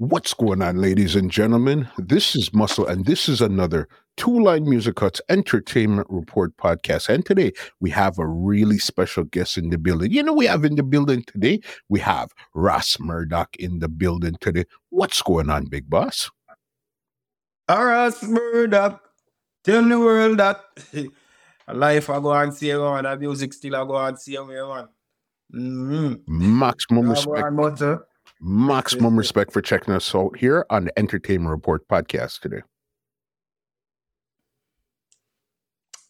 What's going on, ladies and gentlemen? This is Muscle, and this is another Two Line Music Cuts Entertainment Report podcast. And today we have a really special guest in the building. You know, we have in the building today, we have Ras Murdak in the building today. What's going on, big boss? Ras Murdak, tell the world that life I go and see on, that music still I go and see on, mm-hmm. Maximum respect. Maximum respect for checking us out here on the Entertainment Report podcast today.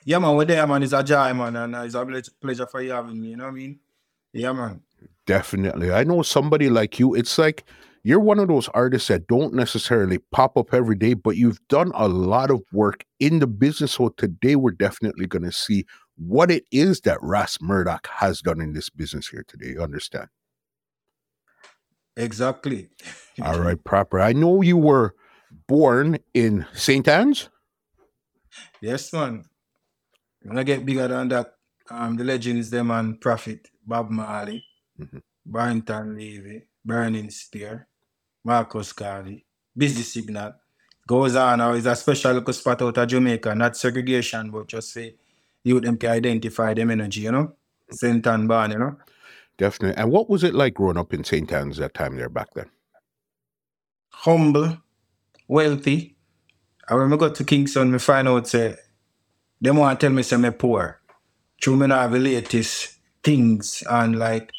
Yeah, man, we're there, man. It's a joy, man, and uh, it's a pleasure for you having me. You know what I mean? Yeah, man. Definitely. I know somebody like you. It's like you're one of those artists that don't necessarily pop up every day, but you've done a lot of work in the business. So today we're definitely going to see what it is that Ras Murdak has done in this business here today. You understand? Exactly. All right, proper. I know you were born in St. Ann's. Yes, man. When I get bigger than that, um, the legends them and Prophet, Bob Marley, mm-hmm. Barrington Levy, Burning Spear, Marcus Garvey, Busy Signal. Goes on now is a special little spot out of Jamaica, not segregation, but just say you them can identify them energy, you know? St. Ann born, you know? Definitely. And what was it like growing up in St. Ann's that time there back then? Humble, wealthy. I remember go to Kingston, me find out say they want to tell me say me poor. True me not have the latest things and like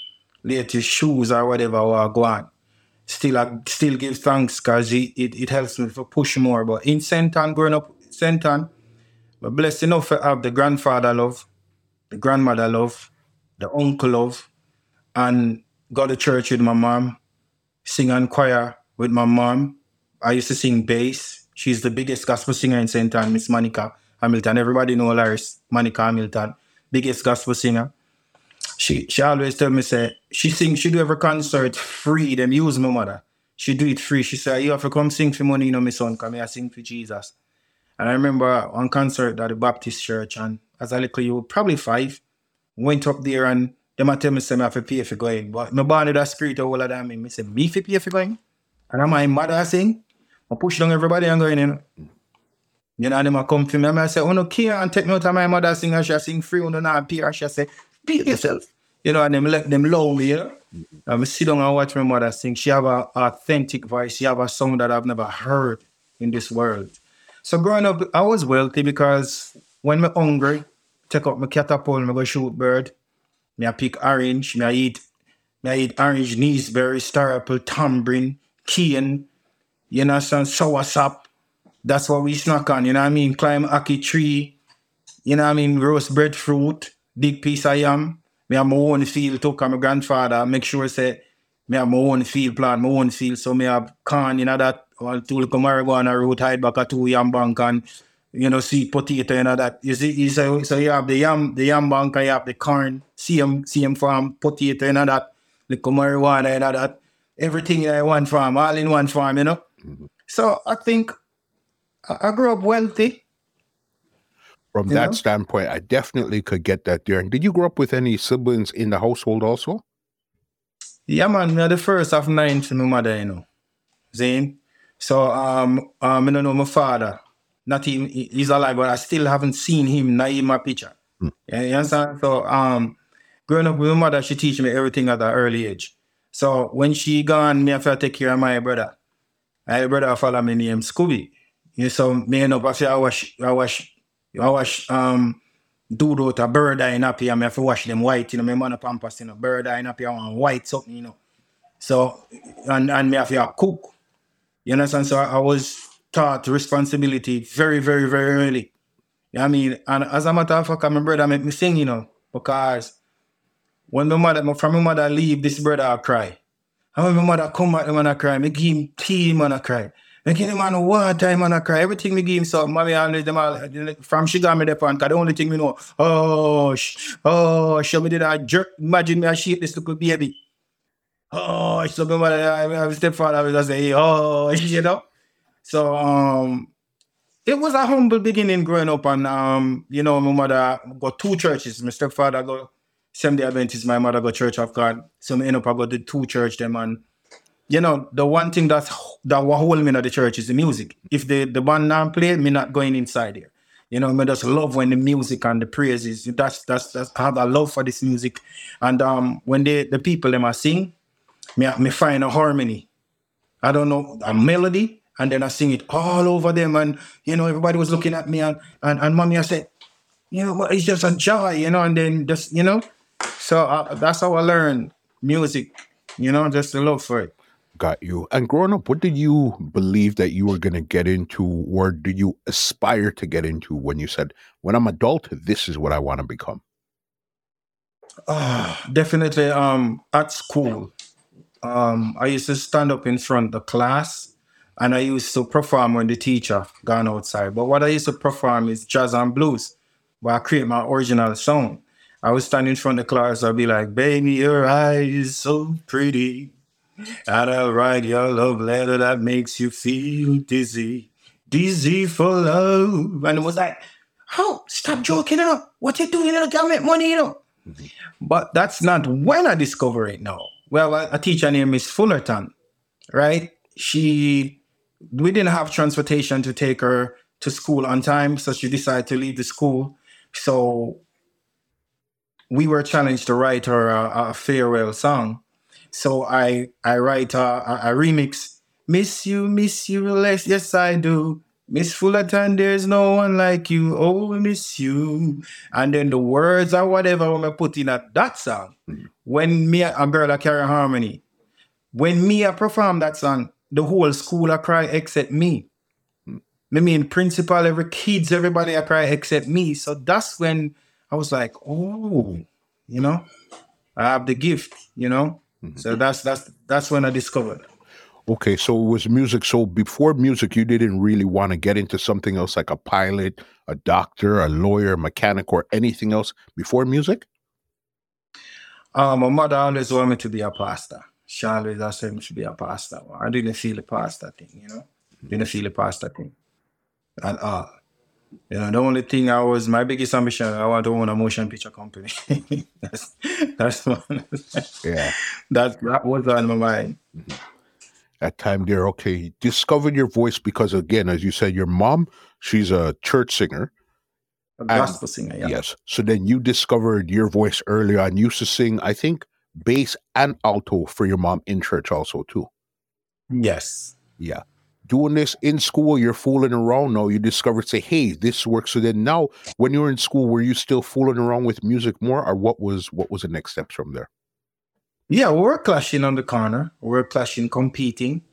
latest shoes or whatever I go on. Still I still give thanks because it, it, it, helps me to push more. But in St. Ann, growing up St. Ann, I'm blessed enough to have the grandfather love, the grandmother love, the uncle love, and go to church with my mom, sing in choir with my mom. I used to sing bass. She's the biggest gospel singer in St. Ann, Miss Monica Hamilton. Everybody know Laris, Monica Hamilton, biggest gospel singer. She she always tell me say she sing she do every concert free. Them use my mother. She do it free. She say you have to come sing for money, you know, my son. Come here, sing for Jesus. And I remember one concert at the Baptist church, and as a little you probably five, went up there and them a tell me say me have to pay for going. But me born with that spirit of all of them. Me say me fi pay for going. And I'm my mother sing. I push down everybody and going in. You know, them a come to me and I say, oh no care and take me out of my mother sing and she sing free on the not pay she say, pay yourself. You know, and them let them love me, you know. Mm-hmm. I sit down and watch my mother sing. She have a authentic voice. She have a song that I've never heard in this world. So growing up, I was wealthy because when I'm hungry, take up my catapult, I go shoot bird. Me I pick orange. Me I eat. Me I eat orange, naseberry, star apple, tambourine, cane. You know, some soursop. That's what we snack on. You know what I mean? Climb ackee tree. You know what I mean? Roast breadfruit, big piece of yam. Me have my own field too, my grandfather make sure say me have my own field plant, my own field. So me have corn, you know that, well, two little marijuana root hide back a two yam bank and you know, sweet potato and all that. You see, you say, so you have the yam, the yam bank, you have the corn, same, same farm, potato and all that, little marijuana and all that. Everything in one farm, all in one farm, you know. Mm-hmm. So I think I, grew up wealthy. From that know? standpoint, I definitely could get that there. And did you grow up with any siblings in the household also? Yeah, man, me the first of nine to my mother, you know. Zane. So um um I don't know my father not even he's alive, but I still haven't seen him, not even my picture. Mm. You understand? So um growing up with my mother, she teach me everything at an early age. So when she gone, me have to take care of my brother. My brother follow me name Scooby. You so me end up I say I wash I wash I wash um do out a bird eye up here, I have to wash them white, you know, my mother pampas, you know, bird eye up here on white something, you know. So and and me have to cook. You understand? So I was taught responsibility very, very, very early. You know I mean? And as a matter of fact, my brother make me sing, you know, because when my mother, from my mother leave, this brother I cry. And when my mother come back, the man I cry. Me give him tea, man I cry. Me give him man water, man I cry. Everything me give him so mommy always them all from she got me the pan, cause the only thing me know, oh oh show me did I jerk imagine me I shake this little baby. Oh, so my mother, I, I stepfather I was say, oh, you know. So um, it was a humble beginning growing up, and um, you know, my mother got two churches. My stepfather got Seventh Day Adventist, my mother got Church of God. So me end up I got the two church them, and you know, the one thing that's that will hold me in the church is the music. If the the band not play, me not going inside here. You know, me just love when the music and the praises. That's that's that's I have a love for this music, and um, when the the people them are sing, me me find a harmony. I don't know a melody, and then I sing it all over them, and you know everybody was looking at me, and and, and mommy I said, you know, what it's just a joy, you know, and then just you know, so uh, that's how I learned music, you know, just the love for it got you. And growing up, what did you believe that you were going to get into, or did you aspire to get into when you said, "When I'm adult, this is what I want to become"? Uh, definitely. Um, at school, um, I used to stand up in front of the class, and I used to perform when the teacher gone outside. But what I used to perform is jazz and blues, where I create my original song. I would stand in front of the class. I'd be like, "Baby, your eyes so pretty." And I'll write your love letter that makes you feel dizzy, dizzy for love. And it was like, oh, stop joking, you know. What you doing, you know, can make money, you know. Mm-hmm. But that's not when I discover it now. Well, a teacher named Miss Fullerton, right? She, we didn't have transportation to take her to school on time, so she decided to leave the school. So we were challenged to write her a, a farewell song. So I I write a, a, a remix. Miss you, miss you, less. Yes, I do. Miss Fullerton, there's no one like you. Oh, we miss you. And then the words or whatever I put in at that song. Mm-hmm. When me a girl I carry harmony. When me I perform that song, the whole school I cry except me. Mm-hmm. I mean, principal, every kids, everybody I cry except me. So that's when I was like, oh, you know, I have the gift, you know. Mm-hmm. So that's that's that's when I discovered. Okay, so it was music. So before music, you didn't really want to get into something else like a pilot, a doctor, a lawyer, a mechanic, or anything else before music? Uh, my mother always wanted me to be a pastor. Always asked me to be a pastor. I didn't feel the pastor thing, you know? Didn't feel the pastor thing at all. You know, the only thing I was my biggest ambition, I want to own a motion picture company. that's that's one. yeah. That that was on my mind. Mm-hmm. That time there, okay, discovered your voice because again, as you said, your mom, she's a church singer. A gospel and, singer, yeah. Yes. So then you discovered your voice early on. You used to sing, I think, bass and alto for your mom in church also too. Yes. Yeah doing this in school, you're fooling around. No, you discover, say, hey, this works. So then now, when you were in school, were you still fooling around with music more, or what was what was the next steps from there? Yeah, we were clashing on the corner. We were clashing, competing.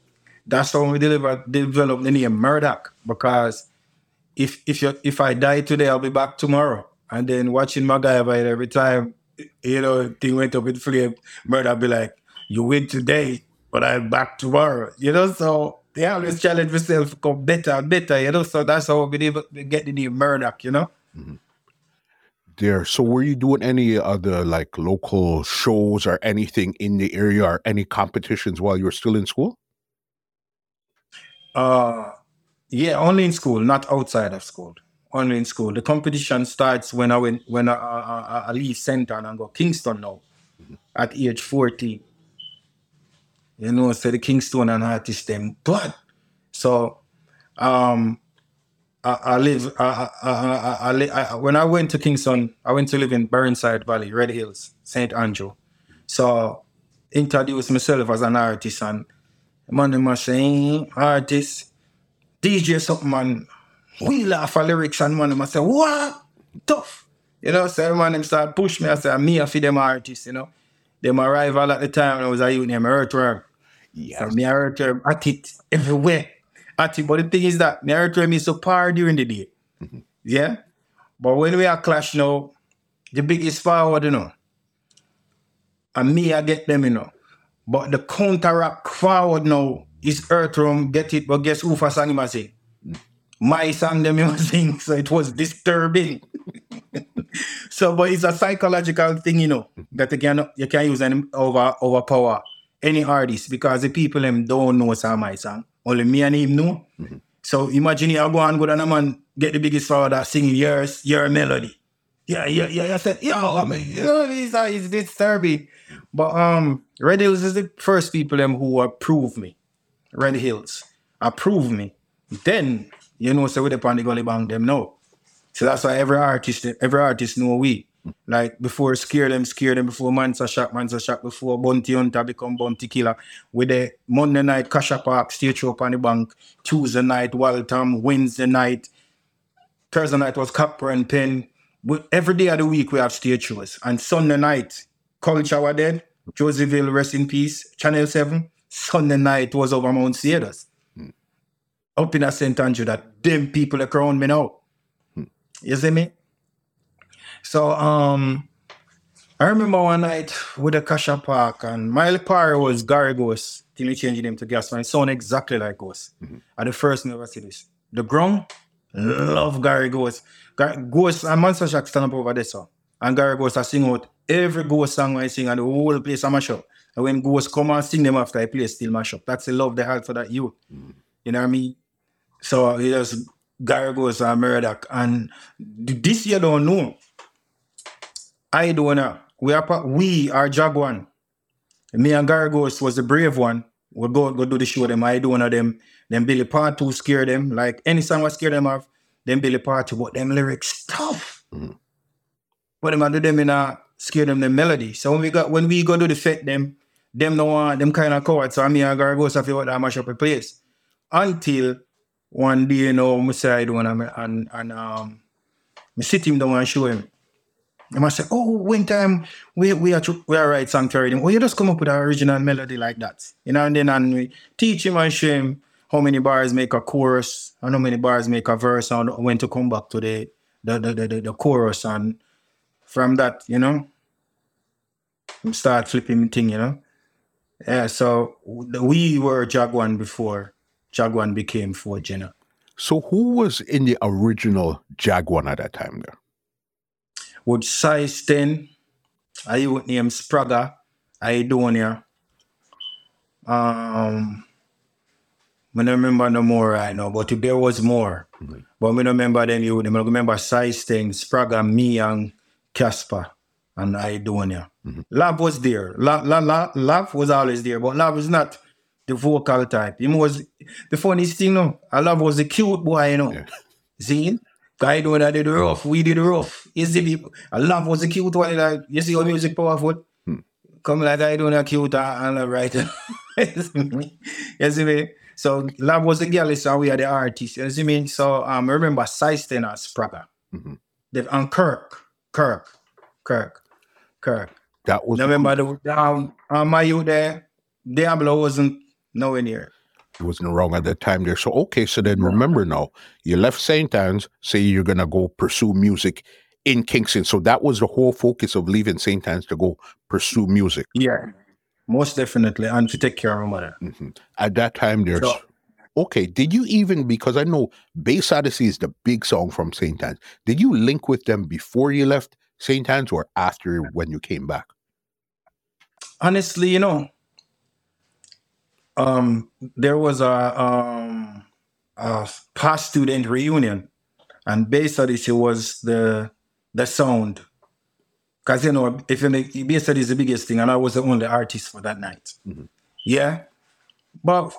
That's how we deliver, developed the name Murdak because if if you if I die today, I'll be back tomorrow. And then watching MacGyver every time, you know, thing went up in flame, Murdoch be like, "You win today, but I'm back tomorrow." You know, so they always challenge themselves to become better and better, you know. So that's how we able to get the name Murdak, you know. Mm-hmm. There. So were you doing any other like local shows or anything in the area or any competitions while you were still in school? Uh yeah, only in school, not outside of school. Only in school. The competition starts when I went when I, I, I leave center and go Kingston now at age 14. You know, so the Kingston and artist them but So um I, I live I, I, I, when I went to Kingston, I went to live in Burnside Valley, Red Hills, St. Andrew. So introduced myself as an artist and man must say artist, DJ something man. We laugh at lyrics and one man must say, what? Tough. You know, so man them start push me. I say, me I feed them artists, you know. Them arrival at the time when I was a youth named Earthworm. Yeah. So me I her at it everywhere. At it. But the thing is that me I her me so power during the day. Mm-hmm. Yeah? But when we are clash now, the biggest forward, you know. And me I get them, you know. But the counteract forward now is Earthworm get it, but guess who for him sing? My song them sing, so it was disturbing. so but it's a psychological thing, you know, that you can you can use any over overpower any artist because the people them don't know some my song. Only me and him know. Mm-hmm. So imagine you go and go down a man get the biggest forward that singing your your melody. yeah, yeah, yeah. I said, yeah, I mean, you know, it's, it's disturbing. But um, Red Hills is the first people them who approve me. Red Hills approve me. Then you know, so with the on the gully bang them know. So that's why every artist, every artist know we. Like before scare them, scare them before Monster Shack, Monster Shack, before Bounty Hunter become Bounty Killer. With the Monday night Kasha Park, stage show on the bank, Tuesday night, Waltham, Wednesday night, Thursday night was Copper and Pen. We, every day of the week we have stage shows. And Sunday night, Culture were dead, Josephville, rest in peace, Channel 7. Sunday night was over Mount Cedars. Up in a St. Andrew that them people are around me now. Hmm. You see me? So um I remember one night with the Kasha Park and my Parry was Gary Ghost till he changed him to Gasman. It sound exactly like Ghost. Mm-hmm. At the first never see this. The ground love Gary Ghost. Gar- Ghost and Monster Shack stand up over there so. And Gary Ghost I sing out every Ghost song I sing and the whole place I mash up. And when Ghost come and sing them after I play still mash up. That's the love they had for that youth. Mm. You know what I mean? So it was Gary Ghost and Murdak. And this year don't know. I don't know. We are we are Jaguan. Me and Gary Ghost was the brave one. We'll go go do the show them. I do one of them. Then Billy Part 2 scare them. Like any song was scare them off. Then Billy Part 2, but them lyrics tough. Mm-hmm. But them I do them in a scare them the melody. So when we got when we go do the fit them, them no want them kind of coward. So me and Gary Ghost have to go that mash up a place. Until one day, you know, I I do and, and, and um I sit him down and show him. And I say, oh, one time we we are we are write song for him. Oh, you just come up with an original melody like that. You know, and then and we teach him and show him how many bars make a chorus and how many bars make a verse and when to come back to the the the, the, the, chorus and from that, you know, start flipping thing, you know. Yeah, so we were a Jaguan before Jaguan became you know. So who was in the original Jaguar at that time there? with size 10. I would name Spragga, Aidonia. Um, I don't remember no more right now, but there was more. But I don't remember them you. I remember size 10, Spragga, me and Casper and Aidonia. Love was there. Love, love, love, love was always there, but Love is not the vocal type. Him was the funniest thing, no. I Love was the cute boy, you know. Yeah. See? Guy doing that did the rough, we did the rough. You see people. I love was the cute one. Like you see how music powerful. Come like I doing a cute and a writer. you see me? You see me? So love was the girl, so we are the artists. You see me? So um I remember Syston as Spragga. Mhm. The- And Kirk. Kirk. Kirk. Kirk. That was Remember the um, um my you there, Diablo wasn't nowhere near. it wasn't wrong at that time there. So okay, so then remember now, you left St. Ann's, say you're gonna go pursue music in Kingston. So that was the whole focus of leaving St. Ann's to go pursue music. Yeah. Most definitely. And to take care of my mother. Mhm. At that time there's So- okay, did you even because I know Bass Odyssey is the big song from St. Ann's. Did you link with them before you left St. Ann's or after when you came back? honestly, you know, um, there was a um a past student reunion, and Bass Odyssey was the the sound. Cause you know, if you make Odyssey is the biggest thing, and I was the only artist for that night. Yeah, but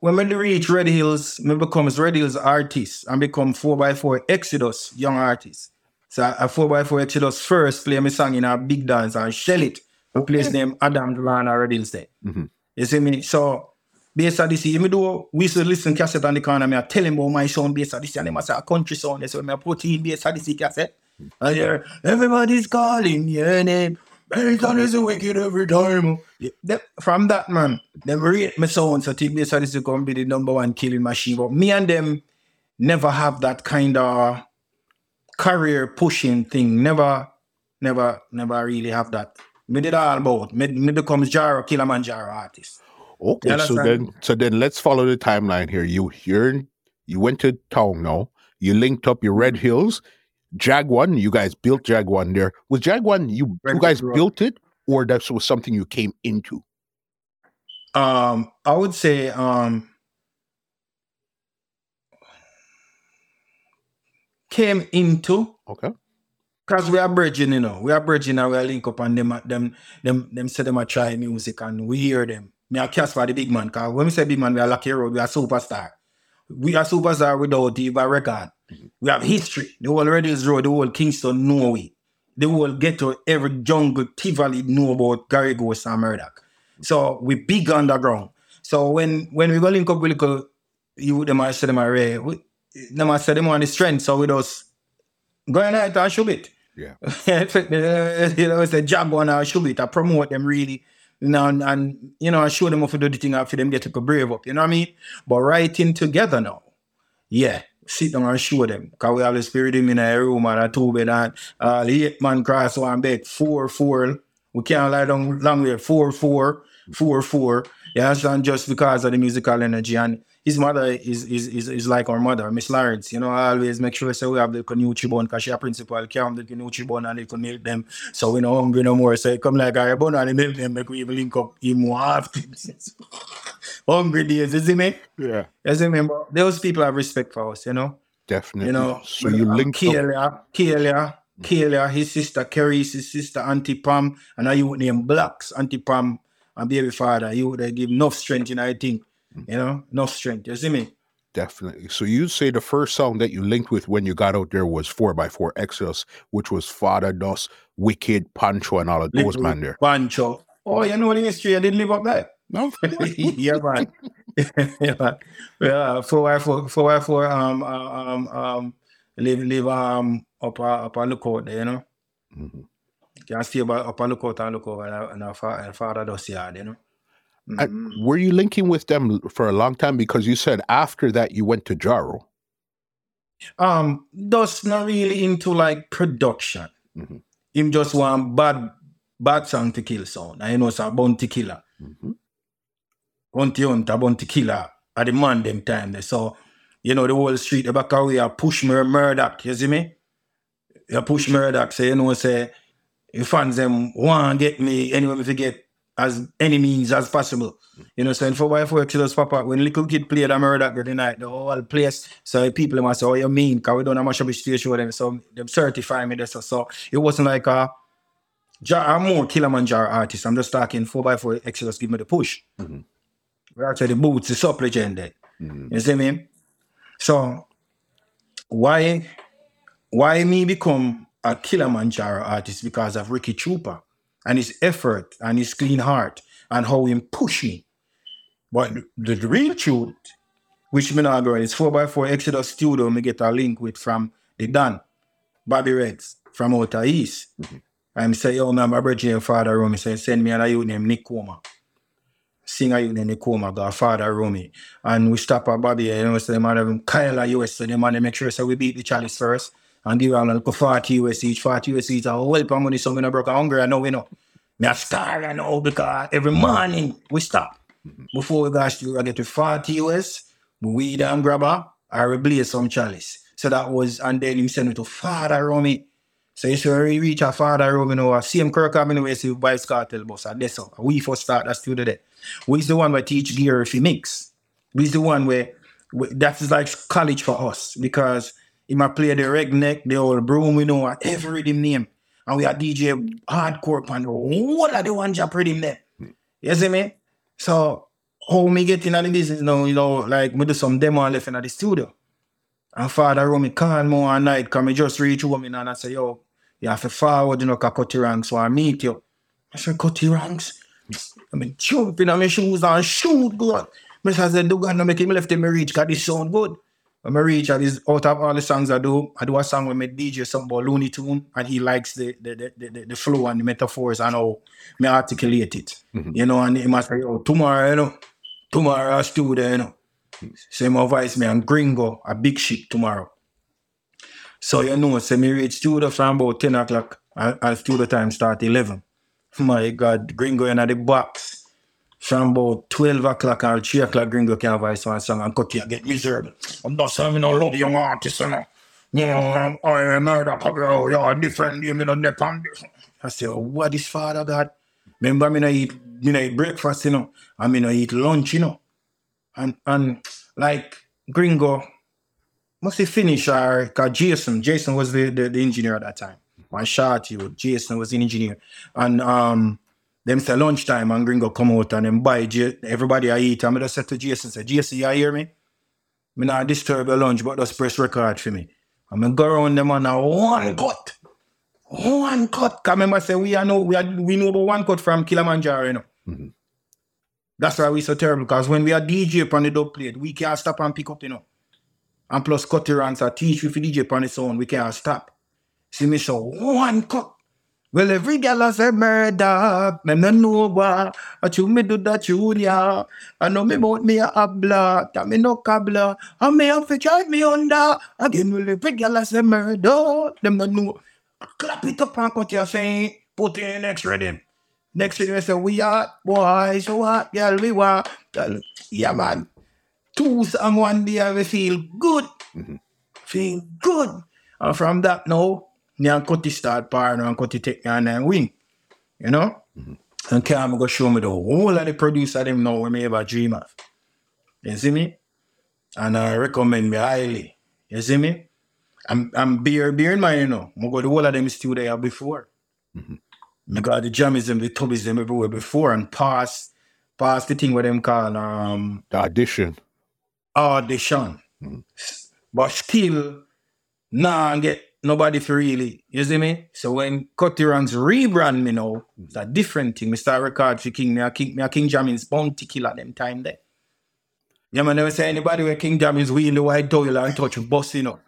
when we reach Red Hills, me becomes Red Hills artist and become four by four Exodus young artist. So a four by four Exodus first play me song in a big dance and shell it. A place named Adam Delana Red Hills there. Mhm. You see me? So based on this, even though we to listen cassette on the corner, me I tell him about my sound based on this, and must say a country sound. So me I put in based on this cassette. And hear everybody's calling your name. On this wicked every time. Yeah, from that man, them rate my sound so based on this going to be the number one killing machine. But me and them never have that kind of career pushing thing. Never, never, never really have that. Me did all about. Me, me becomes Jaro Killamanjaro artist. Okay, so then so then let's follow the timeline here. You you're you went to town now. You linked up your Red Hills, Jaguan. You guys built Jaguan there. Was Jaguan you Red you guys built it, or that was something you came into? Um, I would say um came into Okay, Cause we are bridging, you know. We are bridging and we are link up and them them them them say them a try music and we hear them. Me a Casper the big man, cause when we say big man, we are lucky road, we are superstar. We are superstar without even record. We have history. The whole Radius Road, the whole Kingston know we. The whole ghetto, every jungle, Tivoli know about Gary Ghost and Murdak. So we big underground. So when when we go link up with little you them I say them are rare. Them I say them on the strength, so we just go in there and show it. Yeah. you know, it's a job on our show it. I promote them really. You know, and, and you know, I show them how to do the thing after them get to brave up. You know what I mean? But writing together now, yeah, sit down and show them. Because we the spirit in a room and a two bed and uh, the eight man cross one bed, four, four. We can't lie down long way, four, four, four, four. You understand? Just because of the musical energy. And his mother is is is, is like our mother, Miss Lawrence. You know, I always make sure so we have the Canucci bun because she a principal, come the Canucci bun and they can milk them. So we no hungry no more. So come like our bun and they milk them, make we even link up him more hungry days, you see me? Yeah. You see me? But those people have respect for us, you know. Definitely. You know, so you link up. Kelia, Kelia, mm-hmm. Kelia, his sister Kerry, his sister Auntie Pam, and I you name Blacks, Auntie Pam and baby father. You would give enough strength, you know, I think. You know, no strength. You see me? Definitely. So you say the first song that you linked with when you got out there was 4x4 Exodus, which was Father Dos, Wicked, Pancho, and all of those Little man there. Pancho. Oh, you know what the history, I didn't live up there. No, yeah, man. yeah, man. Yeah, four by four, four by four. Um, uh, um, um, live, live, um, up, uh, up a lookout there, you know. Mhm. Can't stay up, on the court and look over, and, and, and father Dos yard, you know. And were you linking with them for a long time? Because you said after that you went to Jaro. Um, does not really into like production. Mhm. Him just want bad, bad song to kill sound. I know it's a bounty killer. Mhm. Bounty hunter, bounty killer at the man them time there. So, you know, the whole street the back away, I push Mur- Murdak, you see me? You push Murdak, so you know, say, your fans them want get me anyway if you get as any means as possible. You know, so in 4x4 Exodus Papa, when little kid played a Murdak the night, the whole place, so people must say, oh, you mean? Because we don't have much of a show them, so them certify me this. So it wasn't like a, I'm more Killamanjaro artist. I'm just talking 4x4 Exodus give me the push. Mhm. We actually the boots, the up legend. Mhm. You see me? So why why me become a Killamanjaro artist because of Ricky Trooper and his effort and his clean heart and how him push me. But the, the real truth, which me not go is 4x4 Exodus Studio, me get a link with from the Dan, Bobby Reds from Outer East. Mm-hmm. And say, oh, yo, man, my brother and father Romy say, send me a youth named Nick Coma. Sing a youth named Nick Coma, got father Romy. And we stop at Bobby, you know, say, him Kyle US, so them and they make sure so we beat the Chalice first and give them like 40 US each, 40 US each, a whole of money, so we not broke hungry, I know we know. Me a star, I know, because every morning we stop. Mm-hmm. Before we go to I get to 40 US, we weed and grabber, I replace some Chalice. So that was, and then him send me to father Romy. So you see where we reach our father room, you know, same Kirk Avenue where see Vybz Kartel bus and that's how we first start that studio there. We's the one where teach gear if he mix. We's the one where, where that is like college for us because he might play the redneck, the old broom, we know at every rhythm name. And we are DJ hardcore pan what are the one job rhythm there? You see me? So how me get in the business now, you know, like me do some demo and left in the studio. And father Romy call me one night, come me just reach home and I say, yo, you have to forward, you know, cause Cutty Ranks, so I meet you. I said, Cutty Ranks. I mean, jumping on my shoes and shoot good. I said, do God, no make him left him reach, cause this sound good. When I reach out, is out of all the songs I do, I do a song with my DJ, something about Looney Tune, and he likes the the, the, the, the, flow and the metaphors and how me articulate it. Mm-hmm. You know, and he must say, oh, tomorrow, you know, tomorrow I still there, you know. Same advice me and Gringo, a big ship tomorrow. So you know, say me reach studio from about 10 o'clock and, and studio time start 11. My God, Gringo in the box. From about 12 o'clock or 3 o'clock, Gringo can voice one song and cut you and get miserable. I'm not saying no love young artists, you know. I am murder, oh, you're different, you know, on this. I say, oh, what is Father God? Remember, me no eat, me no eat breakfast, you know, and me no eat lunch, you know. And, and like, Gringo, must he finish or cause Jason, Jason was the, the, the engineer at that time. my shot you, Jason was an engineer. And um them say lunchtime and gringo come out and them buy J- everybody I eat. And I just said to Jason, say, Jason, you hear me? Me not disturb your lunch, but just press record for me. I'm gonna go around them on a one cut. One cut. Cause remember say we are know we are we know about one cut from Killamanjaro, you know. Mhm. That's why we so terrible. Because when we are DJ on the dub plate, we can't stop and pick up, you know. And plus Cutty Ranks are teach you for DJ on its own, we can't stop. See me so one cut. Well, every girl has a murder. Me no know what. But you me do that yeah. I know me about me a habla. That me no cabla. And me have to drive me under. Again, well, every girl has a murder. Them no know. Clap it up and cut your saying. Put in next rhythm. Next thing we say, we are boys, so what, girl, we want. Yeah, man. Two song one day, we feel good. Mm-hmm. Feel good. And from that now, Cutty start partner and Cutty take me on and win. You know? Mm-hmm. And Cam go show me the whole of the producer them now we may ever dream of. You see me? And I recommend me highly. You see me? I'm I'm beer beer in mind, you know. I go the whole of them studio before. Mm-hmm. I got the jammies and the tubbies them everywhere before and pass pass the thing what them call um The audition. audition. Mm-hmm. But still now nah get nobody for really. You see me? So when Cutty Ranks rebrand me now, it's a different thing. Start record for King, me a King, me a King Jammy's bounty killer them time there. Yeah, man, never say anybody where King Jammy's wheel the white towel and touch bus, you know.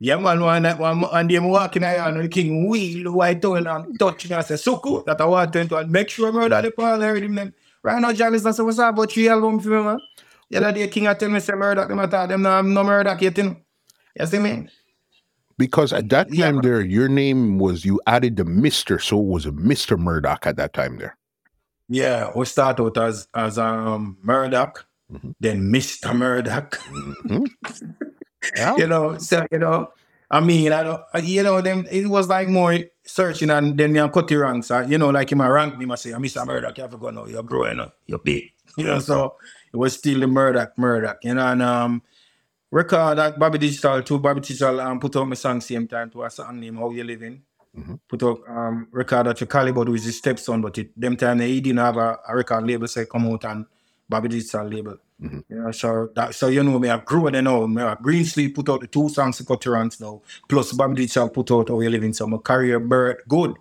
Yeah, man, one one, and them walking around and the king wheel the white towel and touch and I say, so cool that I want to and make sure I murder the parlor with them. Right now, Jammins, I say, what's up about three album for me, man? The other day, King I tell me, say, murder them, I thought them, no, no murder you know. You see me? Because at that Yeah. time there, your name was you added the Mister, so it was a Mister Murdak at that time there. Yeah, we start out as as um Murdak, then Mr. Murdak. Yeah. you know, so you know, I mean, I don't, you know, them it was like more searching and then and Cutty Ranks. You know, like in my rank me, must say, Mr. Murdak, you have to go now, you're growing up, you're big. You know, so it was still the Murdak, Murdak, you know, and um record that Bobby Digital too. Bobby Digital um put out my song same time to a song name How You Living. Put out um record that your Calibre with his stepson, but it them time they didn't have a, a record label say come out and Bobby Digital label. You know, so that so you know me I grew then now. Me have Green Sleep put out the two songs to Culturants now. Plus Bobby Digital put out How You Living. So my career birth good.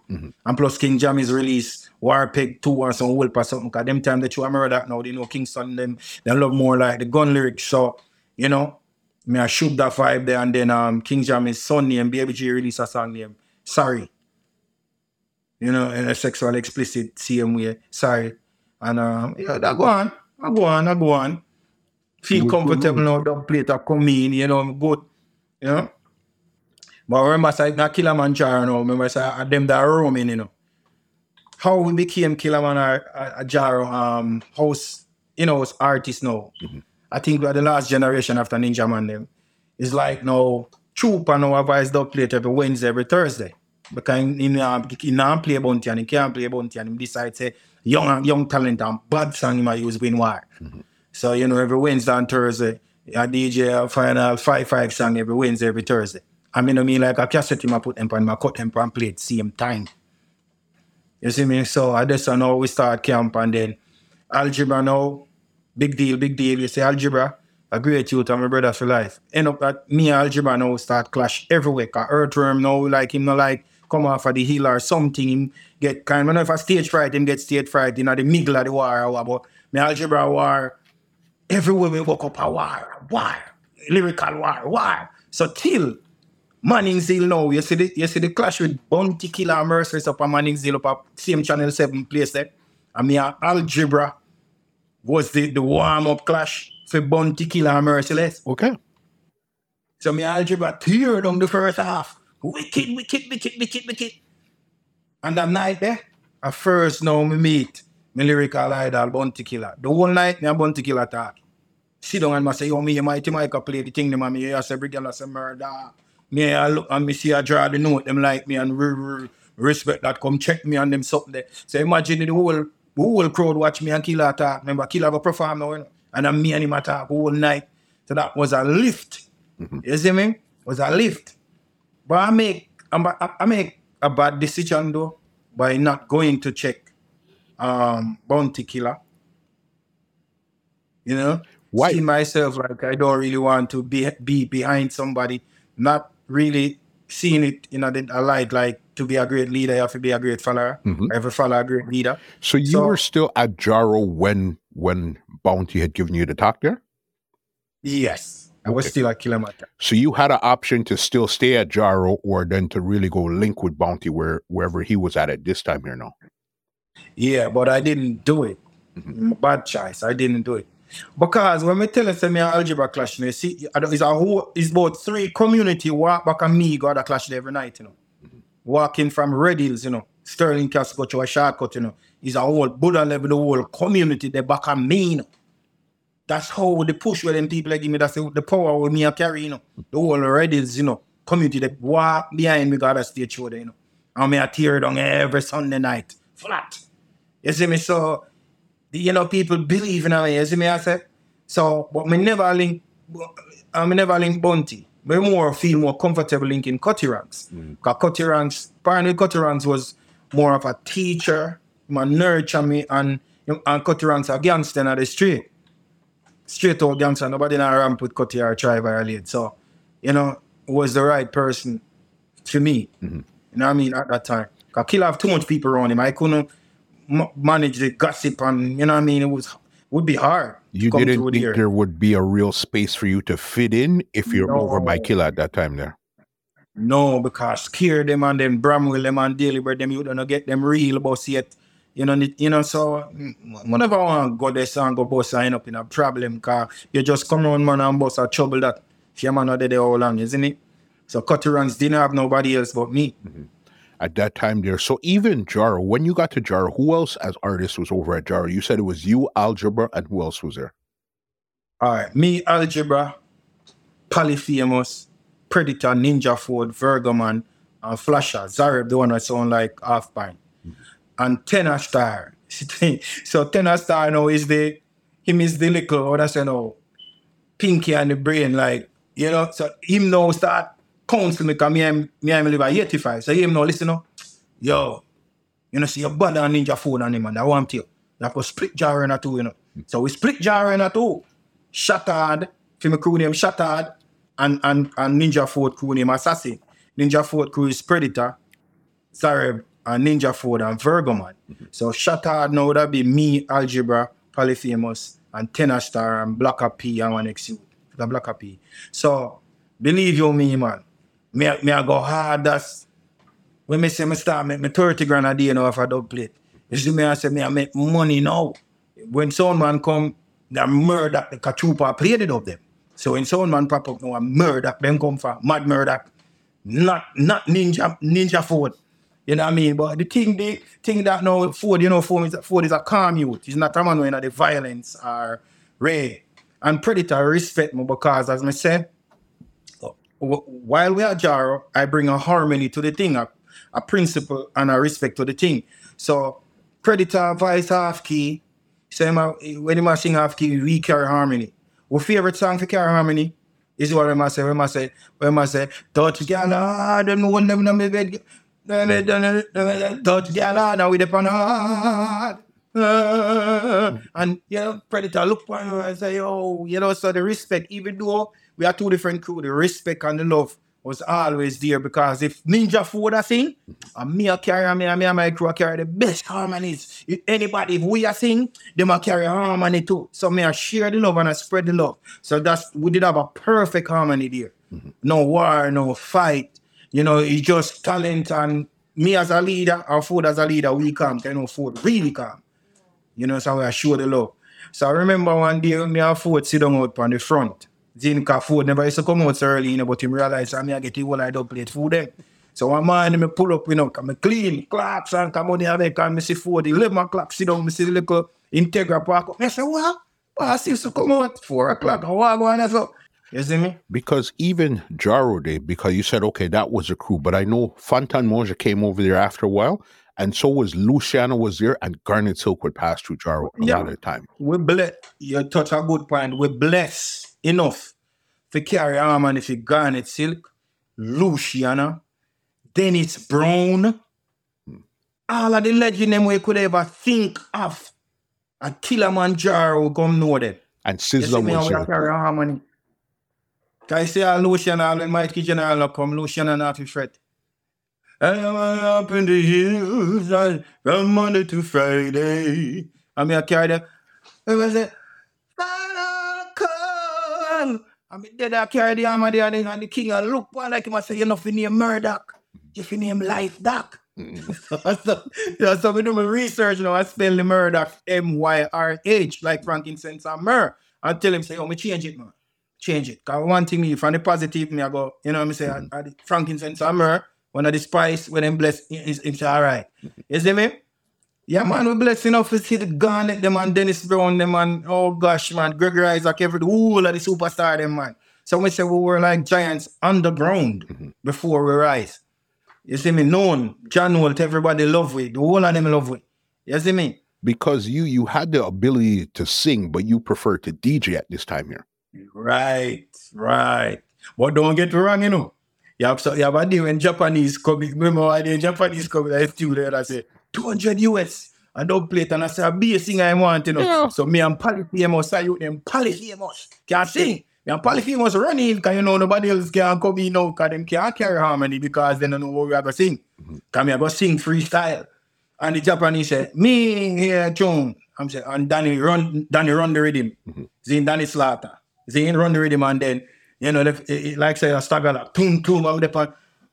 And plus King Jammy's released Warpeg 2 or some whole or something. Cause them time that you remember that now, they know Kingston them they love more like the gun lyrics. So, you know, me I shoot that vibe there and then um King Jammy's son name, Baby G release a song name. Sorry. You know, in a sexual explicit same way. Sorry. And um yeah, that go on. I go on, I go on. Feel comfortable now, don't play to come in, you know, I'm good. You know? But remember, say, not Killamanjaro now, remember, say, uh, them that are roaming, you know. How we became Killamanjaro um, house, you know, as artists now. I think we are the last generation after Ninja Man them. It's like now, Troop and our voice dub plate every Wednesday, every Thursday. Because in, in, uh, he not play bounty and he can't play bounty and he decide say young young talent and bad song he might use win war. So you know every Wednesday and Thursday, I DJ a final five five song every Wednesday, every Thursday. I mean I mean like a cassette him I put them on my cut them and play at same time. You see me? So I just know we start camp and then algebra now, big deal, big deal. You say algebra, a great youth and my brother for life. End up that me algebra now start clash everywhere. Cause earthworm now like him no like come off of the hill or something. Him get kind of know if a stage fright, him get stage fright in the middle of the war or what. But me algebra war, everywhere we walk up a war, war, lyrical war, war. So till Manning's Hill now, you see the you see the clash with Bounty Killer and Merciless up on Manning's Hill up at same channel 7 place there. And me and algebra was the, the warm-up clash for Bounty Killer and Merciless. Okay. So me algebra tear down the first half. Wicked, wicked, wicked, wicked, wicked. And that night there, at first now me meet my lyrical idol Bounty Killer. The whole night me and Bounty Killer talk. Sit down and I say, yo, me and Mighty Mike play the thing them and me say big girl I say murder. Me I look and me see I draw the note them like me and re- re- respect that come check me and them something there. So imagine the whole the whole crowd watch me and Killer talk. Remember Killer go perform now, you know? and then me and him talk whole night. So that was a lift. You see me? was a lift. But I make I'm- I, I make a bad decision though by not going to check um, Bounty Killer. You know, Why? see myself like I don't really want to be be behind somebody, not really seeing it in a, a light like to be a great leader, you have to be a great follower. Mhm. I have to follow a great leader. So you So- were still at Jaro when when Bounty had given you the talk there? Yes, I was Okay. still at Kilometer. So you had an option to still stay at Jaro or then to really go link with Bounty where wherever he was at at this time here now. Yeah, but I didn't do it. Bad choice. I didn't do it. Because when we tell you say, me algebra clash, you see, it's a whole, it's about three community walk back and me got a clash every night, you know. Walking from Red Hills, you know, Sterling Castle go to a shortcut, you know. It's a whole Buddha level, the whole community, they back and me, you know. That's how the push where them people like give me, that's the, the power with me I carry, you know. The whole Red Hills, you know, community, they walk behind me, got a stage show you know. And me I tear down every Sunday night, flat. You see me? So, you know, people believe in me. You see me? I say. So, but me never link, I me never link Bounty. Me more feel more comfortable linking Cutty Ranks. Mm. Because Cutty Ranks, apparently Cutty Ranks was more of a teacher, my nurture me, and, and Cutty Ranks a gangster on the street. Straight out gangster. Nobody in a ramp with Cutty or try violate. So, you know, was the right person to me. Mm-hmm. You know what I mean? At that time. Because Killer have too much people around him. I couldn't m- manage the gossip and, you know what I mean? It was would be hard. You didn't think there. there would be a real space for you to fit in if you're over by No. Killer at that time there. No, because scare them and then Bramwell them and Deliver them, you don't get them real boss yet. You know, you know, so whenever I want to go there and go boss sign up in a problem, car you just come around man and boss a trouble that if your man not there all long, isn't it? So Cutty Ranks didn't have nobody else but me. Mm-hmm. At that time there. So even Jaro, when you got to Jaro, who else as artist was over at Jaro? You said it was you, Algebra, and who else was there? All right, me, Algebra, Polyphemus, Predator, Ninja Ford, Virgoman, and Flasher, Zareb, the one that sound like Half Pint, mm-hmm. and Tenor Star. so Tenor Star now is the, him is the little, what I say now, pinky and the brain, like, you know, so him now start counsel me, because me, I'm- me, I'm live at 85, so him now listen now, yo, you know, see your brother and Ninja Ford and him, and I want to, you have to split jar in a two, you know. So we split jar in a two. Shattered, for my crew name Shattered, and, and, and Ninja Ford crew name Assassin. Ninja Ford crew is Predator, Zareb, and Ninja Ford and Virgoman. So Shattered now that be me, Algebra, Polyphemus, and Tenor Star, and Blacker P, and one next you. The Blacker P. So, believe you me, man. Me, me I go hard, that's when me say me start make me 30 grand a day now if I don't play. You see me, I say me I make money now. When Soundman come, they murder the Kachupa played it of them. So when Soundman pop up now, murder them come for mad murder. Not not ninja ninja Ford. You know what I mean? But the thing the thing that now Ford, you know, Ford is, Ford is a calm youth. He's not a man when the violence are Ray. And Predator respect me because as I said, wh- while we are Jaro, I bring a harmony to the thing, a, a principle and a respect to the thing. So Predator voice half key. Him a- when him a sing half key, we carry harmony. Our favorite song for carry harmony is what I say. When I say, when I say, touch gal hard, and one them in my bed. Touch gal now we depend. Uh, and you know, Predator look for her and say, oh, you know, so the respect, even though we are two different crew, the respect and the love was always there because if Ninja Ford a sing, and me a carry and me and me and my crew a carry the best harmonies. If anybody, if we a sing, them a carry harmony too. So me a share the love and I spread the love. So that's we did have a perfect harmony there. No war, no fight. You know, it's just talent and me as a leader, or Ford as a leader, we calm. You know, Ford really calm. You know, so I show the love. So I remember one day me and Ford sit down out on the front. Zinka Ford never used to come out so early, you know, but him realize I me I get the whole I don't plate food them. So one morning me pull up, you know, come me clean, clocks and come on here and me see Ford, 11 o'clock, sit down, me see the little Integra park up. Me say, what? Boss used to come out 4 o'clock, how I go on so? You see me? Because even Jaro Day, because you said, okay, that was a crew, but I know Fantan Mojah came over there after a while, and so was Luciano was there, and Garnet Silk would pass through Jaro a Yeah. lot of the time. we bless you touch a good point. We bless enough to carry harmony for Garnet Silk, Luciano, Dennis Brown. All of the legend them we could ever think of. A Killamanjaro come know them. And You Sizzla was there. carry harmony. Can I say all Lucian all when Mikey General not come, Lucian and not fret. I am up in the hills from Monday to Friday. I mean I carry them. I was Final call. I mean then I carry the armor there and the- and the king and look one like him and say, mm-hmm. you know, if you name Murdak. if You name Life Doc. so, yeah, so we do my research you now. I spell the Murdak M Y R H like frankincense and myrrh. I tell him say, oh, me change it, man. Change it. Cause one thing me from the positive, me I go, you know what me say, mm-hmm. I, I, the frankincense and myrrh. One of the spice when them bless, it's, it's all right. You see me? Yeah, man, we blessed enough to see the Garnet, them and Dennis Brown, them and oh gosh, man, Gregory Isaac, every the whole of the superstar, them man. So we say we were like giants underground mm-hmm. before we rise. You see me? Known, John Holt, everybody love with, the whole of them love with. You see me? Because you you had the ability to sing, but you prefer to DJ at this time here. Right, right. But don't get wrong, you know. You have, so, you have a deal when Japanese come, remember I did Japanese come, I still and I say, 200 US. I don't play it and I say, I'll be a singer I want, you know. Yeah. So me and Polyphemus, I you them Polyphemus, can't sing. Me and Polyphemus running, because you know nobody else can come in now, because them can't carry harmony because they don't know what we are going to sing. Because me I go sing freestyle. And the Japanese say, me here tune. I'm saying, and Danny run, Danny run the rhythm. Mm-hmm. Zin Danny slaughter. Zin run the rhythm and then, you know, the, it, it like say a stagger like, tum, tum, out the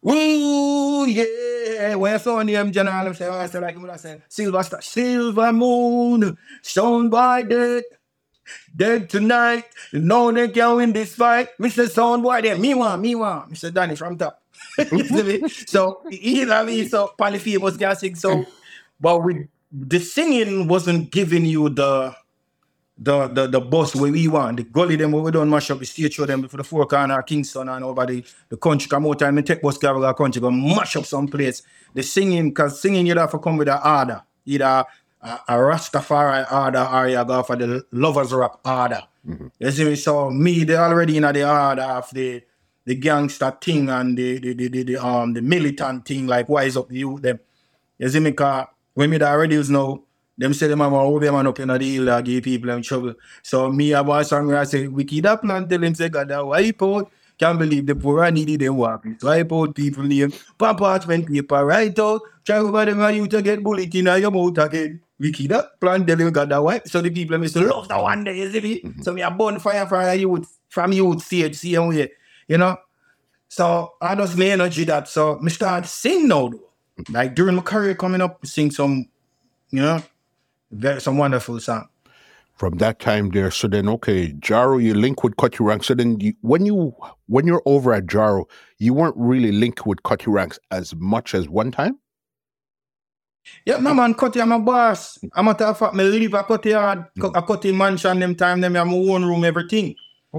Ooh, yeah. When I saw them general, saying, I say like, what I say, silver star, silver moon, shone by dead. Dead tonight, no they can win this fight. Mr. Soundboy there, me one, me one, Mr. Danny from top. So you know what I mean? So Polyphemus can sing. So but with the singing wasn't giving you the the the the bus where we want. The gully them where we don't mash up the stage show them for the four corner Kingston and over the, the country come out time and take bus carry our country go mash up some place. The singing cause singing you have to come with an order. Either a, a Rastafari order or you go for the lovers rap order. You see me? So me they already in the order of the the gangster thing and the the, the, the, the um the militant thing like wise up you them. You see me? Cause when me the radios now, them say them a hold them man up in the hill and give people them trouble. So me a boy song where I say, wicked up plan tell him say God a wipe out. Can't believe the poor and needy them walk. Wipe out people name. Parchment paper right out. Try over them and you to get bullet in your mouth again. Wicked up plan tell him God a wipe. So the people say love the one day, you see me? Mm-hmm. So me a burn fire a youth from youth stage, see how way. You know? So I just my energy that so me start sing now though. Mm-hmm. Like during my career coming up, sing some, you know, very some wonderful song. From that time there, so then okay, Jaro, you link with Cutty Ranks. So then you, when you when you're over at Jaro, you weren't really linked with Cutty Ranks as much as one time. Yeah, my man, Cutty, I'm a boss. I'm a of fact, me live a Cutty yard, a hmm. Cutty mansion, them time, them my own room, everything.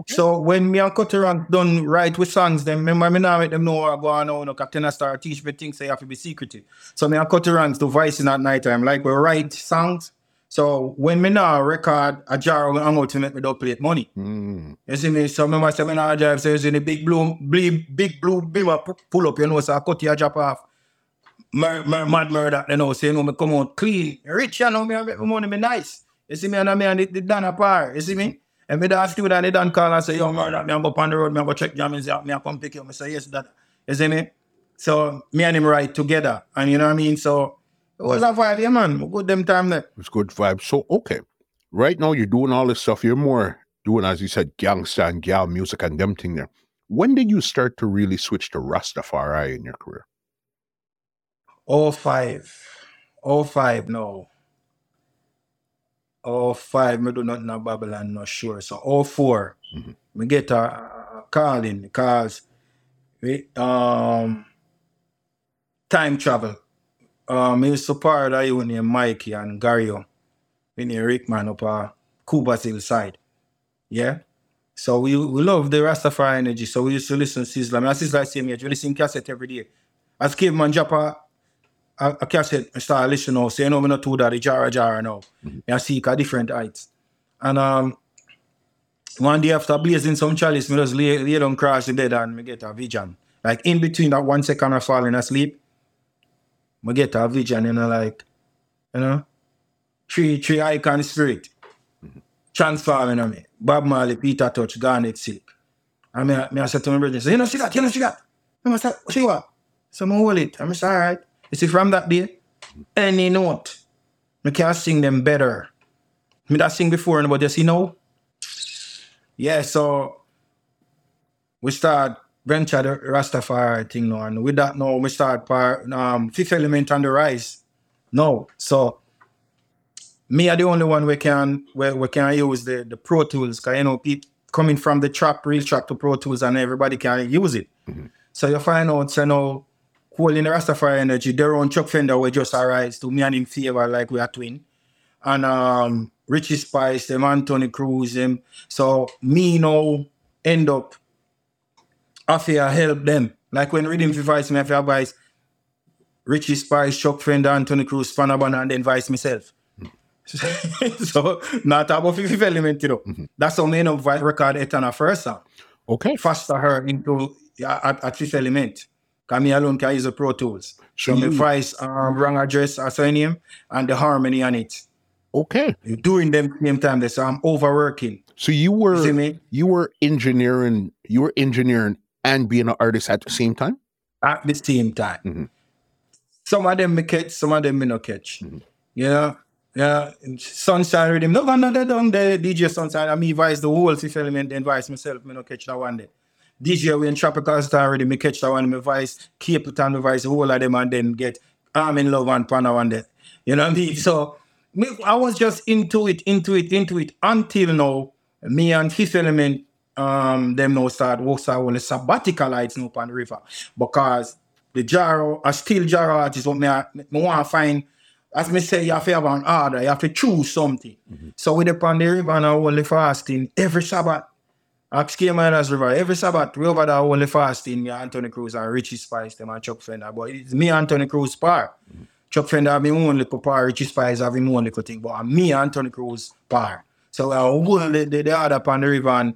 So when me and Cutty Rank done right with songs, them remember me now make them know what I go on now, no Captain I start teach me things, so you have to be secretive. So me and Cutty Ranks do voicing at night time, like we write songs. So when me now record a jar hang out to make me don't play money. Mm. You see me? So remember say when I drive, so you see the big blue, big, big blue beamer pu- pull up, you know, so I cut you a drop off. Mur- mur- mad murder, you know, say, you know, me come out clean, rich, you know, me, I make my money, me nice. You see me, and I me and the, the Dan apart, you see me? And me da that, they done call and say, yo, murder, me I go up on the road, me I go check jam, and say, me I come pick you, me say, yes, that. You see me? So me and him ride together, and you know what I mean? So it was a vibe, yeah, man. Good them time there. It's good vibes. So okay, right now you're doing all this stuff. You're more doing, as you said, gangsta and gal music and them thing there. When did you start to really switch to Rastafari in your career? Oh five. Oh five no. Oh five, me do not know Babylon, not sure. So oh 4 Mhm. me get a, a call in because we um time travel. Um me support a you named Mikey and Gario. We near Rickman up uh Cuba's hillside. Yeah. So we, we love the Rastafari energy. So we used to listen to Sizzla. My sister same age. We listen cassette every day. As caveman drop a, a, a cassette, I start listening now. So you know me not do that, the Jara Jara now. I seek a different heights. And um one day after blazing some chalice, me just lay, lay down cross the dead and me get a vision. Like in between that one second of falling asleep, I get a vision, you know, like, you know, three, three icon spirit mm-hmm. transforming on me. Bob Marley, Peter Tosh, Garnet Silk. And me, me I said to my brother, you know, see that, you know, see that. And I said, see what? So I hold it. I'm all right. You see, from that day, any note, I can sing them better. Me that sing before, but you see now? Yeah, so we start venture the Rastafari thing now, and with that now we start par um fifth element on the rise. No, so me are the only one we can we, we can use the the Pro Tools, cause you know people coming from the trap, real trap to Pro Tools, and everybody can use it. So you find out, so now, cool in the Rastafari energy, their own Chuck Fenda will just arise to me and in favor like we are twin. And um Richie Spice, them Anthony Cruz, them. So me now end up after help them. Like when Rhythm for Vice, me to advise Richie Spice, Chuck Fenda, Anthony Cruz, Spanabana, and then vice myself. so not about 50 element, you know. That's how me end up vi- record it on a first song. Okay. Faster her into at, at fifth element. Cause me alone can use the Pro Tools. So So me you- voice um, wrong address as I name and the harmony on it. Okay. During them same time, they so I'm overworking. So you were me? you were engineering you were engineering and being an artist at the same time? at the same time. Mhm. Some of them me catch, some of them me no catch. Yeah, yeah. Sunshine rhythm. No one other down there. DJ Sunshine. I me vice the whole fifth element, then vice myself. Me no catch that one day. DJ when Tropical Star rhythm, me catch that one. Me vice Capleton, me vice the whole of them, and then get I'm in love and Pana one day. You know what I mean? So me, I was just into it, into it, into it until now. Me and Fifth Element, um, them now start work start on the sabbatical lights now upon the river because the Jaro, I still Jaro artist, but me, I- me want to find, as me say, you have to have an order, you have to choose something. Mm-hmm. So we upon the river and I only fasting every Sabbath. Ask Caymanas River, every Sabbath, we over there only fasting, me, Anthony Cruz and Richie Spice, them and Chuck Fenda. But it's me, Anthony Cruz, par. Mm-hmm. Chuck Fenda have him own little par, Richie Spice have him own little thing, but me, Anthony Cruz, par. So uh, I hold the, the, the other upon the river and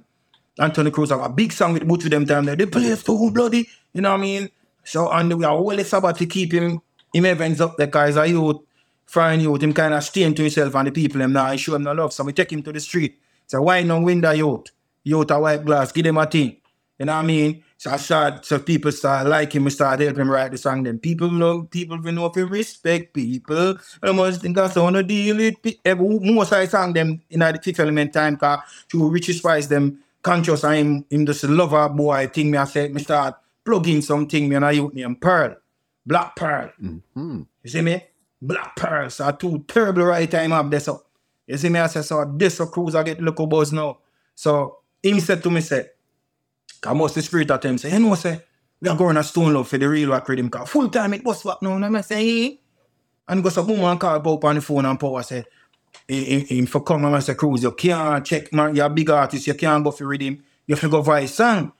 Anthony Cruz have a big song with Butch with them time there. The place too bloody, you know what I mean? So and we are always about to keep him him events up the guys are youth, fine youth, him kind of staying to himself and the people him now and show him no love. So we take him to the street. So why no win the youth? Youth a white glass, give them a thing. You know what I mean? So I start so people start like him, we start help him write the song. Then people know people will know if you respect people. I must think I want to deal with pe- eh, every most I song them in the fifth element time cause through Richie Spice them conscious and him him just a lover boy thing me I said me start plugging something me and I youth name Pearl. Black Pearl. Hmm. You see me? Black Pearl. So two terrible right time up there. So you see me? I say so this so cruise I get local buzz now. So him said to me, say, come most the spirit of him say, you know, say, we are going to stone love for the real work rhythm. Cause full time it was what now. And I say, eh? And go some woman call Bob on the phone and power say, him, him for come and say, Cruz, you can't check man, you're a big artist, you can't go for rhythm, you have to go for his song.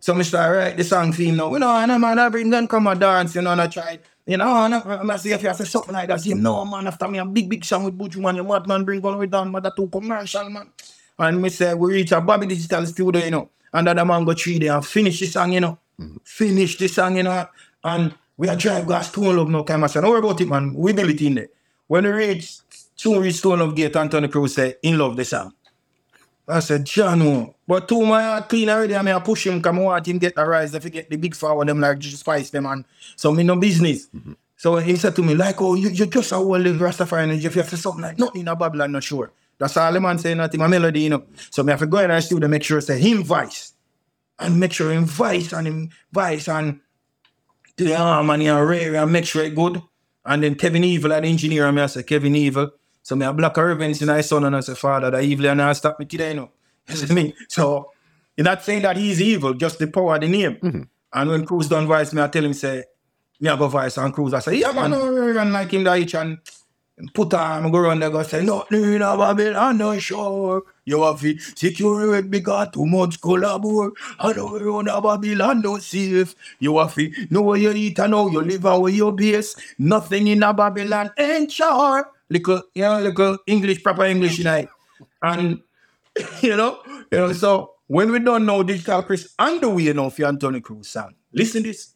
So I start write the song for him now. You know, and I'm man, I bring them come and dance, you know, and I try, you know, and I, I say if you say something like that, say, no man, after me a big, big song with Buju man, you mad man, bring all the way down, that too commercial, man. And me say, we reach a Bobby Digital studio, you know, and that man go three there and finish the song, you know. Mm-hmm. Finish the song, you know, and we are drive gas Stone Love now, kind of say, don't worry about it, man, we build it in there. When we reach, soon reach Stone Love Gate, Anthony Cruz say, in love the song. I said, John, oh. but two my heart clean already. I mean, I push him, come I want him get the rise. If he get the big forward, them like just spice them, and so me no business. Mm-hmm. So he said to me, like, oh, you, you just a whole little Rastafari, and if you have to something like nothing in a Babylon, not sure. That's all the man saying, nothing, my melody, you know. So me have to go in the studio, make sure say him voice, and make sure him voice and him voice and to the harmony and rare and make sure it good. And then Kevin Evil, the engineer, and me I say, Kevin Evil. So me a block a revenge in my son and I say, Father, the evil and I stop me today, you know. You see me? So you're not saying that he's evil, just the power of the name. Mm-hmm. And when Cruz done voice, me I tell him, say, me I go voice and Cruz, I say, yeah, man, mm-hmm. no, and like him that each and put on, go around there, go say, no, no, no, Babylon, no, sure. You have to secure it because too much collabor. I don't know around a Babylon, no safe. You have to know where you eat and how you live and where you base. Nothing in a Babylon ain't sure. Little, you know, little English, proper English, you know. And, you know, you know, so when we don't know digital Chris and the way you know for Anthony Cruz song, Listen this.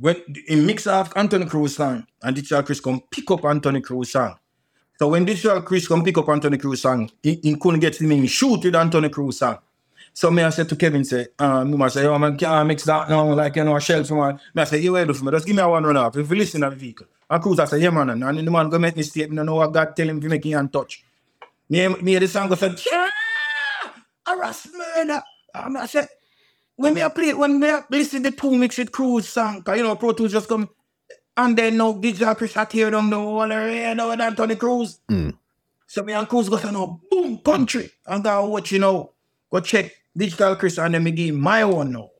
When in mix of Anthony Cruz song and Digital Chris come pick up Anthony Cruz song. So when Digital Chris come pick up Anthony Cruz song, he, he couldn't get him in shoot with Anthony Cruz song. So me I said to Kevin, say, um, me I say, yo man, can't mix that now, like you know, a shelf man. Me I say, you wait for me, just give me a one run off. If you listen to the vehicle. And Cruz I say, yeah man, and then the man go make me state, me don't know what God tell him to make him touch. Me, me the song go say, yeah, harass murder. And I said, when me a play, when me a listen the two mix with Cruz song, cause you know Pro Tools just come, and then no digital Chris a tear down the whole area, you know, with Anthony Cruz. Mm. So me and Cruz go say, no, boom, country. And go watch, you know, go check digital Chris and then me give my one now.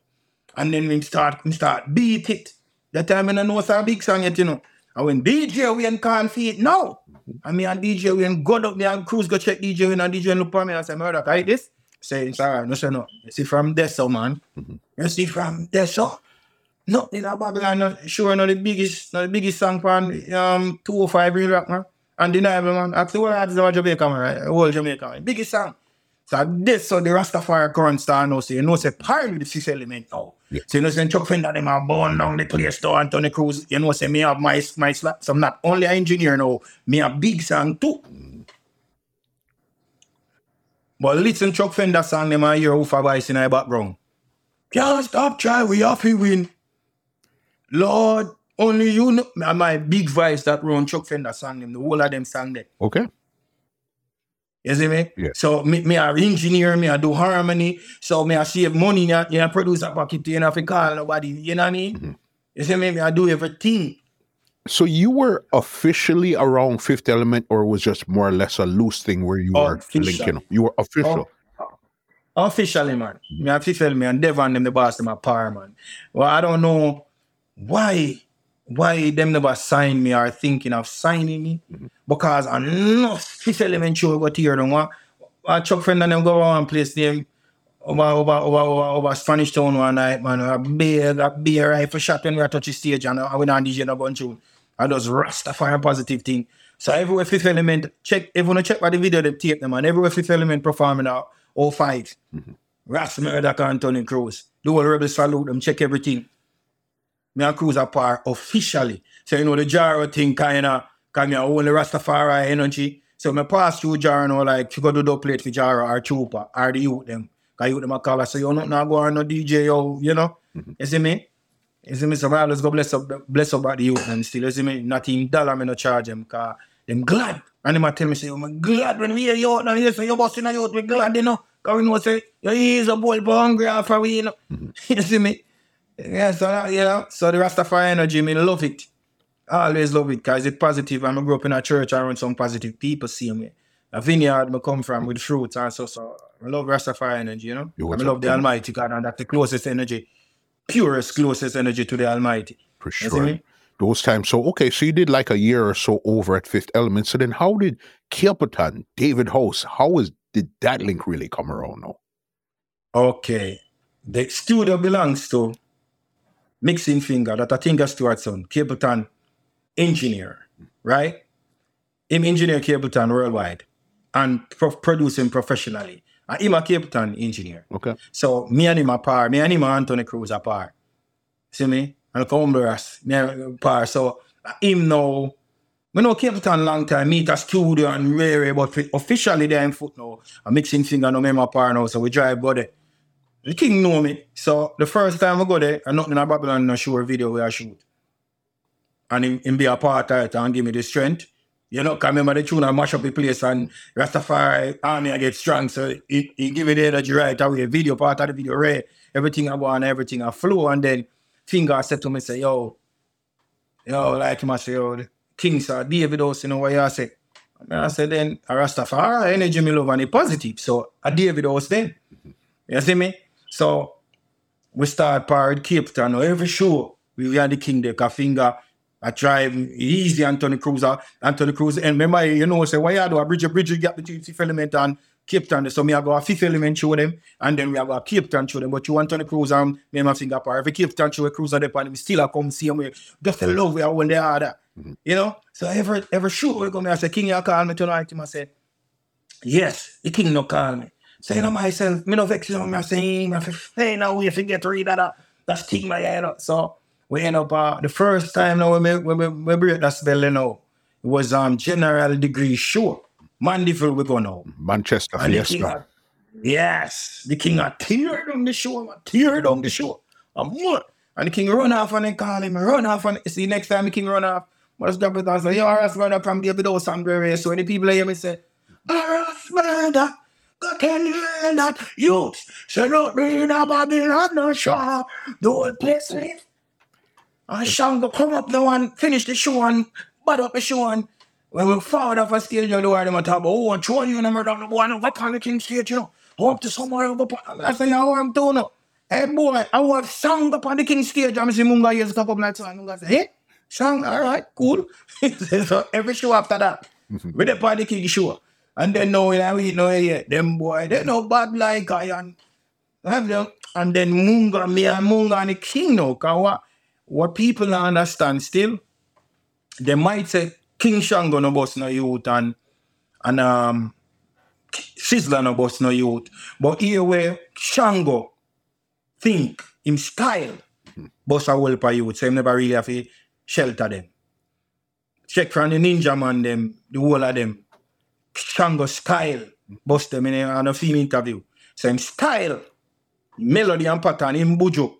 And then we start, we start beat it. That time I know it's a big song yet, you know. And when DJ we and can't feed no. And me and DJ we and go up me and Cruz go check DJ and DJ look for me and say, Murdak, I this? Say, it's alright, no say no. You see from there, so man. You see from there, so. No, in a Babylon, no, sure, no, the biggest, no, the biggest song from um, 205 Real Rock, man. Undeniable, man. Actually, what happens about Jamaica, man, right? Whole Jamaica, man. Biggest song. So this, so the Rastafari current star now, so you know, say, part with the six element now. Yeah. So you know, say, Chuck Fenda, them are born down the place to Anthony Cruz. You know, say, me have my, my slap. So I'm not only an engineer now, me a big song too. But listen, Chuck Fenda song, them I hear Ufa voice in the background. Can't stop try, we have to win. Lord, only you know. My big voice that run Chuck Fenda song, them, the whole of them sang there. Okay. You see me? Yeah. So me, me a engineer, me a do harmony. So me a save money, you know, you know, produce a pocket, you know, to call nobody, you know what I mean? Mm-hmm. You see me? Me I do everything. So you were officially around Fifth Element, or was just more or less a loose thing where you were linking? You were official. Officially, man. Me officially, me and Devon them the boss them a par, man. Well, I don't know why why them never sign me or thinking of signing me. Because I know Fifth Element show got here and what uh, Chuck friend and them go around place them over over over over, over Spanish town one night, man. A big a big rifle shot when we are touch the stage and I went on DJ no gun tune. I just Rastafari positive thing. So everywhere Fifth Element, check everyone check by the video they tape them and everywhere Fifth Element performing out 5 Ras Murdak and Tony Cruz. The whole rebel salute them, check everything. Me and Cruz are part officially. So you know the Jaro thing kinda cause me a whole Rastafari energy. So me pass through Jaro now like you go do the plate for Jaro or Chupa or the youth them. Cause youth them a call say you not now go on no DJ yo, you know? Mm-hmm. You see me? You see me? So I always go bless up bless up about the youth and still you see me, not even dollar me no charge them cause them glad. And them a tell me say, oh, I'm glad when we hear you out now, you say you're busting a youth, we glad you know. Cause we know say you is a boy but hungry after we you know. Mm-hmm. you see me? Yeah, so you know, so the Rastafari energy, me love it. I always love it because it's positive. and I grew up in a church around some positive people see me. A vineyard I come from with fruits and so so I love Rastafari energy, you know. You I love the? Almighty God and that's the closest energy, purest, closest energy to the Almighty. For sure. Those times. So okay, so you did like a year or so over at Fifth Element. So then how did Kilpatan, David House, how was did that link really come around now? Okay. The studio belongs to Mixing Finger, that I think is Stuart son, Capleton engineer, right? Him engineer Capleton worldwide and pro- producing professionally. And him a Capleton engineer. Okay. So me and him are par, me and him and Anthony Cruz are par. See me? And Columbus, me and par. So him now, we know Capleton long time, meet a studio and rare, but officially they're in foot now. A mixing finger no me my par now, so we drive there. The king know me. So the first time I go there, and nothing in a Babylon no sure video where I shoot. And him, him be a part of it and give me the strength. You know, 'cause remember the tune I mash up the place and Rastafari army I get strong. So he, he give me the energy right away. Video part of the video right? Everything I want, everything I flow. And then Finger said to me, say, yo, yo, like him I say, yo, the King sir, David House, you know what you say? And I said, then a Rastafari energy me love and it positive. So a David House then. You see me? So we start Parade Cape Town. Now, every show, we had the King there, Finger, I drive easy Anthony Cruz, uh, Anthony Cruz. And remember, you know, say, why you do a bridge, a bridge gap between Fifth Element and Cape Town. So me I go a Fifth Element show them, and then we have a Cape Town show them. But you want Anthony Cruz and me and my Finger Parade. Every Cape Town show, a Cruz on the pan, we still a come see him. we Just the love we are when they are there. You know? So every every show we come here, I say, King, you call me tonight. Him I say, Yes, the king no call me. Say to myself, me no vex him, I say, I say, now we forget to read that. uh." That's thing my head up. So we end up uh, the first time now when we, when we, we break that spell, you know, it was um general degree show. Mandeville we go now. Manchester And the Fiesta. had, yes, the king had tear down the show, man, tear down the show. And what? And the king run off and they call him, run off and see next time the king run off. Drop it and say, yo, Aras murder from David Brewery. So when the people hear me say, Aras murder, go tell you that youth. So don't be in a Babylon, no show. The whole place live. And Shango come up now and finish the show and bad up the show and when we forward off a stage, you know, where them a talk about, oh, I'm throwing you in the murder, the one up on the king stage, you know. Go up to somewhere over. I say, how I'm doing now. Hey boy, I want song up on the king stage. I'm see Munga years talk up like so. And Munga say, hey, song, all right, cool. so every show after that, we the party king show. And then now we we know yeah, them boy, they no bad like I and have them. And then Munga, me and Munga and the king now. Cause what, what people don't understand still, they might say King Shango no boss no youth and and um Sizzla no boss no youth. But here where Shango think him style boss a whole pa youth, so him never really have to shelter them. Check from the ninja man them, the whole of them. Shango style, boss them in a, film interview. Same style, melody and pattern, him bujo.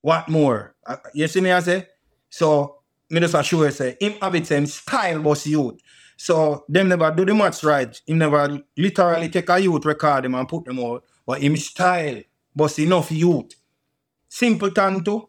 What more? Uh, You see me I say? So me just assure you say him have it same style boss youth. So them never do the much right. Him never literally take a youth record them and put them out. But him style boss enough youth. Simpleton too.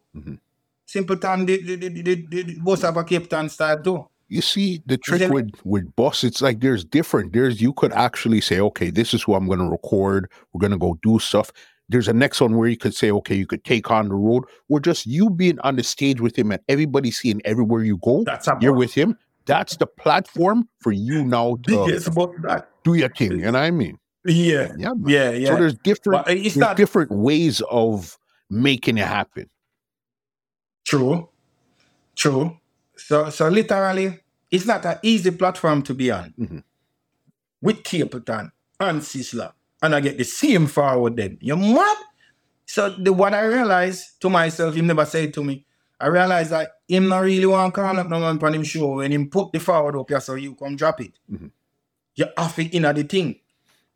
Simpleton the the the, the, the, the boss of a Cape Town style too. You see, the trick there- with with Boss, it's like there's different. There's you could actually say, okay, this is who I'm going to record. We're going to go do stuff. There's a next one where you could say, okay, you could take on the road, or just you being on the stage with him and everybody seeing everywhere you go, That's you're with him. That's the platform for you now to about that. do your thing. You know what I mean? Yeah. Yeah. man. Yeah, yeah. So there's different, there's not different ways of making it happen. True. True. So so literally, it's not an easy platform to be on. Mhm. With Capleton and Sizzla. And I get the same forward then. You mad? So the what I realized to myself, him never said to me, I realized that him not really want to call up no man on him show when him put the forward up here so you come drop it. Mhm. You have it in the thing.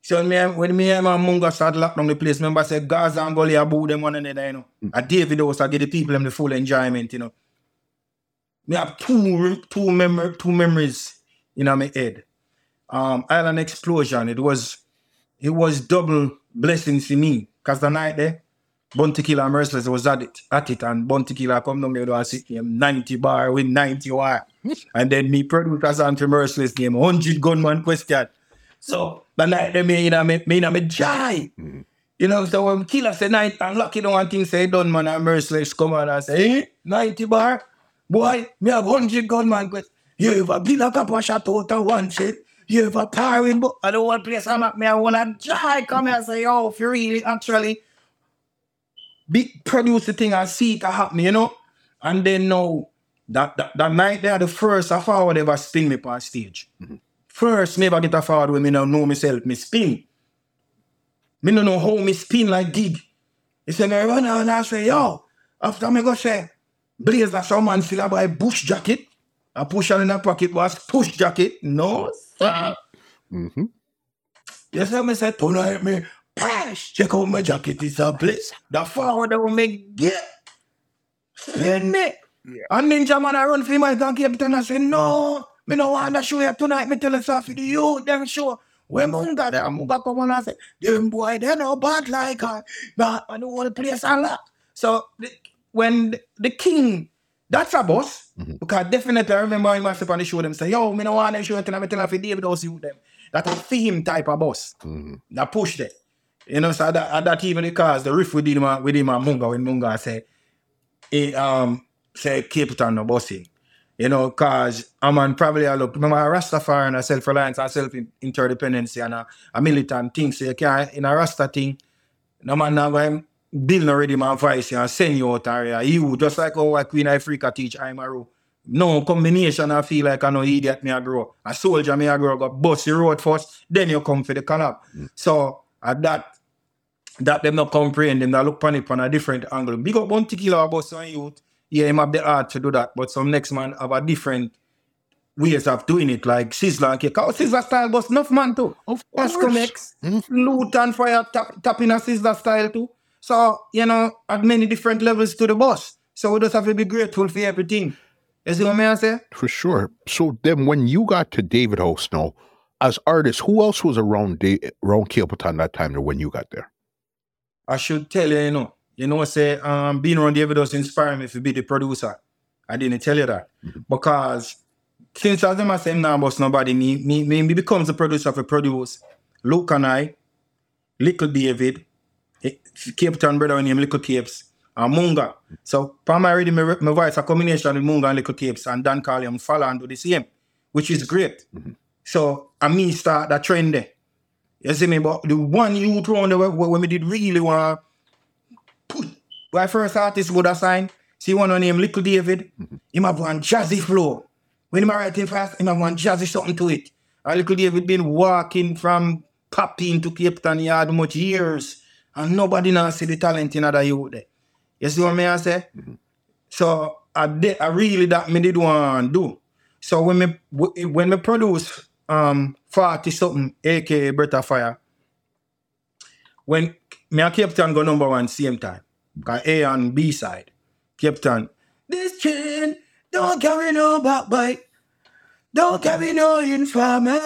So when me, when me and my Munga start lock down the place, remember I said Gaza and Gully are boo them one another, you know. And David also give the people them the full enjoyment, you know. Me have two two mem- two memories in my head. Um, Island Explosion, it was it was double blessings to me. Cause the night there, Bounty Killer Merciless was at it, at it, and Bounty Killer come down there and sit him 90 bar with 90 wire. and then me produce as anti Merciless game, 100 gunman question. So the night they me in a me, me a me joy. You know, so when killer say night and lucky the one thing say done man and merciless come on and say, hey, 90 bar, boy, me have 100 gunman quest. You ever build a couple shot out of one shit? You ever with book? I don't want place I'm at me, I want to try come here and say, oh, if you really actually big produce the thing and see it happen, you know? And then now, that, that, that night there, the first I forward ever spin me on stage. Mm-hmm. First, me ever get a forward when me now know myself, me spin. Me no know how me spin like gig. He say, me run out and I say, yo, after me go say, Blaze that some man still buy bush jacket. I push her in the pocket was push jacket. No, sir. hmm You see me say, tonight me, pash, check out my jacket, it's a place. The forward that will make get. Spend me. And Ninja man, I run for my gun captain. I say, no, me no want to show you tonight. Me tell you something for the youth, them show. When Munga there, Munga come on and say, them boy, they no bad like her. But I don't want to play a lot. So the, when the, the king, that's a boss. Because definitely I remember him myself on the show, them say, yo, me no want to show you tonight. Me tell you for David House youth them. That's a theme type of boss. That push there. You know, so that, that even because the riff with him, with him and Munga, when Munga say, he um say Cape Town no bossing. You know, cause I'm on probably I look remember a Rastafari and a self-reliance and self-interdependency and a, a militant thing. So you can't in a Rasta thing, no man now going build no ready my voice and send you out area. You just like how a Queen Ifrica teach I'm a row. No combination I feel like I know idiot me I grow. A soldier me I grow got bust the road first, then you come for the collab. Mm. So at that that them not comprehend them, that look upon it from a different angle. Big up one tequila about some youth. Yeah, him have the art to do that, but some next man have a different ways of doing it, like Sizzla and Cake. Cause Sizzla style was enough man too. Of course. X, Loot and Fire tap, tapping a Sizzla style too. So, you know, at many different levels to the boss. So we just have to be grateful for everything. You see what I say? For sure. So then when you got to David House now, as artist, who else was around da- around Capleton that time when you got there? I should tell you, you know, you know, what say, um, being around David House inspired me to be the producer. I didn't tell you that. Because since as them I say now boss nobody, me, me, me, me becomes the producer of a produce. Luke and I, Little David, Cape Town brother named Little Capes, and Munga. So primarily my, my voice a combination of Munga and Little Capes and Dan Carly and follow and do the same, which is great. Mm-hmm. So I me start that trend there. You see me, but the one youth round there where me did really want put my first artist would have signed. See one on name Little David. Mm-hmm. Him have one jazzy flow. When him writing fast, him have one jazzy something to it. And Little David been walking from Pappy to Cape Town had much years. And nobody now see the talent in other youth there. You see what me I say? So I did, I really that me did want do. So when me when me produce um 40 something, aka Breath of Fire, when me and Cape Town go number one same time. Cause A and B side. Cape Town. This chain don't carry no backbite. Don't carry no informer.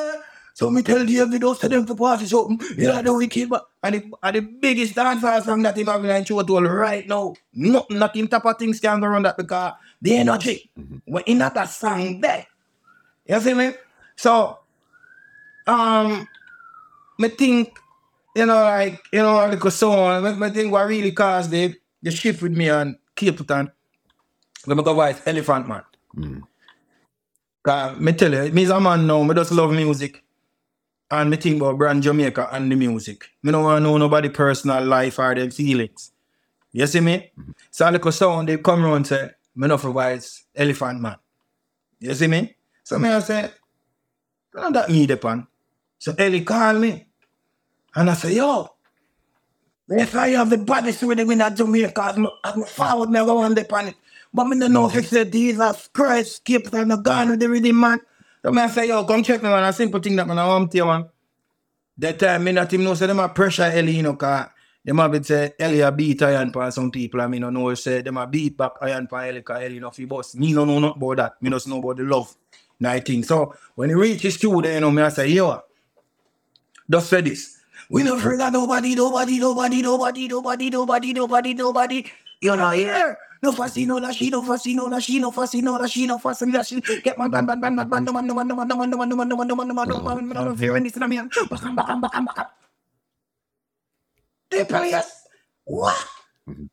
So me tell the every dose to them for party something. You know the wicked but and the, and the biggest dancehall song that him having in show to right now. Nothing that him type of things can go around that because the energy. When in that song there. You see me? So um me think, you know, like, you know, like a song, me, me think what really caused the, the shift with me and Cape Town, when I go voice Elephant Man. Cause me tell you, me as a man now, me just love music. And me think about brand Jamaica and the music. Me don't want to know nobody personal life or their feelings. You see me? Mm-hmm. So a little sound, they come around and say, me not for voice Elephant Man. You see me? So me I say, not that me depend. So Ellie called me. And I say, yo, if I have the baddest with them in that Jamaica, I'm, I'm forward, me go on the planet. But me don't know if it's the Jesus Christ, keep on the gun with the rhythm, man. Me I say, yo, come check me, man. A simple thing that man, I want to you, man. That time, me not even know, say, them a pressure Ellie, you know, cause them have been say, Ellie a beat iron for some people, and me no know, say, them a beat back iron for Ellie, cause Ellie no fi boss. Me no know nothing about that. Me just know about the love. Night thing. So, when he reach his studio, you know, me I say, yo, just say this. We not afraid of nobody, nobody, nobody, nobody, nobody, nobody, nobody, nobody. You know, here. No fussy, no that no fussy, no that no fussy, no that no fussy, that she. Get my band, band, band, band, band, no man, no man, no man, no man, no man, no man, no man, no man, no man, no man, no man, a man. Back on, back on, back on. They us. What?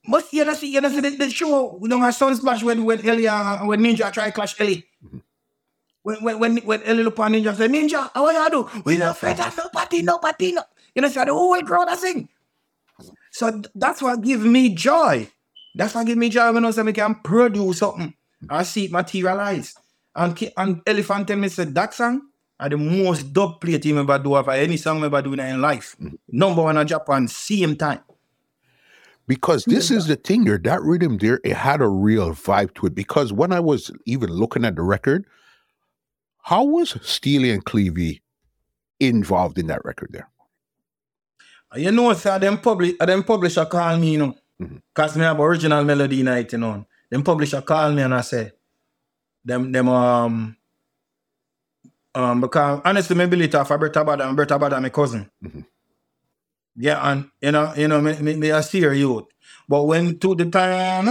But you know, see, you know, see the, show, you know, my son splash when, when Ellie, uh, when Ninja try clash Ellie. When, when, when, when Ellie look on Ninja say, Ninja, how you do? We not afraid of nobody, nobody, no. You know, so the whole crowd I sing. So th- that's what give me joy. That's what give me joy when I say I can produce something. I see it materialize. And, and Elephant tell me, said, that song are the most dub plate him ever do of any song ever do in life. Number one in Japan, same time. Because this is the thing there, that rhythm there, it had a real vibe to it. Because when I was even looking at the record, how was Steely and Clevey involved in that record there? You know, sir, them publish, uh, them publisher call me, you know, cause me have original melody night, you know. Them publisher call me and I say, them, them, um, um, because honestly, me believe for Bretta Bada and Bretta Bada my cousin. Yeah, and you know, you know, me, me, me a steer youth. But when to the time,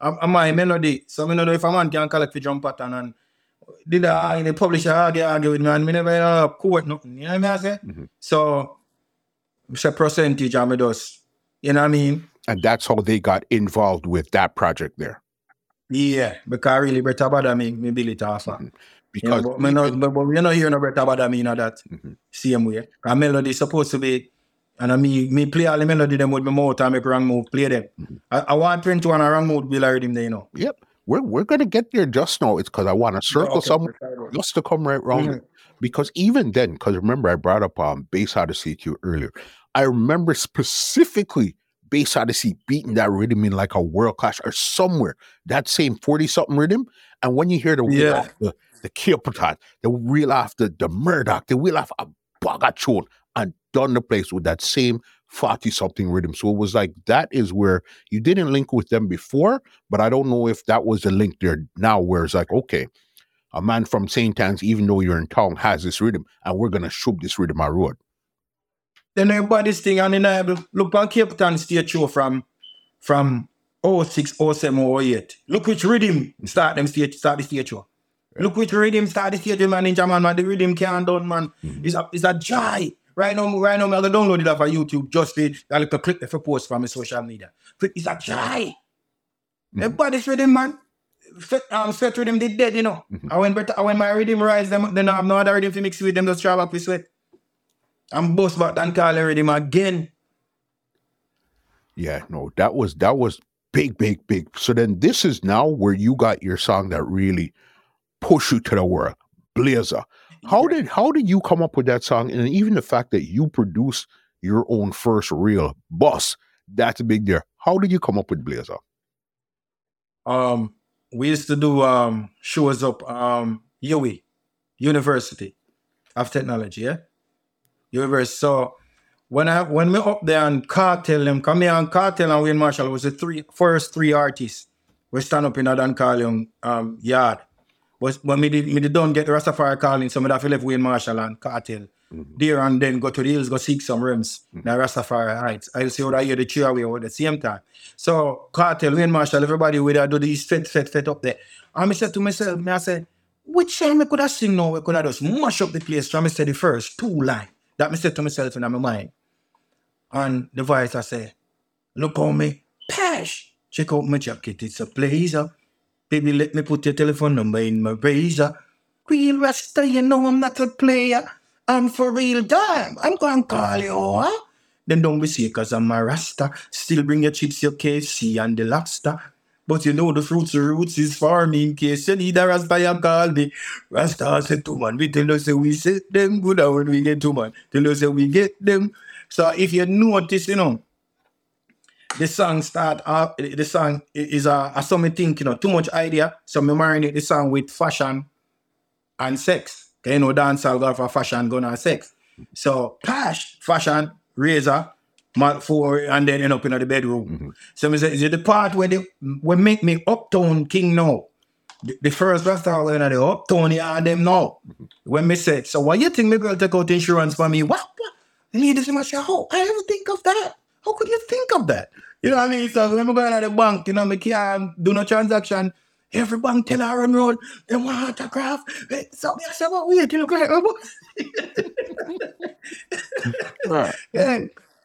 I'm my melody, so me know if a man can collect the drum pattern and did I the publisher argue, argue with me and me never uh, court nothing. You know what I say? So it's a percentage of me does. You know what I mean? And that's how they got involved with that project there. Yeah, because really better bother me, me build it off. Mm-hmm. You know, Because but, me no, but, but we not hear no better bother me in that mm-hmm. same way. A melody supposed to be and I me me play all the melody them with my mouth and make a wrong move, play them. Mm-hmm. I, I want print one a wrong move be like him there, you know. Yep. We're we're gonna get there just now. It's because I want to circle Okay, some just to come right round. Because even then, because remember I brought up um Bass Odyssey to you earlier. I remember specifically Bass Odyssey beating that rhythm in like a world clash or somewhere that same 40 something rhythm. And when you hear the wheel Yeah. off the, the Capleton, the wheel off the, the Murdak, the wheel off a tune and done the place with that same 40 something rhythm. So it was like that is where you didn't link with them before, but I don't know if that was the link there now where it's like, okay, a man from St. Ann's, even though you're in town, has this rhythm, and we're gonna shoot this rhythm I road. Then everybody's thing undeniable. Look on Cape Town stage show from from 06, 07, 08. Look which rhythm start them stage start the stage show. Look which rhythm start the stage man ninja man, man. The rhythm can't done man. Mm-hmm. It's a it's a joy. Right now, right now, I'm gonna download it off of YouTube just for I like to click the post from my social media. Click it's a joy. Everybody's mm-hmm. rhythm, man. Sweat, um, sweat rhythm did dead, you know. Mm-hmm. I when better, I when my rhythm rise, them then I have no other rhythm to mix with them, just travel up with sweat. I'm boss back and call him again. Yeah, no, that was that was big, big, big. So then this is now where you got your song that really push you to the world, Blazer. How did how did you come up with that song? And even the fact that you produced your own first real boss, that's a big there. How did you come up with Blazer? um we used to do um shows up um UE, University of Technology, yeah? University. So when I when me up there and Kartel them, come here and Kartel and Wayne Marshall was the three first three artists we stand up in a Don Corleon um yard. Was when me did me did don't get the Rastafari calling, so me have to left Wayne Marshall and Kartel. There and then go to the hills, go seek some rims. Now Rastafari Heights. I'll see what I hear the cheer away at the same time. So Kartel, Wayne Marshall, everybody with I do these fet fet fet up there. And I said to myself, me I said, which song me could have sing now? We could have just mash up the place. So I said the first two line. That me said to myself in my mind. And the voice I say, look on me, Pash. Check out my jacket, it's a blazer. Baby, let me put your telephone number in my razor. Real Rasta, you know I'm not a player. I'm for real damn. I'm gonna call you, huh? Then don't be sick cause I'm a Rasta. Still bring your chips, your KFC and the lobster. But you know the fruits roots is farming. case you need a Rasta, you call me. Rasta said to man, we tell us that we set them good and when we get to man. Tell us that we get them. So if you notice, you know, the song start up, the song is a, a something think, you know, too much idea. So me marinate the song with fashion and sex. 'Cause you know, dancehall go for fashion, gun and sex. So cash, fashion, razor, mat four, and then end up in the bedroom. So me say, is it the part where they we make me uptown king now? The, the first restaurant in the uptown yard them now. When me say, so why you think me girl take out insurance for me? What? what? Ladies in my say, how? I never think of that. How could you think of that? You know what I mean? So when I go to the bank, you know, me can't do no transaction. Every bank tell her on road, they want autograph. Eh, So I say, what wait, you look like yeah.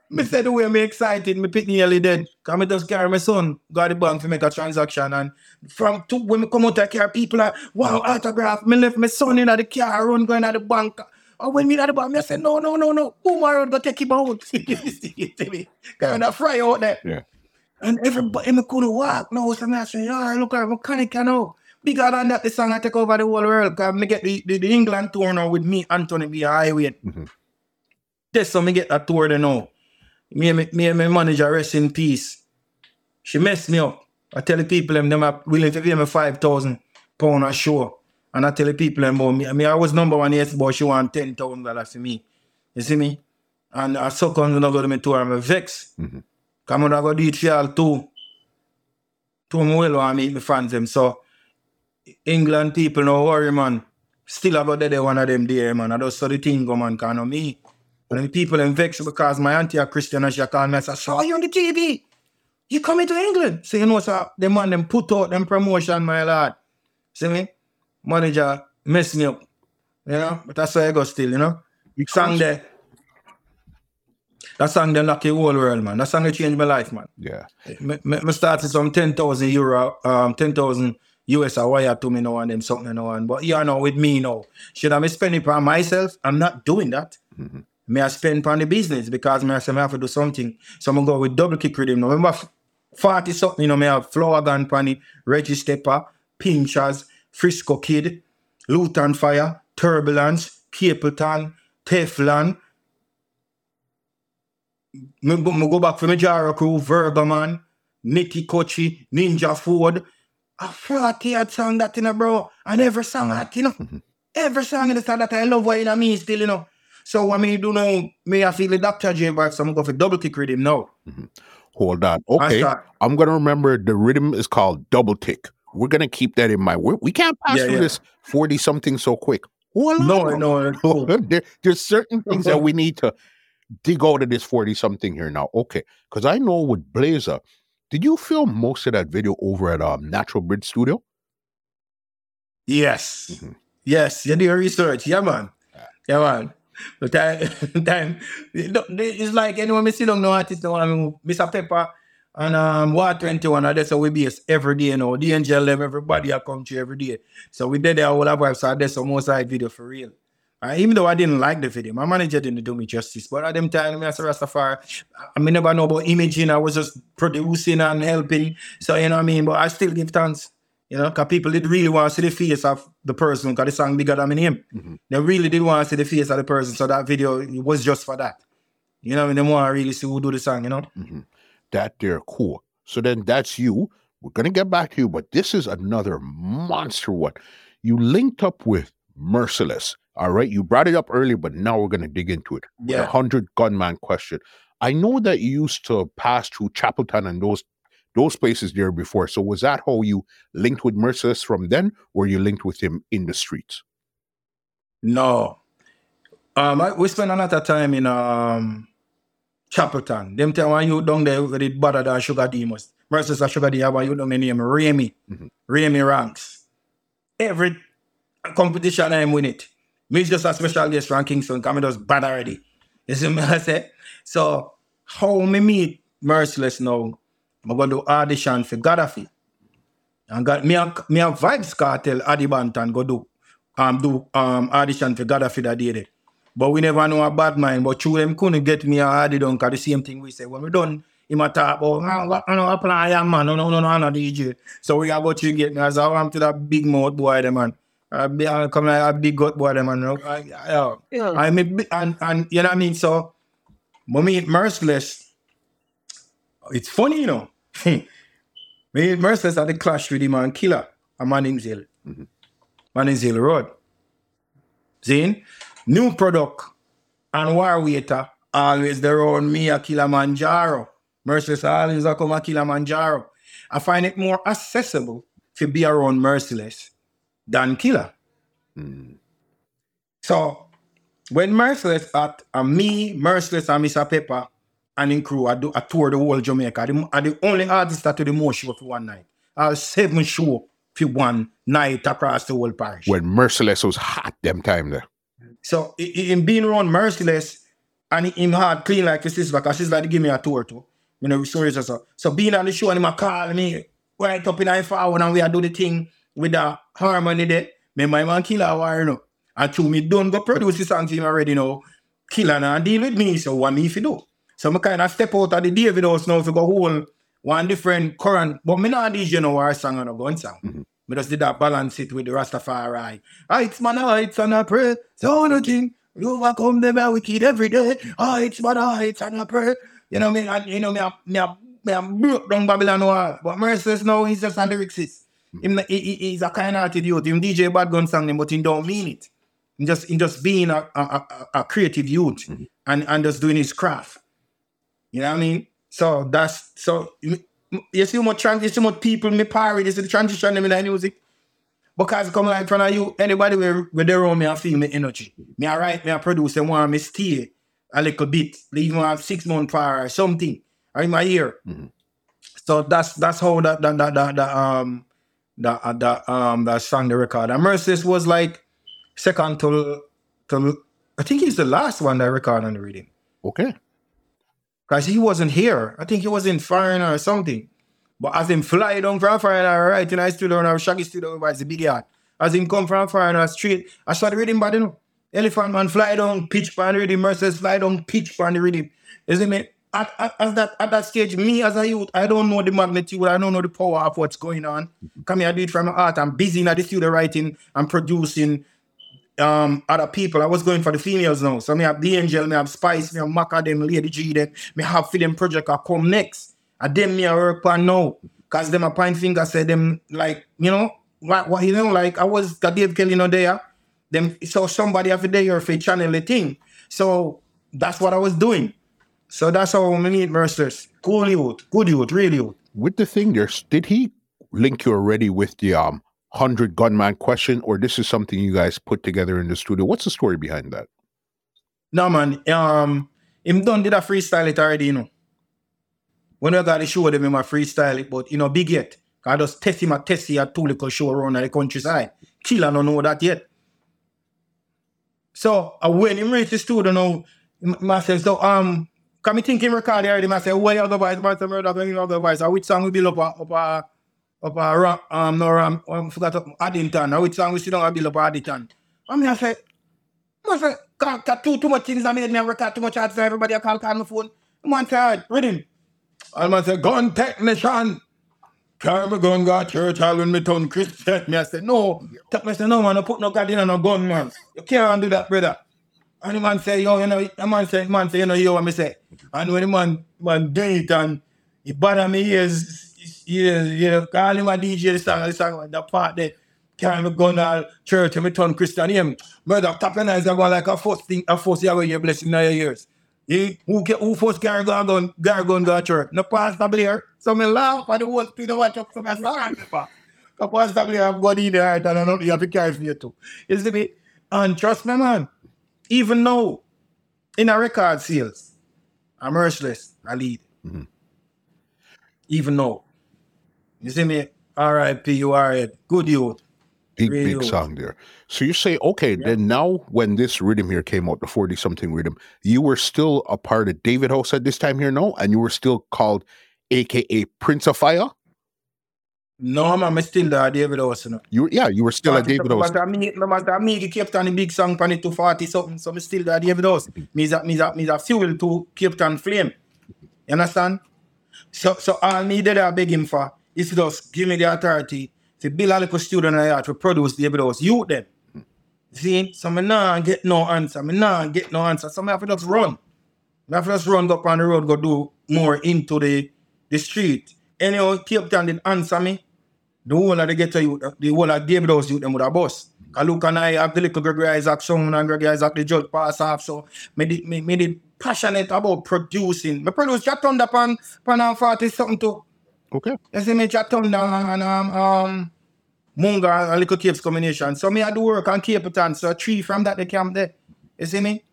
Me said the way me excited, me pick nearly dead. Cause me just carry my son, go to the bank to make a transaction. And from two, when me come out of the car, people are, wow, autograph. Me left my son in the car, run going to the bank. And when me at the bank, me I said, no, no, no, no. Who my road go take him out? you see me? Kind of fry out there. Yeah. And everybody me couldn't walk. No, so I say, yeah, look at mechanic, you know. Bigger than that, the song I take over the whole world. Cause me get the, the, the England tour now with me, Anthony B. Highway. Mm-hmm. That's how me get that tour there now. Me and me, me and my manager rest in peace. She messed me up. I tell the people them, them are willing to pay me five thousand pound a show. And I tell the people them about me. I mean I was number one yes, but she want ten thousand dollars for me. You see me? And I suck on I go to my tour, I'm a vex. Mm-hmm. Come on, I go do it for y'all too. Too me well want meet my fans them. So England people no worry man. Still about there one of them there man. I just saw the thing go man, can me. And the people them vex because my auntie a Christian and she a call me and say, saw you on the TV. You coming to England. So you know so the man them put out them promotion, my lad. See me? Manager mess me up. You know? But that's why I go still, you know? Song there. That song the whole world, man. That song they changed my life, man. Yeah. Me, me, me started some 10,000 euro, um, 10,000 US a wire to me now and them something now and but you know with me now. Should I be spending it on myself? I'm not doing that. May I spend on the business because me I say me have to do something. So I'm gonna go with double kick rhythm. Now remember f- 40 something, you know, me have flower gun pan it, Reggie Stepper, Pinchers, Frisco Kid, Lutan Fyah, Turbulence, Capleton, Teflon, me, go- me go back for my Jaro crew, Vergaman, Nitty Kutchie, Ninja Ford. I forty odd song that, you know, bro. And every song that, you know. Mm-hmm. Every song in the song that I love what you know me still, you know. So what me do know, me I feel the Dr. J vibe, so I'm going to go for double kick rhythm now. Hold on. Okay. I'm going to remember the rhythm is called double tick. We're going to keep that in mind. We're, we can't pass Yeah, through yeah. this 40 something so quick. Hold on. No, no, no. there, there's certain things that we need to dig out of this 40 something here now. Okay. Because I know with Blazer, did you film most of that video over at um, Natural Bridge Studio? Yes. Mhm. Yes, you do your research. Yeah, man. Yeah, man. But time, time, don't- it's like anyone me see down no artist, no, I mean, Mr. Pepper and um, War 21, and that's how we base every day, you know. The angel, them, everybody I come to every day. So we did that our vibes, so that's the most side video for real. Uh, even though I didn't like the video, my manager didn't do me justice. But at them time, me as a Rastafari, I mean, never know about imaging. I was just producing and helping. So, you know what I mean? But I still give thanks. You know, because people did really want to see the face of the person because the song bigger than my name. Mhm. They really did want to see the face of the person. So that video was just for that. You know, and they want to really see who do the song, you know? That they're cool. So then that's you. We're gonna get back to you, but this is another monster one. You linked up with Merciless. All right. You brought it up earlier, but now we're gonna dig into it. The Yeah. hundred gunman question. I know that you used to pass through Chapelton and those those places there before. So was that how you linked with Merciless from then, or you linked with him in the streets? No. Um, I, we spent a lot of time in um, Chapelton. Them time when you down there it better than Sugar D must. Versus a Sugar D, have you down my name, Remy. Mhm. Remy Ranks. Every competition I'm win it. Me just a special guest from Kingston, come just bad already. You see me I say? So, how me meet Merciless now, I'm going to audition for Gaddafi. And got me and me and Vybz Kartel Adi Bantan go do um do um audition for Gaddafi that day. there. But we never know a bad mind. But through them couldn't get me a Adi done cause the same thing we say. When we done, him a talk about "Ah, what- I know I play young man, no no no no I'm not DJ. So we got go to get me as I am to that big mouth boy them man. I be I come like a big gut boy them man. I, I, Yeah. I mean and and you know what I mean? So when me Merciless, it's funny, you know. Me Merciless at the clash with him and Killer and Manning's Hill. Manning's Hill Road. Zane, new product and war waiter always there on me a Killamanjaro. Merciless always a come a Killamanjaro. I find it more accessible to be around Merciless than Killer. So when Merciless at uh, me, Merciless and Mr. Pepper and in crew, I do I tour the whole Jamaica. I the only artist that do the most show for one night. I have seven show for one night across the whole parish. When Merciless was hot them time there. So i- i- being around Merciless and him hard clean like his sister because she's like give me a tour too. You know, or so. So being on the show and him call me right up in I forward and we a do the thing with the harmony there. Me my man killer war, you know. And through me don't go produce the song for him already, you know. Killer and deal with me, so what me if you do? So me kind of step out of the David house now to go hold one different current, but me not DJ no war song and a gun song. Mm-hmm. Me just did that balance it with the Rastafari. Heights man, heights and I pray. So nothing. You overcome them a wicked every day. Heights man, heights and I pray. You know me, and you know me, I, me, I, me, I broke down Babylon wall. But Merciless now, he's just a lyricist. Mm-hmm. Him, he, he- he's a kind hearted youth. Him DJ bad gun song, but he don't mean it. Just, he just being a, a, a, a creative youth mm-hmm. and, and just doing his craft. You know what I mean? So that's so you see how much trans you see how much people me parry, you see the transition in the music. Because come like in front of you, anybody where where they around me, I feel me energy. Me I write, me I produce, and want me stay a little bit, even have six month prior or something, or in my ear. So that's that's how that that that, that, that um that uh, that um that song the record. And Merciless was like second to to I think he's the last one that record on the reading. Okay. Because he wasn't here. I think he was in Foreigner or something. But as him fly down from Foreigner, right in I studio, and Shaggy studio, was the big yard. As him come from Foreigner street, I started reading bad, you know. Elephant man fly down, pitch pan the rhythm, Merciless fly down, pitch pan the rhythm. Isn't it? At, at, at that, at that stage, me as a youth, I don't know the magnitude, I don't know the power of what's going on. Come here, I do it from my heart. I'm busy in the studio writing, I'm producing um other people. I was going for the females now. So me have the angel, me have Spice, me have Maca, them Lady G, them me have for them project I come next. And them me I work on now. Cause them a point finger said them like, you know, what, what you know, like I was got Dave Kelly no there. Them so somebody have day or for channel thing. So that's what I was doing. So that's how we meet Merciless. Cool youth, good youth, really youth. With the thing did he link you already with the um hundred gunman question, or this is something you guys put together in the studio? What's the story behind that? No man, um, him done did a freestyle it already, you know. When I got the show them, him a freestyle it, but you know, big yet. I just test him a test a two little show around the countryside. Killer don't know that yet. So uh, when him reach the studio now, myself, so um, come me think him record already, I myself, murder, when you the voice, which song we build up a, up a, up uh, a, ram, um, no ram, I forgot, Addington, or which song we sit down and build up Addington. I mean, I say, I say, got, got too, too much things I made me record too much hard, so everybody I call, call my phone. Man say, ready? And man say, gun technician. Carry my gun, go to church, all when me turn Christian. Me I say, no. Tell me, say, no man, I put no God in on no gun, man. You can't do that, brother. And the man say, yo, you know, the man say, man say, you know, you what me say. And when the man, man do it and he bother me ears, yeah. know, call him a DJ, the song, the song, the part there. My gun all church and me turn Christian. Him, murder, tap your eyes and go like a first thing, a first year where you're blessing in your ears. He, who get who first carry gun gun carry gun go to church? No pastor Blair. So me laugh and the whole thing watch up so me sorry for. The pastor Blair have God in the heart and I know you have to carry for you too. You see me? And trust me man, even now in a record sales, I'm merciless, I lead. Mm-hmm. Even now. You see me? R.I.P. You are it. Good youth. Big, Really big old. song there. So you say, okay, then now when this rhythm here came out, the 40 something rhythm, you were still a part of David House at this time here, no? And you were still called AKA Prince of Fire? No me still there, David House, you know. You yeah, you were still at David House. But me, but me, he kept on the big song pan it to 40 something, so me still there, David House. Me that, me that, me that fuel to Capleton flame. You understand? So, so all me did I beg him for is you just give me the authority to build a little studio in the yard to produce David House youth them. See, so me nah get no answer. Me nah get no answer. So me have to just run. Me have to just run up on the road, go do more into the, the street. Anyhow, Capleton did answer me. The whole of the ghetto youth, the whole of David House youth, them would have bus. Luke and I have the little Gregory Isaac song and Gregory Isaac the judge pass off. So me did, did passionate about producing. Me produce Jack Thunder pan, pan and 40 something too. Okay. See me Jack Thunder and um, um Munga and Little Capes combination. So me I do work on Capleton. So three from that they camp there. You see me?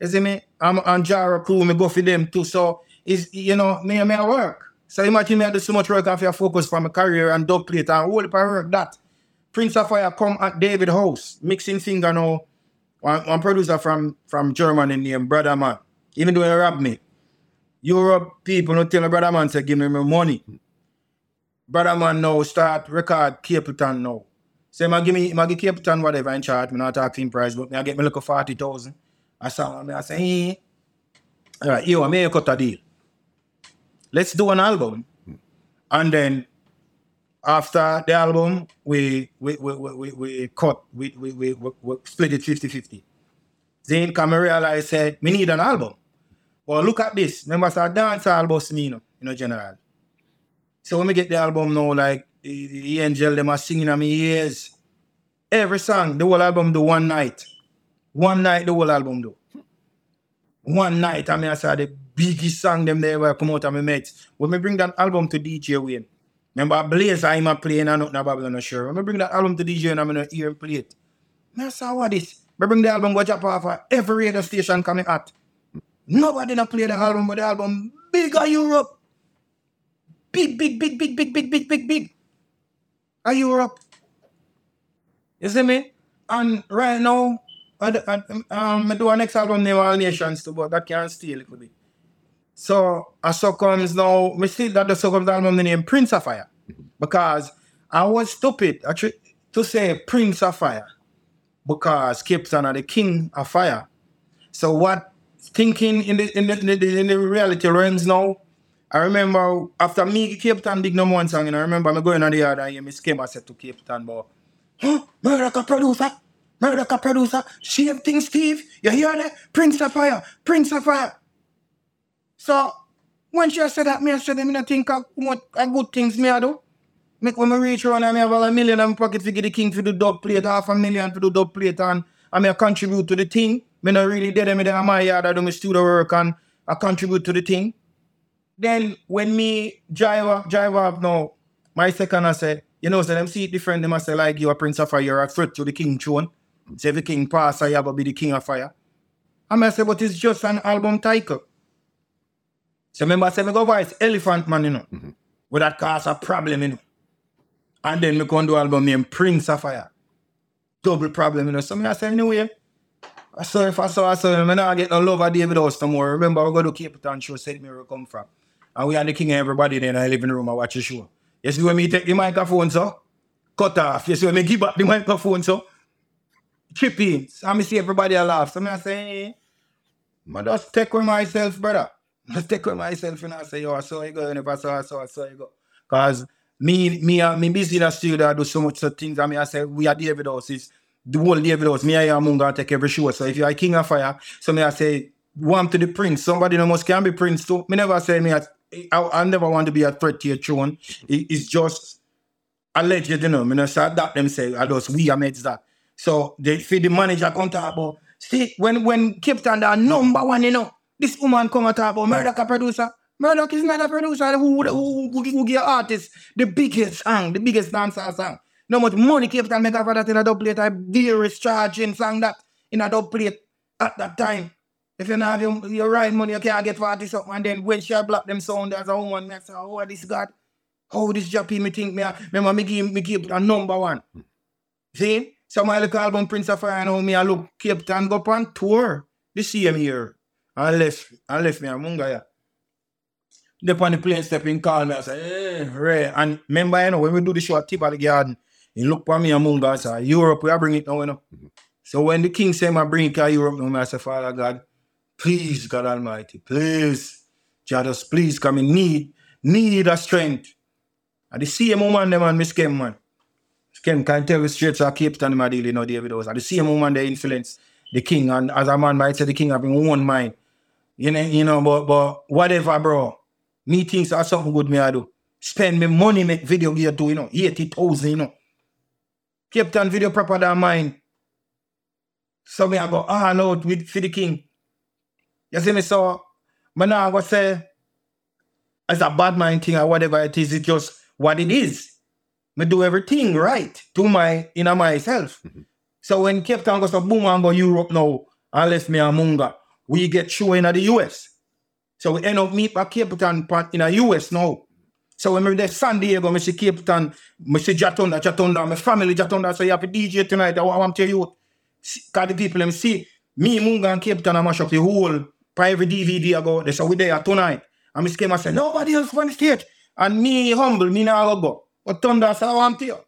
You see me? I'm on Jara crew, me go for them too. So is you know, me me I work. So imagine me I do so much work off your focus from a career and dub plate and all the work that. Prince of Fire come at David House, mixing finger now. One, one producer from from Germany named Brother Man. Even though he robbed me. Europe people don't tell Brother Man say give me my money. Brother Man now start record Capleton now. Say so, give me, I give Capleton whatever in charge, me not talking price, but me I get me look a 40,000. I saw me, I say, hey, all right, you, I may cut a deal. Let's do an album. And then after the album, we we we we, we, we cut, we, we, we, we, we split it 50-50. Then come realize, say, me need an album. Well, look at this. Remember, say, dance album, me, you know, you know, general. So when we get the album now, like the, the angel them are singing on me ears. Every song, the whole album do one night. One night the whole album do. One night, I mean I saw the biggest song them there were come out of my mates. When we bring that album to DJ Wayne. Remember Blaze I'm a playing and nothing about Babylon sure. When we bring that album to DJ and I'm gonna hear him play it. I saw what this. We bring the album go drop off of every radio station coming at. Nobody not play the album, but the album bigger Europe big, big, big, big, big, big, big, big, big. Are Europe? You see me? And right now, I, d- I, um, I do our next album name All Nations too, but that can't steal a little bit. So I so comes now, we see that the so comes album the name Prince of Fire. Because I was stupid actually to say Prince of Fire. Because Town are the king of fire. So what thinking in the in the, in the, in the reality realms now, I remember after me Capleton big number one song, and I remember me going on the yard and hear me schema set to Capleton, but huh, Murdak a producer. Murdak producer, same thing, Steve. You hear that? Prince of Fire, Prince of Fire. So, when she said that, me I said, not think of good things me I do. Make when me reach around and me have a million in my pocket to get the king for the dub plate, half a million for the dub plate, and I I contribute to the thing. Me not really dead, me there my yard, I do my studio work and I contribute to the thing. Then when me drive up, drive up now, my second I say, you know, so them see it different, them I say like you a prince of fire, you're a threat to the king throne. Say if the king pass, I have to be the king of fire. And I say, but it's just an album title. So remember I say me go voice Elephant Man, you know. Mm-hmm. Would that cause a problem, you know. And then me go and do album named Prince of Fire. Double problem, you know. So me I say anyway. I saw if I saw I saw me I get no love of David House no more. Remember we go to Capleton show, said me where I come from. And we are the king and everybody there in the living room, I watch the show. You see when me take the microphone, so cut off. You see when me give up the microphone, so chip in. So I see everybody laugh. So me I say, hey, I just take with myself, brother. Just take with myself and I say, yo, I saw you go. And if I saw, I saw, I saw you go. Cause me, me, uh, me busy in the studio, I do so much of things. I mean, I say, we are David House. It's the whole David House. Me I and Munga take every show. So if you are King of Fire, so me I say, want to the prince. Somebody no must can be prince too. Me never say me, I, I, I never want to be a threat to your throne. It, it's just alleged, you know. Me not say that them say, I just we are mates that. So they feed the manager come talk about. See, when when Capleton are number one, you know, this woman come and talk about Murdak a producer. Murdak is not a producer who who, who, who who give artist the biggest song, the biggest dancer song. No much money Capleton make for that in a dub plate. I dearest charging song that in a dub plate at that time. If you don't have your, your right money, you can't get 40 something. And then when she block them sound as a woman, me say, oh, this God, how this jockey me think me, remember me give, me give a number one. See? So my little album Prince of Fire and how me I look Capleton go on tour the same year. I left, I left me a Munga, yeah. Dep on the plane step in call me, I say, hey, Ray. And remember, you know, when we do the show at Tip of the Garden, he look for me and Munga, I say, Europe, we are bring it now, you know. Mm-hmm. So when the king say, I bring it to Europe now, I say, Father God, please, God Almighty, please, Jesus, please come in need, need a strength. And the same woman, them and Miss Kim, man. Ken can tell you straight to Capleton, my deal, you know, David House. And the same woman they influence the king. And as a man might say, the king have in one mind. You know, you know, but but whatever, bro. Me thinks are something good me I do. Spend me money make video gear do, you know, 80,000, you know. Capleton video proper than mine. So me I go ah, all out with for the king. You see me so but now I go say as a bad mind thing or whatever it is, it's just what it is. Me do everything right to my inner myself. Mm-hmm. So when Capleton goes to boom and go Europe now, left me and Munga, we get show in the US. So we end up meet at Capleton part in the US now. So when we there San Diego, me see Capleton, me see Jatonda, Jatonda, my family Jatonda, so you have a DJ tonight, I want to tell you. Cause the people them see me, Munga and Capleton, I mash up the whole private DVD I go there. So we there tonight. And me came and say, nobody else on the stage. And me humble, me now go go. But Thunder say, I want to tell you.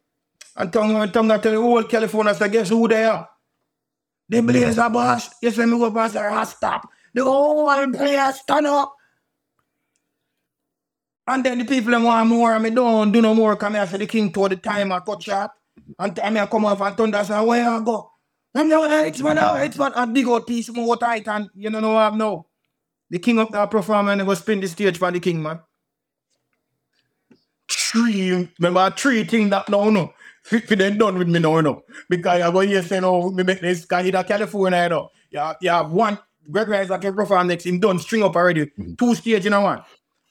And Tongue, tongue tell the whole California, say, guess who they are? The Blazer boss. You see me go past the stop. The whole players stand up. And then the people them want more, and me don't do no more. Come here, say the king to the time I cut shot. And time I come off and thunder say, where I go? I'm like, hey, it's one oh, out, it's one, and big old piece more tight, and you don't know what I have now. The king up there perform and they go spin the stage for the king, man. Three, remember three things that no, no. If they done with me no, no. Because I go here say, no, me make this guy hit a California, you know. Yeah, yeah, one, Greg Rice, I can perform next, him done string up already. Mm-hmm. Two stage in a one.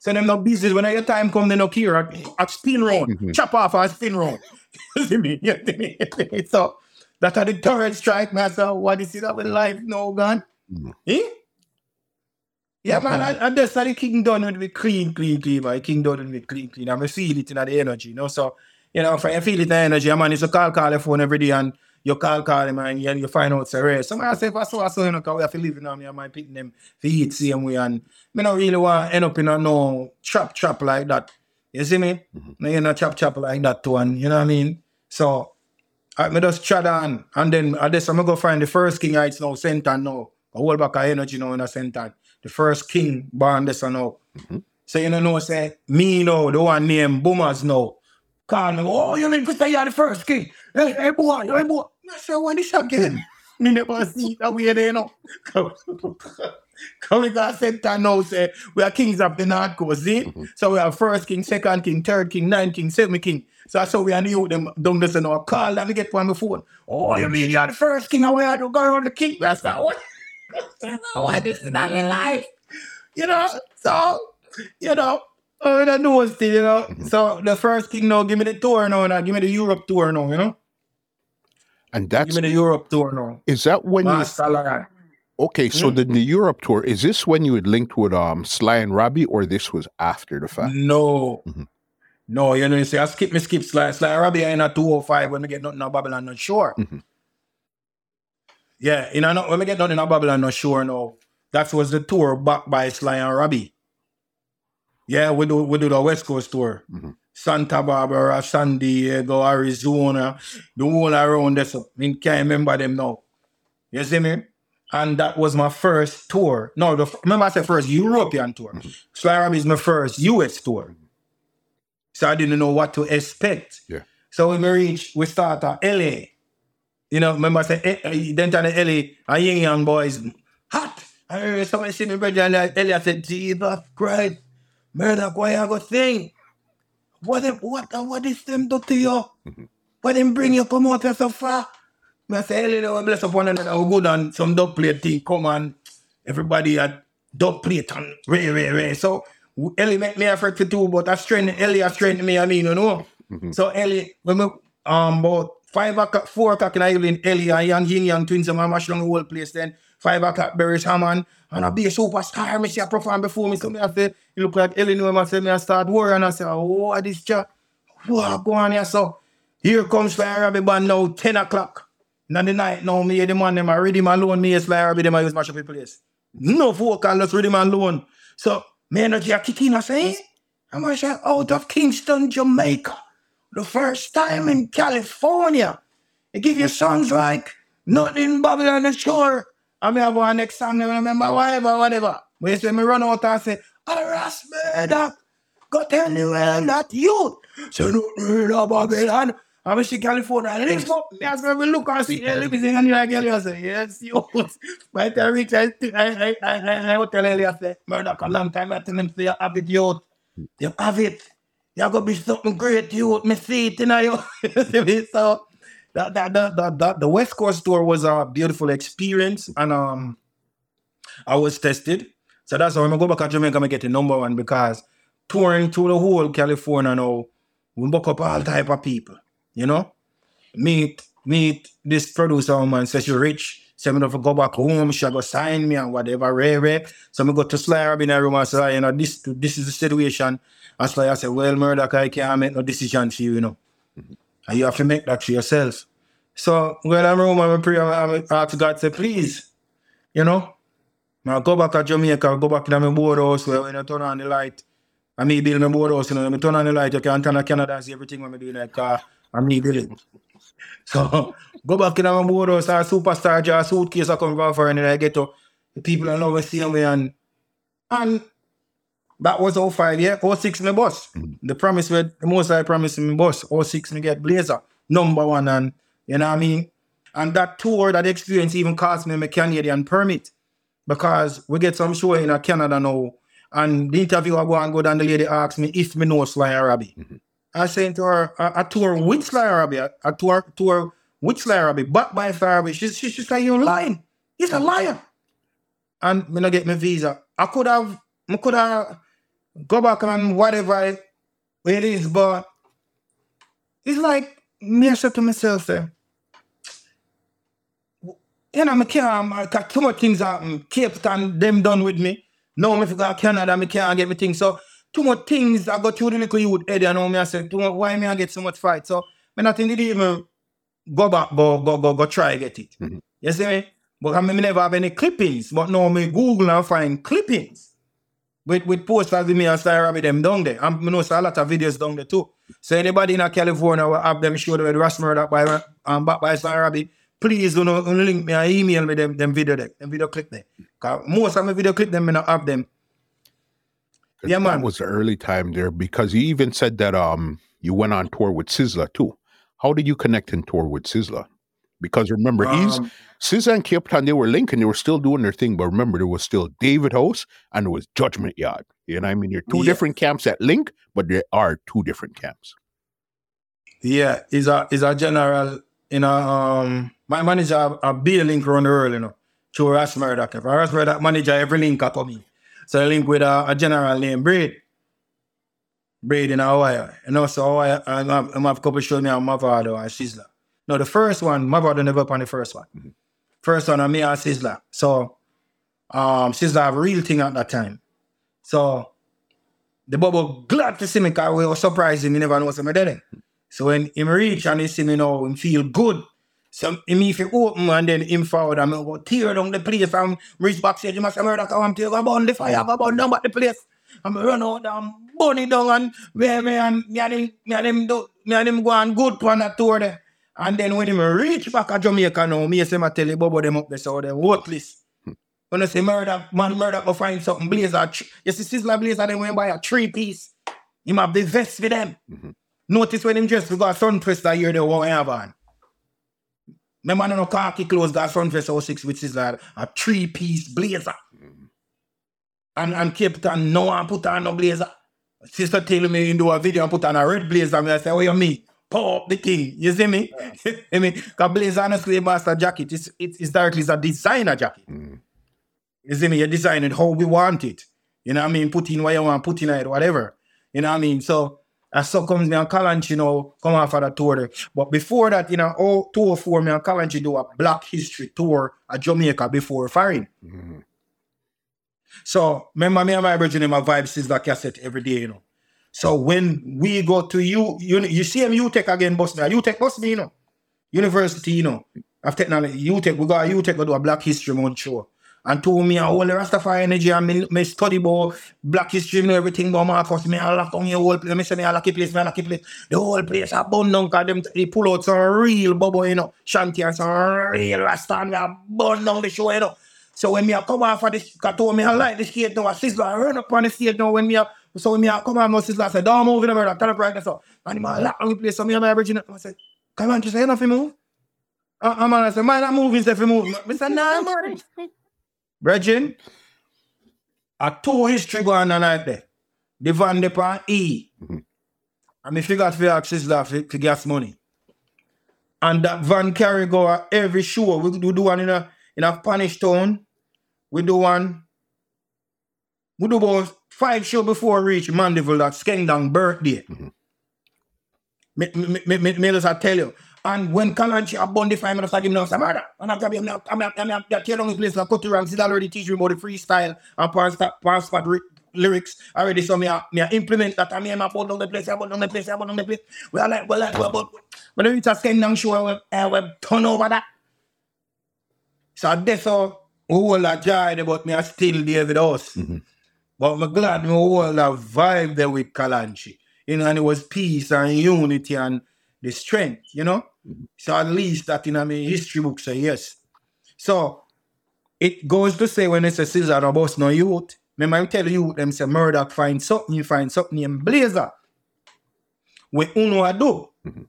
So them no business, when your time come, they no care. At, at spin round, chop off a spin round. you see me? You see me? so, that are the third strike. So, what is it up with life no gun? Eh? Yeah, man, I, and that's how the king done with me clean, clean, clean, man. King done with me clean, clean. And I feel it in the energy, you know. So, you know, if I feel it in the energy, a man, it's a call, call the phone every day and you call, call him and you, you find out it's a rare. Somebody say, if I saw, I saw, you know, because we have to live in me, I might pick them for eat same way. And me not really want to end up in a no trap, trap like that. You see me? No, you know, chop, chop like that too. And you know what I mean? So, I me just chat on. And then I guess I'm to go find the first king heights now, St. Ann now. A whole back of energy now in a St. Ann. The first king born this and now. Mm-hmm. So you know, know say, me now, the one named Boomers now. Call me, oh, you mean to say you're the first king? Hey, hey boy, hey boy. I said, what is again? Me never see that way there, you know. Come got center now say we are kings of the North Coast, see? Mhm. So we have first king, second king, third king, ninth king, seventh king. So that's how we are new them down this and our call and we get one before. Oh, you mean you're the first king and we had to go around the king? That's not what why this is not in life. You know, so you know, I don't know still, you know. Mhm. So the first king now give me the tour now, now give me the Europe tour now, you know. And that's me the Europe tour now. is that when you Lion. okay? So Mm. the, the Europe tour is this when you had linked with um Sly and Robbie, or this was after the fact? No. Mhm. No, you know, you say, I skip me skip slide. Slide Robbie in a 205 when we get nothing in Babylon, not sure. Mhm. Yeah, you know, when we get nothing in Babylon, not sure no. That was the tour back by Sly and Robbie. Yeah, we do we do the West Coast tour. Mhm. Santa Barbara, San Diego, Arizona, the whole around there. So I can't remember them now. You see me? And that was my first tour. No, the, remember I said first European tour. Sly Robbie is my first US tour. So I didn't know what to expect. Yeah. So when we reach, we start at LA. You know, remember I said, eh, eh, then to the LA, and young young boys, hot. I remember somebody see me brother and LA, I said, Jesus Christ, murder, why I go sing? What them, what, what is them do to you? What them bring you come out here so far? I say, LA, they will bless up one another, we go down, some dub plate thing come on. everybody had dub plate and ray, ray, ray. So Ellie make me effort to do, but I strengthen Ellie, I strengthen me, I mean, you know. Mhm. So Ellie, when we, um, about five o'clock, four o'clock in the evening, Ellie and young Yin Yang twins, and I mash down the whole place. Then five o'clock, Beres Hammond, and I be a superstar. Me see a perform before me, so me I say, you look like Ellie, know I say, me I start worrying, and I say, oh, this chat? What go on here? So here comes Sly Robbie band now, 10 o'clock. Now the night now, me the man them I ready man alone, me Sly Robbie them I use mash up place. No vocal, just ready man alone. So me energy I kick I say, eh? I'm gonna say out of Kingston, Jamaica. The first time in California. They give you songs like Nothing Babylon the Shore. I mean, I want next song, I remember whatever, whatever. When you say me run out, I say, Harass murder. Tell the world that you. So nothing in Babylon. I wish in California. And this up. Me ask me we look and see, hey, let me sing and you like Ellie. I say, yes, you. By the time I reach, I, I, I, I, I Ellie, I say, murder, a long time I tell him, say, you have it, youth. You have it. You're gonna be something great, you me see it in you. See me? so that, that, that, that, that the West Coast tour was a beautiful experience and um I was tested. So that's why I'm gonna go back to Jamaica, I get the number one because touring through the whole California now, we book up all type of people, you know? Meet meet this producer woman says she rich. Say me to go back home, she go sign me and whatever, rare, rare. So I go to Sly Robbie in the room and say, you know, this this is the situation. And Sly I say, well, Murdak, I can't make no decision for you, you know. And you have to make that for yourself. So when I'm home, I'm pray, I'm ask God, say, please, you know, now go back to Jamaica, go back to my board house where when I turn on the light, I me build my board house, you know, when I turn on the light, you can turn on Canada and see everything when I do in that car. I me build uh, it. So go back in my board house, a superstar jar suitcase I come for and I get to the people I know see me and and that was 05, yeah. 06 my boss. Mm-hmm. The promise where the most I promised me boss. 06 me get Blazer. Number one and you know what I mean? And that tour, that experience even cost me my Canadian permit. Because we get some show in Canada now. And the interview I go and go down, the lady asks me if me know Sly and Robbie. Mm-hmm. I said to her, I, a tour with Sly and Robbie, I, a tour, tour with Sly and Robbie, but by Sly and Robbie. She, she, she said, you're lying. He's a liar. And me not get my visa. I could have, I could have go back and whatever it is, but it's like me I said to myself, say, you know, I can't, I got too much things happen. Capleton, them done with me. Now me forgot Canada, me can't get me things. So too much things I got through the little youth head and now me I said, too much, why me I get so much fight? So me nothing did even go back, go, go, go, go try get it. Mhm. You see me? But I mean, me never have any clippings. But now me Google and find clippings with with posters with me and Sly Robbie them down there. And me know so a lot of videos down there too. So anybody in California will have them show them the Ras Murdak by um, back by Sly Robbie. Please do not link me and email me them, them video there, them video clip there. 'Cause most of my video clip them me not have them. Yeah, that man. was the early time there because you even said that um you went on tour with Sizzla too. How did you connect and tour with Sizzla? Because remember, he's Um, Sizzla and Capleton, they were linking, they were still doing their thing. But remember, there was still David House and there was Judgment Yard. You know what I mean? You're two different camps that link, but there are two different camps. Yeah, is a is a general, you know, um my manager I be a link around the world, you know, through Ras Murdak. If Ras Murdak manager every link up on me. So I link with a, a general named Braid. Braid in Hawaii. You know, so Hawaii, I have, I have a couple shows me on Mavado and Sizzla. No, the first one, Mavado never up on the first one. First one on me and Sizzla. So um Sizzla have a real thing at that time. So the bubble glad to see me because we were surprised him, he never know something there. So when him reach and he see me now, him feel good. So him if he open and then him forward and me go tear down the place from reach backstage, him a say, Murdak, I want to go burn the fire, go burn down back the place. And me run out and burn it down and where me and me and him, me and him do, me and him go on good on that tour there. And then when him reach back at Jamaica now, me say, I tell you, Bobo them up there, so them worthless. When I say murder, man, murder go find something blazer. You see, Sizzla blazer, they went buy a three piece. Him have the vest for them. Mm-hmm. Notice when him dress, we got sun twist that year they won't have on. My man no khaki clothes got sun twist 06 which is like a three piece blazer. And and Capleton no one put on no blazer. Sister tell me you do a video and put on a red blazer. Me I say, what you mean? Pull up the thing. You see me? I mean, because blazer honestly master jacket, it's, it's, it's directly it's a designer jacket. Mm. You see me? You design it how we want it. You know what I mean? Put in what you want, put in it, whatever. You know what I mean? So as so comes me and Kalonji, you know, come off of that tour there. But before that, you know, oh, 204, me and Kalonji do a Black History tour at Jamaica before firing. Mm-hmm. So remember me and my brother in my vibe Sizzla cassette every day, you know. So when we go to you, you, you see him take again, boss me. take boss me, you know. University, you know. Of technology, UTech, we got a UTech go do a Black History Month show. And told me all the Rastafari energy and me, me study about Black History and everything about Marcus. Me I lock down your whole place. Me say me a lucky place, me a lucky place. The whole place a burn down cause them they pull out some real bubble, you know. Shanty and some real Rasta and we a burn down the show, you know. So when me a come off of this, cause told me I like the skate now, a Sizzla, I run up on the stage now when me a, so when me a come on, no Sizzla, I say, don't move in the murder, turn up right there, so. And him a lock on the place, so me and my virgin, I say, come on, just say nothing move. Uh, uh, man, I say, man, I'm moving, say, if you move. I say, nah, man. Virgin, a two history going on out there. The van de pan E. Mm-hmm. And me figure out for ask Sizzla for, for gas money. And that van carry go every show. We do do one in a in a Spanish town. We do one. We do about five show before we reach Mandeville that Skengdang birthday. Mm-hmm. Me, me, me, me, me just I tell you. And when Kalonji a bond the five minutes, I give him now some murder. And after him now, I'm I'm I'm I'm tear down the place and Cutty Ranks. He's already teach me about the freestyle and pass pass ry- lyrics already. So me I, me I implement that. and me and I put down the place, I put down the place, I put down the place. We are like, well, like, well, but when we reach a Skengdang show, we uh, we turn over that. So that's how uh, we hold that joy, but me I still there with us. Mm-hmm. But I'm glad me hold that vibe there with Kalonji. You know, and it was peace and unity and the strength, you know. So at least that in mean history book say yes. So it goes to say when it's a scissor about no youth. Remember I tell you them say Murdak find something, you find something in Blazer. We uno a do. Mm-hmm.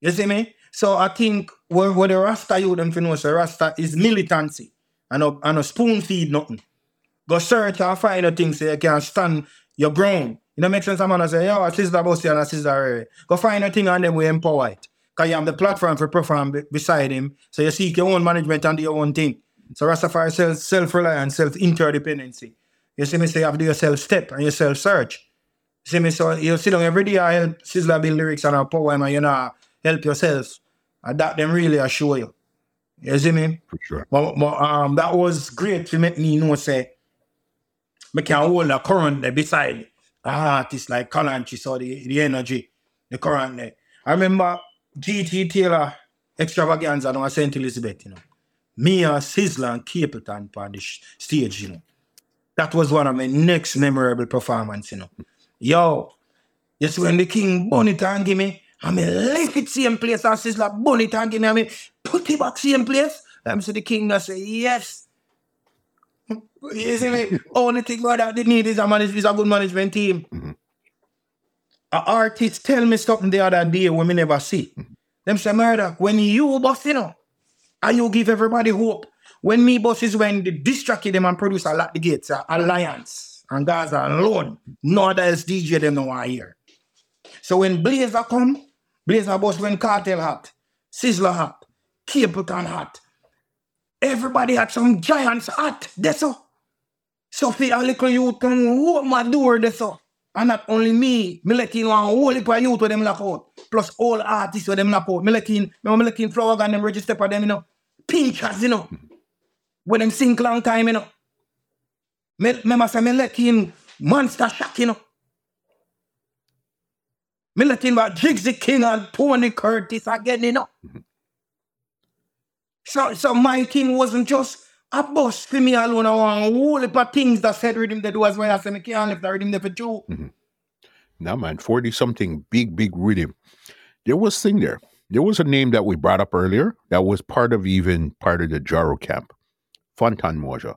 You see me? So I think where, where the Rasta you them know say Rasta is militancy and a, and a spoon feed nothing. Go search and find the things so you can stand your ground. You know, make sense? I'm gonna say, yo, a sister bossy and a sister Rere. Go find a thing and then we empower it. Because you have the platform for perform be- beside him. So you seek your own management and do your own thing. So Rastafari self self reliance, self interdependency. You see me say you have to do your self step and your self search. You See me so you sit down every day I help Sizzla build lyrics and a poem and you know help yourself. And that them really assure you. You see me? For sure. But, but um, that was great to make me know say me can hold a current beside a artist like Kalonji, so the, the energy, the current there. I remember GT Taylor extravaganza at St. Elizabeth, you know. Me and Sizzla and Capleton on the stage, you know. That was one of my next memorable performance, you know. Yo, just when the king bun it and give me, I mean, left it same place and Sizzla bun it and give me, I mean, put it back same place. I'm say the king I say, yes. You see me? Only thing about that they need is a manage is a good management team. A artist tell me something the other day when me never see. Them say murder. When you boss, you know, and you give everybody hope. When me boss is when they distract them and produce a lot the gates, uh, alliance, and Gaza alone. No other else DJ them no want hear. So when Blazer come, Blazer boss when Cartel hot, Sizzla hot, Capleton hot. Everybody had some giants hot. That's all. So for a little youth can open my door that's all. And not only me, me let one whole heap of youth with them lock out. Plus all artists with them lock out. Me let in, me let Flower and them register for them, you know. Peachers, you know. When them sing long time, you know. Me, me say me let in Monster Shack, you know. Me let about Jigsy King and Tony Curtis again, you know. So, so my thing wasn't just a bus for me alone. I want a whole heap of things that said rhythm that was when I said me can't lift the rhythm there for two. Now, man, 40 something big, big rhythm. There was thing there. There was a name that we brought up earlier that was part of even part of the Jaro camp, Fantan Mojah.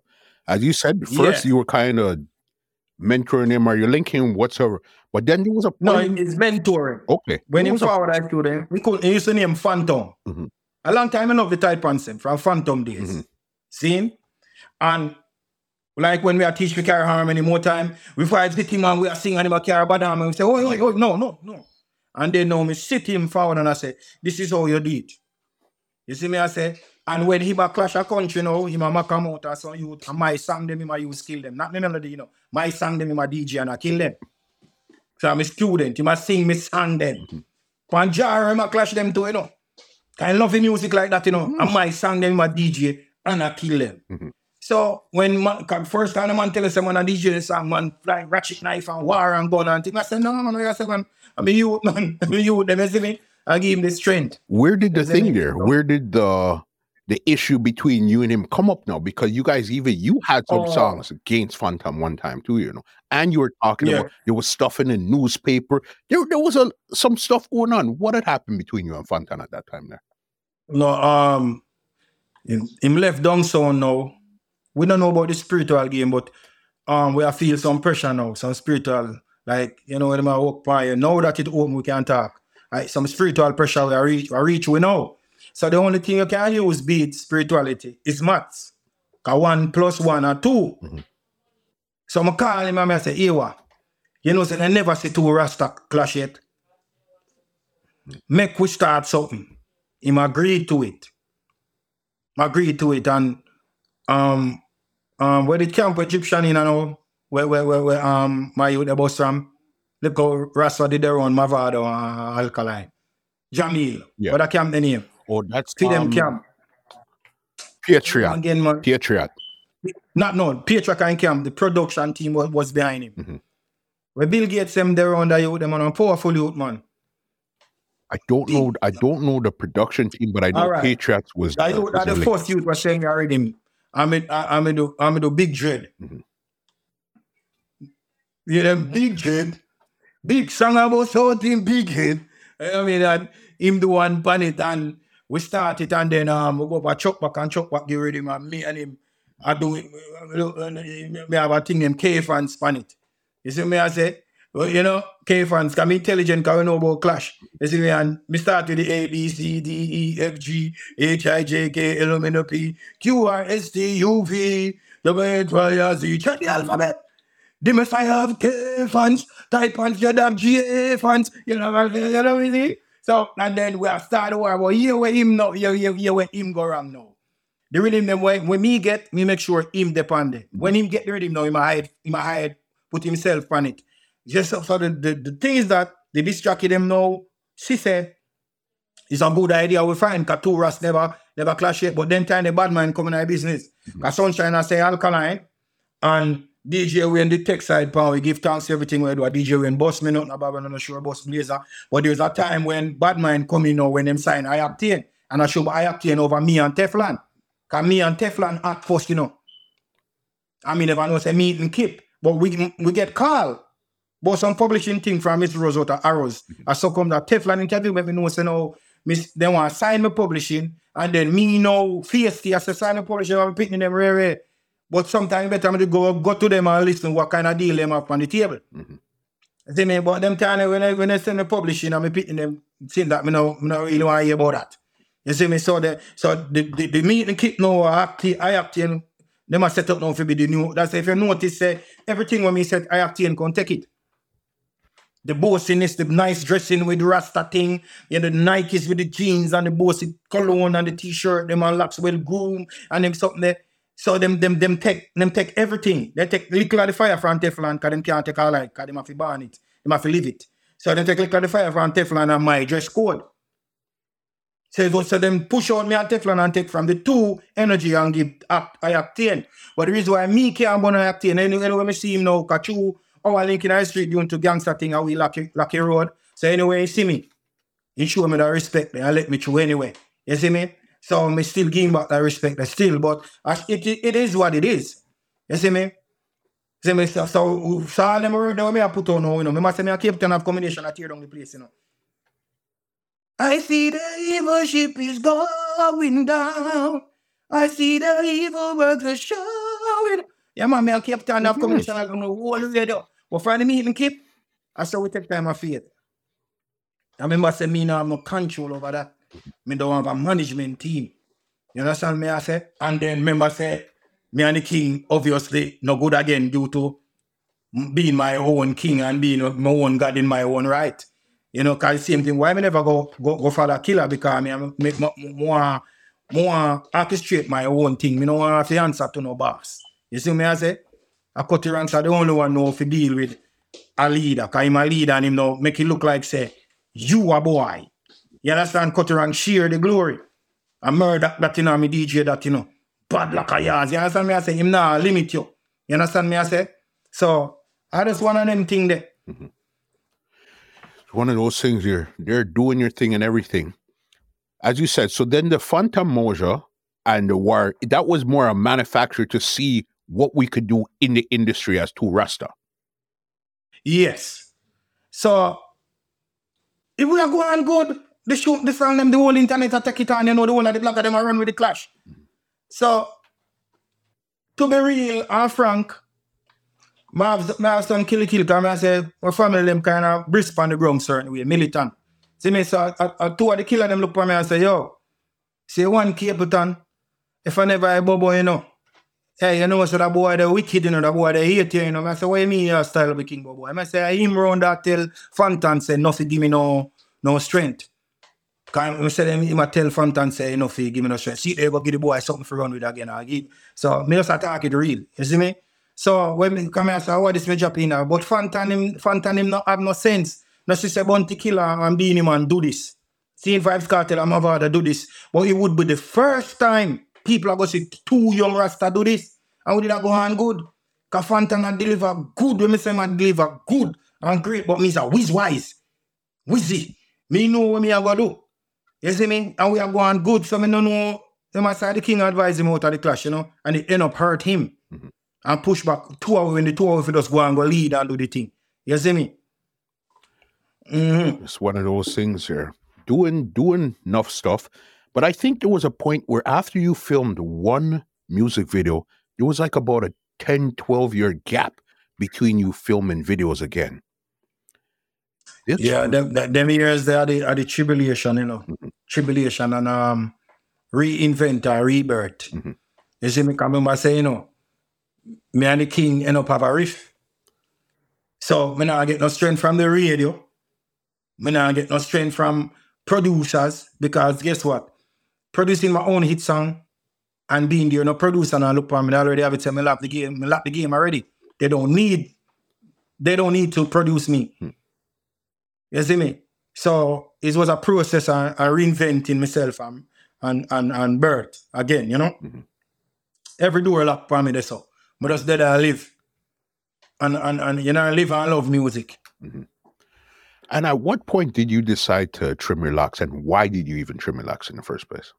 As you said, first Yeah. you were kind of mentoring him or you're linking whatsoever. But then there was a No, point. it's mentoring. okay. When him was forward I to them, we could he used to name Phantom. Mhm. A long time enough the type concept from Phantom days. Mhm. See him? And like when we are teach we carry harmony more time, we find sit him and we are singing him a carry badam and we say, oh, oh, oh, no, no, no. And then now me sit him forward and I say, this is how you do it. You see me, I say, and when he a clash a country you now, he a come out or some youth, and my song them, him a use kill them. Not me melody, you know. My song them, him a DJ and I kill them. So I'm a student, he must sing me song then. Mm-hmm. When jar him a clash them too, you know. I love the music like that, you know. Mm. And my song them, him a DJ and I kill them. Mhm. So when man, first time the man tell us man a DJ song, man, like ratchet knife and war and gun and thing. I said, no, no, no, I said, man, I'm a youth, man. I'm a youth, them, you see me? I give him the strength. Where did the thing there? Where did the the issue between you and him come up now? Because you guys even you had some Oh. songs against Phantom one time too, you know, and you were talking Yeah. about there was stuff in the newspaper. There, there was a some stuff going on. What had happened between you and Phantom at that time? There, No, um, him, him left down so now. We don't know about the spiritual game, but um, we are feel some pressure now, some spiritual, like you know, when I walk by, you know that it open, we can talk. Right, some spiritual pressure we are reach, we are reach, we know. So the only thing you can use beat spirituality is maths. Cause one plus one are 2 Mhm. So I call him and I say, Ewa, you know, say I never see two Rasta clash yet. Make we start something. Him agreed to it. Agreed to it and um um where the camp Egyptian in and all where where where, where um my youth the bus from look how Rasta did their own Mavado uh, alkaline. Jamil. Yeah. What a camp the name? oh, that's them um, camp. Patriot, Again, man. Patriot. Not no, Patrick and Camp, the production team was, was behind him. Mhm. Where Bill Gates them there on the youth, them on a powerful youth, man. I don't know. I don't know the production team, but I know right. Patriots was. Was that the first youth was saying already him. I'm in I'm in the I'm in the big dread. Mhm. Yeah, them big dread. Big song about something big head. I mean and him do one pan it and we start it and then um we go for chuck back and chuck back get ready man. Me and him I do it me have a thing named K fans pan it. You see me I say well, you know, K fans be intelligent because we know about clash. You see me, and me start with the A, B, C, D, E, F, G, H, I, J, K, L, M, N, O, P, Q, R, S, T, U, V, W, X, Y, Z. Check the alphabet. The Messiah of K fans, type fans, have G, A fans, you know, you know I? So, and then we have started war, but here where him now, here, here, here where him go wrong now. The rhythm them when, when me get, me make sure him depend. When him get the rhythm now, he might hide, he might hide, put himself on it. Just so, the, the, the thing is that they distract them now. She said, it's a good idea we find rats never never clash yet. But then time the bad man coming out of business. Mm-hmm. Because Sunshine I say alkaline and DJ we in the tech side power, we give thanks to everything we do. A DJ we in boss me nothing about I'm not sure boss blazer. But there's a time when bad man come in now when them sign I-Octane. And I show I-Octane over me and Teflon. Cause me and Teflon act first, you know. I mean never know say meet and keep. But we we get call. But some publishing thing from Mr. Rosota Arrows. I so come that Teflon interview let me know say no, miss they want to sign me publishing and then me know feisty as a sign me publishing I'm picking them rare rare. But sometimes better me to go go to them and listen what kind of deal them up on the table. Mhm. See me, but them time when I when I send the publishing I'm picking them seeing that me no, me no really want to hear about that. You see me? So the so the the, the meeting keep now I I acting them are set up now for be the new. That's if you notice say everything when me said I acting can take it. The bossiness, the nice dressing with the Rasta thing, you know, the Nikes with the jeans and the bossy cologne and the t-shirt, them and locks well groomed and them something there. So them them them take them take everything. They take little of the fire from Teflon because them can't take all right, because them have to burn it. Them have to leave it. So they take little of the fire from Teflon and my dress code. So, so them push out me and Teflon and take from the two energy and give act, I-Octane. But the reason why me can't burn I-Octane, anyway, anyway, me see him now, Kachu, our link in the street doing to gangster thing, how we lucky, lucky road. So anyway, you see me, he show me the respect and let me through anyway. You see me? So me still give back that respect I still, but it, it is what it is. You see me? You See me, so, so, so all them word that me I put on now, you know, me must say me a captain of combination I tear down the place, you know. I see the evil ship is going down. I see the evil works are showing. Yeah, man, me a captain of combination I gonna hold the radio. But for the meeting keep, I saw we take time of faith. I remember say me now have no control over that. Me don't have a management team. You understand me I say? And then remember say me and the king obviously no good again due to being my own king and being my own God in my own right. You know, cause same thing. Why me never go go, go for the killer because me I make more more more orchestrate my own thing. Me no want to answer to no boss. You see me I say? A ranks are the only one know to deal with a leader. Cause him a leader and him now make it look like say you a boy. You understand? Rank share the glory. I murder that you know me DJ that you know bad like a yaz. You understand me? I say him now limit you. You understand me? I say. So I just one of them thing there. Mm-hmm. One of those things you're they're doing your thing and everything. As you said, so then the Fantan Mojah and the War, that was more a manufacturer to see what we could do in the industry as two Rasta. Yes. So if we are going good, the shoot the song them, the whole internet I take it on, you know, the whole of the blogger them are run with the clash. So to be real and frank, my have kill kill because I say my family them kind of brisk on the ground certain way, militant. See me, so I, I, two of the killer them look for me and say, yo, say one Capleton, if I never I bobo, you know. Hey, you know, so that boy the wicked, you know, that boy the hate you, you know. I say, you mean your uh, style the king bobo? I say, I him round that till Fantan say nothing give me no no strength. Cause I say might tell Fantan say, know, give me no strength. See, they go give the boy something for run with again. I give. So me just attack it real. You see me? So when me come here, say, what this me drop now? But Fantan him, Fantan him not have no sense. No, she say, Bounty Killer and Beenie Man do this. Seeing Vybz Kartel and my to do this. But it would be the first time people are going to see two young Rasta do this. And we did that go on good. Because Fantan had deliver good. When me say man deliver good and great. But me say, whiz wise. Wizzy. Me know what me are going to do. You see me? And we are going good. So me don't know. They must say the king advise him out of the clash, you know. And it end up hurt him. Mm-hmm. And push back two hours when the two hours for just go and go lead and do the thing. You see me? Mm-hmm. It's one of those things here. Doing doing enough stuff. But I think there was a point where after you filmed one music video, there was like about a 10, 12 year gap between you filming videos again. Yeah, them, them years they are the, are the tribulation, you know. Mm-hmm. Tribulation and um reinvent or rebirth. Mm-hmm. You see me coming by saying, you know, me and the king end up have a riff. So me not get no strength from the radio. Me not get no strength from producers because guess what? Producing my own hit song and being there, no producer and look for me, They already have it say me lap the game, me lap the game already. They don't need, they don't need to produce me. Hmm. You see me? So it was a process of, of reinventing myself and and and, and birth again, you know? Mm-hmm. Every door locked for me there so. But that's that I live. And and and you know, I live and love music. Mm-hmm. And at what point did you decide to trim your locks and why did you even trim your locks in the first place?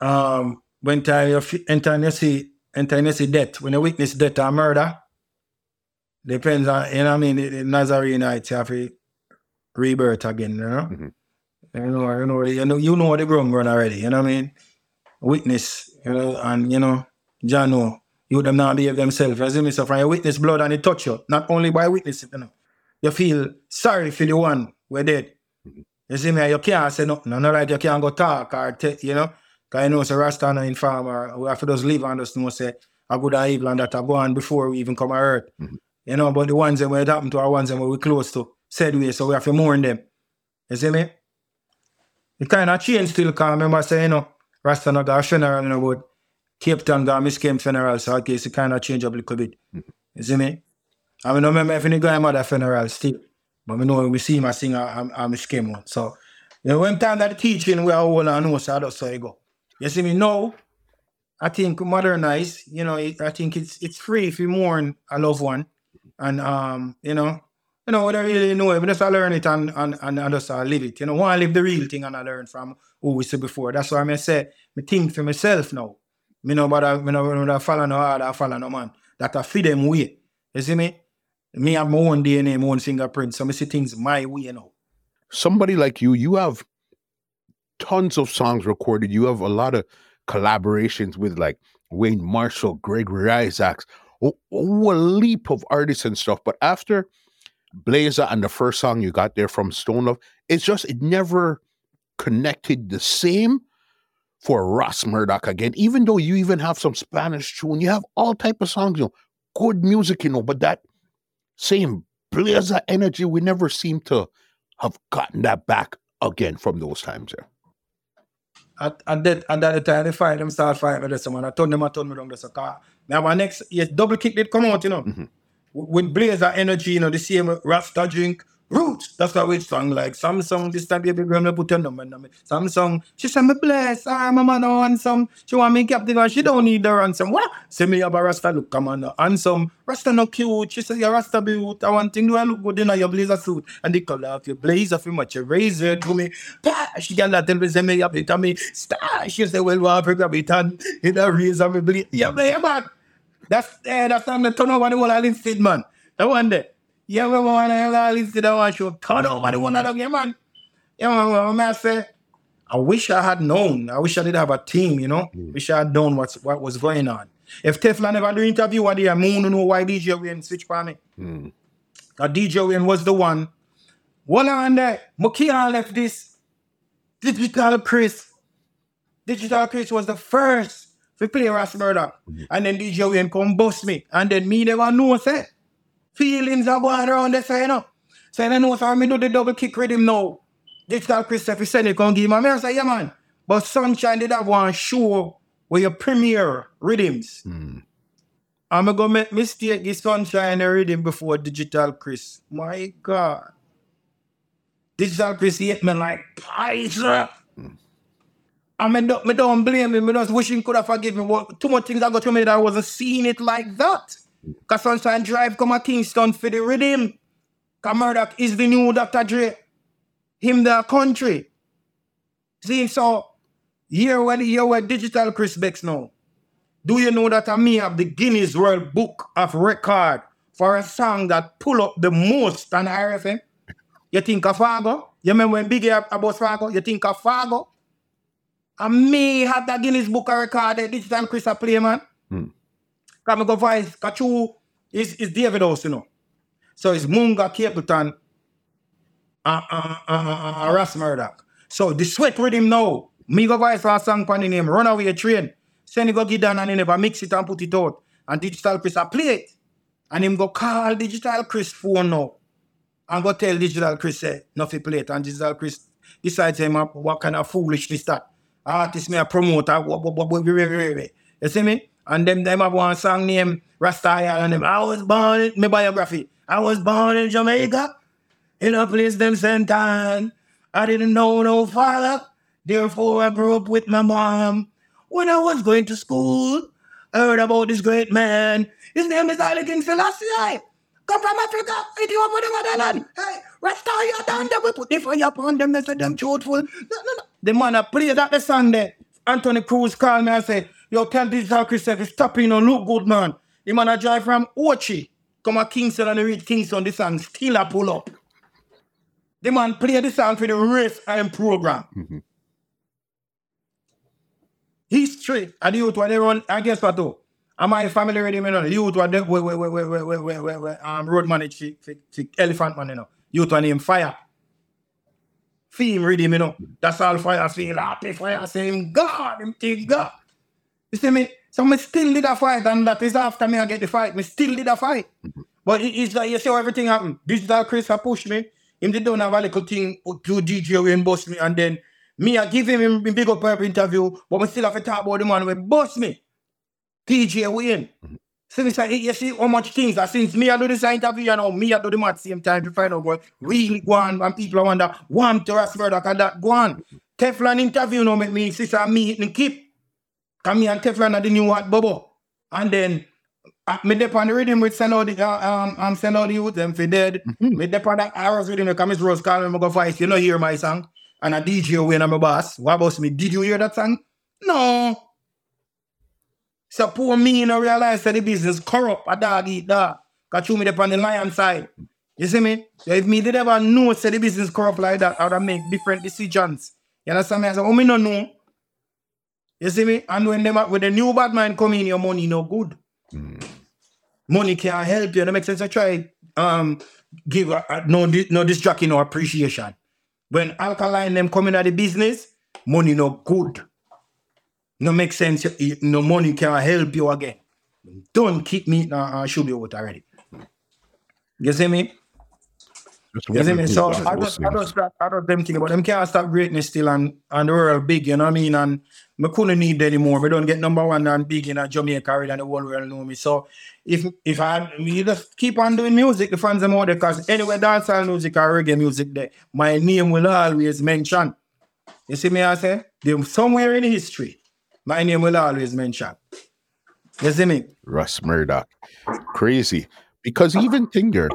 Um when I enter see enter see death, when I witness death or murder, depends on you know what I mean, Nazarene night have to rebirth again, you know? Mm-hmm. You know, you know, you know, you know the ground run already, you know what I mean? Witness, you know, and you know, John know, you them not behave themselves. As you so from your witness blood and it touch you, not only by witness, you know. You feel sorry for the one we're dead. Mm-hmm. You see me? You can't say nothing. No, not like you can't go talk or take, you know. Because you know, so Rasta no informer. We have to just live and just know, say, a good and evil and that are gone before we even come on earth. Mm-hmm. You know, but the ones that were happened to are ones that we close to, said we, so we have to mourn them. You see me? It kind of changed still, because I remember saying, you know, Rasta not got a funeral, you know, but Capleton got Kim funeral, so I guess it kind of changed up a little bit. Mm-hmm. You see me? I mean, I remember if any guy mother funeral still, but I know when we see him, I sing a, a, a Miss Kim one. So, you know, when time that teaching, we are all on know, so that's how you go. You see me? No, I think modernize, you know, I think it's it's free if you mourn a loved one. And um, you know, you know, I really know it, but just I learn it and and, and I just I live it. You know, want to live the real thing and I learn from who we said before. That's why I say me think for myself now. Me know but I me know when I follow no hard, I follow no man. That I feed them way. You see me? Me have my own DNA, my own fingerprint. So I see things my way, you know. Somebody like you, you have tons of songs recorded. You have a lot of collaborations with like Wayne Marshall, Gregory Isaacs, a, a leap of artists and stuff. But after Blazer and the first song you got there from Stone Love, it's just it never connected the same for Ras Murdak again. Even though you even have some Spanish tune, you have all type of songs, you know, good music, you know, but that same Blazer energy, we never seem to have gotten that back again from those times there. At, at that at that time they fight them start fighting with someone. I told them I told me down the car. Now my next yes double kick did come out, you know. Mhm. W- With Blazer energy, you know, the same Rasta drink roots. That's how it song like Samsung this time baby girl me put your number on me. Samsung, she said me bless, I'm a man on some. She want me captive and she don't need the ransom. What? Say me have a Rasta look, come on, handsome. Rasta no cute. She said your Rasta beaut. I want thing do I look good in your blazer suit. And the color of your blazer for much razor to me. Pa, she got that tell me say me up it and me star. She said, well, what grab it and in a razor me bleed. Yeah, man. That's eh, that's time to turn over the whole island man. That one there. Yeah, we want to island state, I want to turn over the one of them, man. Yeah, man, well, man, I say, I wish I had known. I wish I did have a team, you know. Wish I had known what's what was going on. If Teflon never do interview what they are moon know why DJ Wayne switch for me. Mm. DJ Wayne was the one. Hold on there. Mokia left this. Digital Chris. Digital Chris was the first to play Ras Murdak. And then DJ Wayne come bust me. And then me never know say. Feelings are going around there, say, you know. So I know so me do the double kick rhythm now. Digital Chris if he said it come give him a I say, yeah man. But Sunshine did have one show where you premiere rhythms. Mm. I'm gonna make mistake this sunshine and rhythm before digital Chris. My God. Digital Chris hate me like poison. I mean, don't, me don't blame him. I just wish him could have forgiven me. What, too much things I got to me that I wasn't seeing it like that. Because Sunshine Drive come a Kingston for the rhythm. Because Murdak is the new Dr. Dre. Him the country. See, so here where, here where digital Chris Bex now. Do you know that uh, I may have the Guinness World Book of Record for a song that pull up the most on RFM? You think of Fargo? You remember when Biggie ab- about Fargo? You think of Fargo? I may have that Guinness Book of Record that Digital Chris a play, man. Hmm. Hmm. Come go voice, Kachu is, is David House, you know. So it's Munga Capleton uh, uh, uh, uh, uh, Murdak. So the sweat with him now. Me go voice a song pan the name Runaway Train. Send it go get down and he never mix it and put it out. And Digital Chris a play it. And him go call Digital Chris phone now. And go tell Digital Chris say, nothing play it. And Digital Chris decides him up what kind of foolishness that. Artist me a promoter. What, what, what, what, what, what, what, what. You see me? And them them have one song named Rasta and them. I was born in my biography. I was born in Jamaica. In a place them sent on. I didn't know no father. Therefore I grew up with my mom. When I was going to school, I heard about this great man. His name is Haile King Selassie. Come from Africa, Ethiopia, the motherland. Hey, Rasta, you down there. We put the fire upon them. They said them truthful. No, no, no. The man that played that the there. Anthony Cruz called me and said, Yo, tell Digital Chris if it's stopping on look good, man. The man a drive from Ochi. Come a Kingston and he reach Kingston, the song still a pull up. The man play the song for the race and program. Mhm. History. And the youth when they run, I guess what though? Am I family ready, man? The youth when they, wait, wait, wait, wait, wait, wait, wait, wait, um, road manage, fi- fi- fi- elephant man, you know. Youth when name fire. feel rhythm, you know. That's all fire feel happy fire saying God, him think God. You see me? So me still did a fight and that is after me I get the fight. Me still did a fight. Mm-hmm. But it- it's like you see how everything happened. Digital Chris I push me. Him did don't have a little thing to DJ when bust me and then me I give him him big up every interview, but me still have to talk about the man when bust me. DJ Wayne. Mm-hmm. So it's like, you see how much things that since me I do this interview, you know, me I do them at the same time to find out what really go on and people wonder, one to us further can that go on. Mm-hmm. Teflon interview now make me sister me and keep. Come me and Teflon are the new hot bubble. And then uh, me dep on the rhythm with send out the uh, um um send out the youth them for dead. Me dep on that with him come his Rose call me go voice. You know hear my song. And a DJ when I'm a boss. What about me? Did you hear that song? No. So poor me no realize that the business corrupt a dog eat dog. Cause you me dep on the lion side. You see me? So if me did ever know say the business corrupt like that, I would make different decisions. You understand me? I say, oh me no know. You see me? And when them when the new bad man come in, your money no good. Money can't help you. That makes sense. I try um give uh, uh, no no distraction no appreciation. When alkaline them coming out the business, money no good. No make sense. You- No money can help you again. Don't keep me uh, should be out already. You see me? You see me? So I don't, I just, I don't them think, but them can't stop greatness still and, and the world big, you know what I mean? And me couldn't need anymore. We don't get number one and big in Jamaica already and the whole world know me. So if if I you just keep on doing music, the fans are out there because anyway, dancehall music or reggae music there, my name will always mention. You see me I say? They- Somewhere in history, my name will always mention. You see me? Ras Murdak. Crazy. Because even Tinger,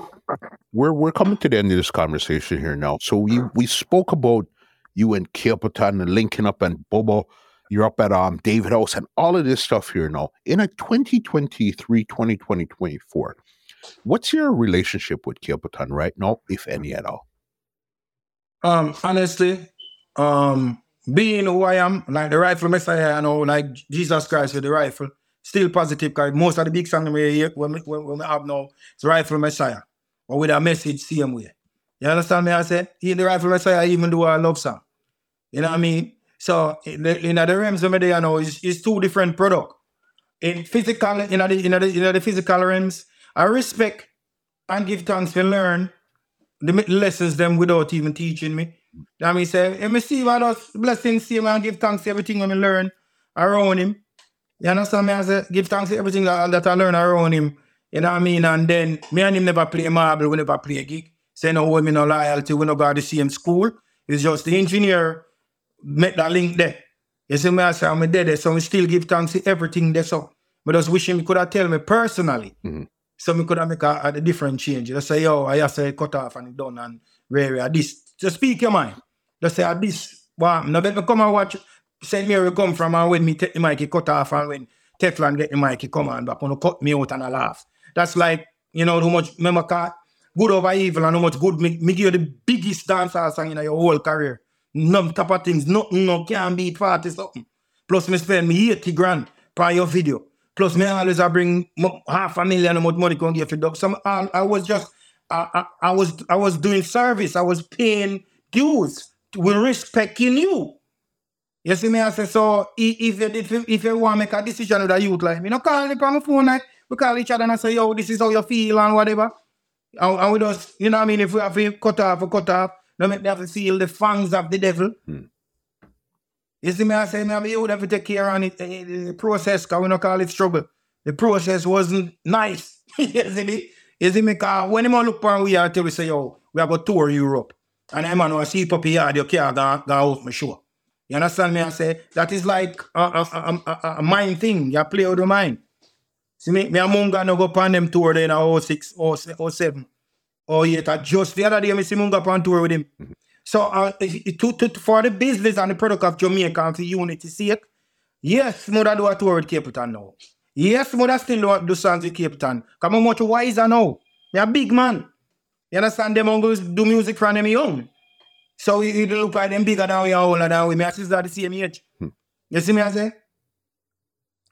we're we're coming to the end of this conversation here now. So we we spoke about you and Capleton and linking up and Bobo. You're up at um David House and all of this stuff here now. In a 2023, 2020, 24. What's your relationship with Capleton right now, if any at all? Um, honestly, um, being who I am, like the rifle messiah, I know, like Jesus Christ with the rifle, still positive because most of the big songs we hear when we, when, we have now is rifle messiah, or with a message same way. You understand me? I say, in the rifle messiah, even do a love song. You know what I mean? So in the, in the realms you know, is two different product. In physical, in the in the, in the physical realms, I respect and give thanks to learn the lessons them without even teaching me. That mean say, if me see what us blessings see and give thanks to everything when I learn around him. You understand me? I say, give thanks to everything that, that I learn around him. You know what I mean? And then me and him never play marble, we never play a gig. Say no me no loyalty, we no go to the same school. It's just the engineer make that link there. You see me, I say, I'm dead, so we still give thanks to everything there. So, but just wishing me could have tell me personally. Mm-hmm. So me could have make a, a different change. Just say, yo, I have to cut off and done and rare at this. Just speak your mind. Just say at this. Wow, now let me come and watch St. Mary come from and when me take the mic, he cut off and when Teflon get the mic, he come and back and cut me out and I laugh. That's like, you know, how much remember car, good over evil and how much good me, me give you the biggest dancehall song in your whole career. No type of things, nothing no can't beat 40 something. Plus me spend me 80 grand per your video. Plus me always I bring half a million much money can give for dub. Some I, I was just I, I, I was I was doing service. I was paying dues. We respecting you. You see me, I say, so if you if you, if you want to make a decision with a youth like me, no call me phone, we call each other and I say, yo, this is how you feel and whatever. And, and we just, you know what I mean, if we have to cut off, we cut off, don't make them have to feel the fangs of the devil. You see me, I say, me, you would have to take care on it, eh, the process, because we don't call it struggle. The process wasn't nice. you see me? You see me, because when him look for we are till we say, yo, we have a tour Europe. And I'm going to see puppy yard, you can't go, go out my show. You understand me? I say, that is like a, a, a, a, mind thing. You play with the mind. See me, me and Munga no go on them tour there in 06, 07. Oh yeah, that just the other day, me see Munga on tour with him. So uh, to, to, for the business and the product of Jamaica and for unity sake, yes, mother do a tour with Capleton now. Yes, mother still do, do songs with Capleton. Come on, much wiser now. Me a big man. You understand? Them go do music from them young. So it, it look like them bigger than we are older than we. And sister the same age. You see me, I say?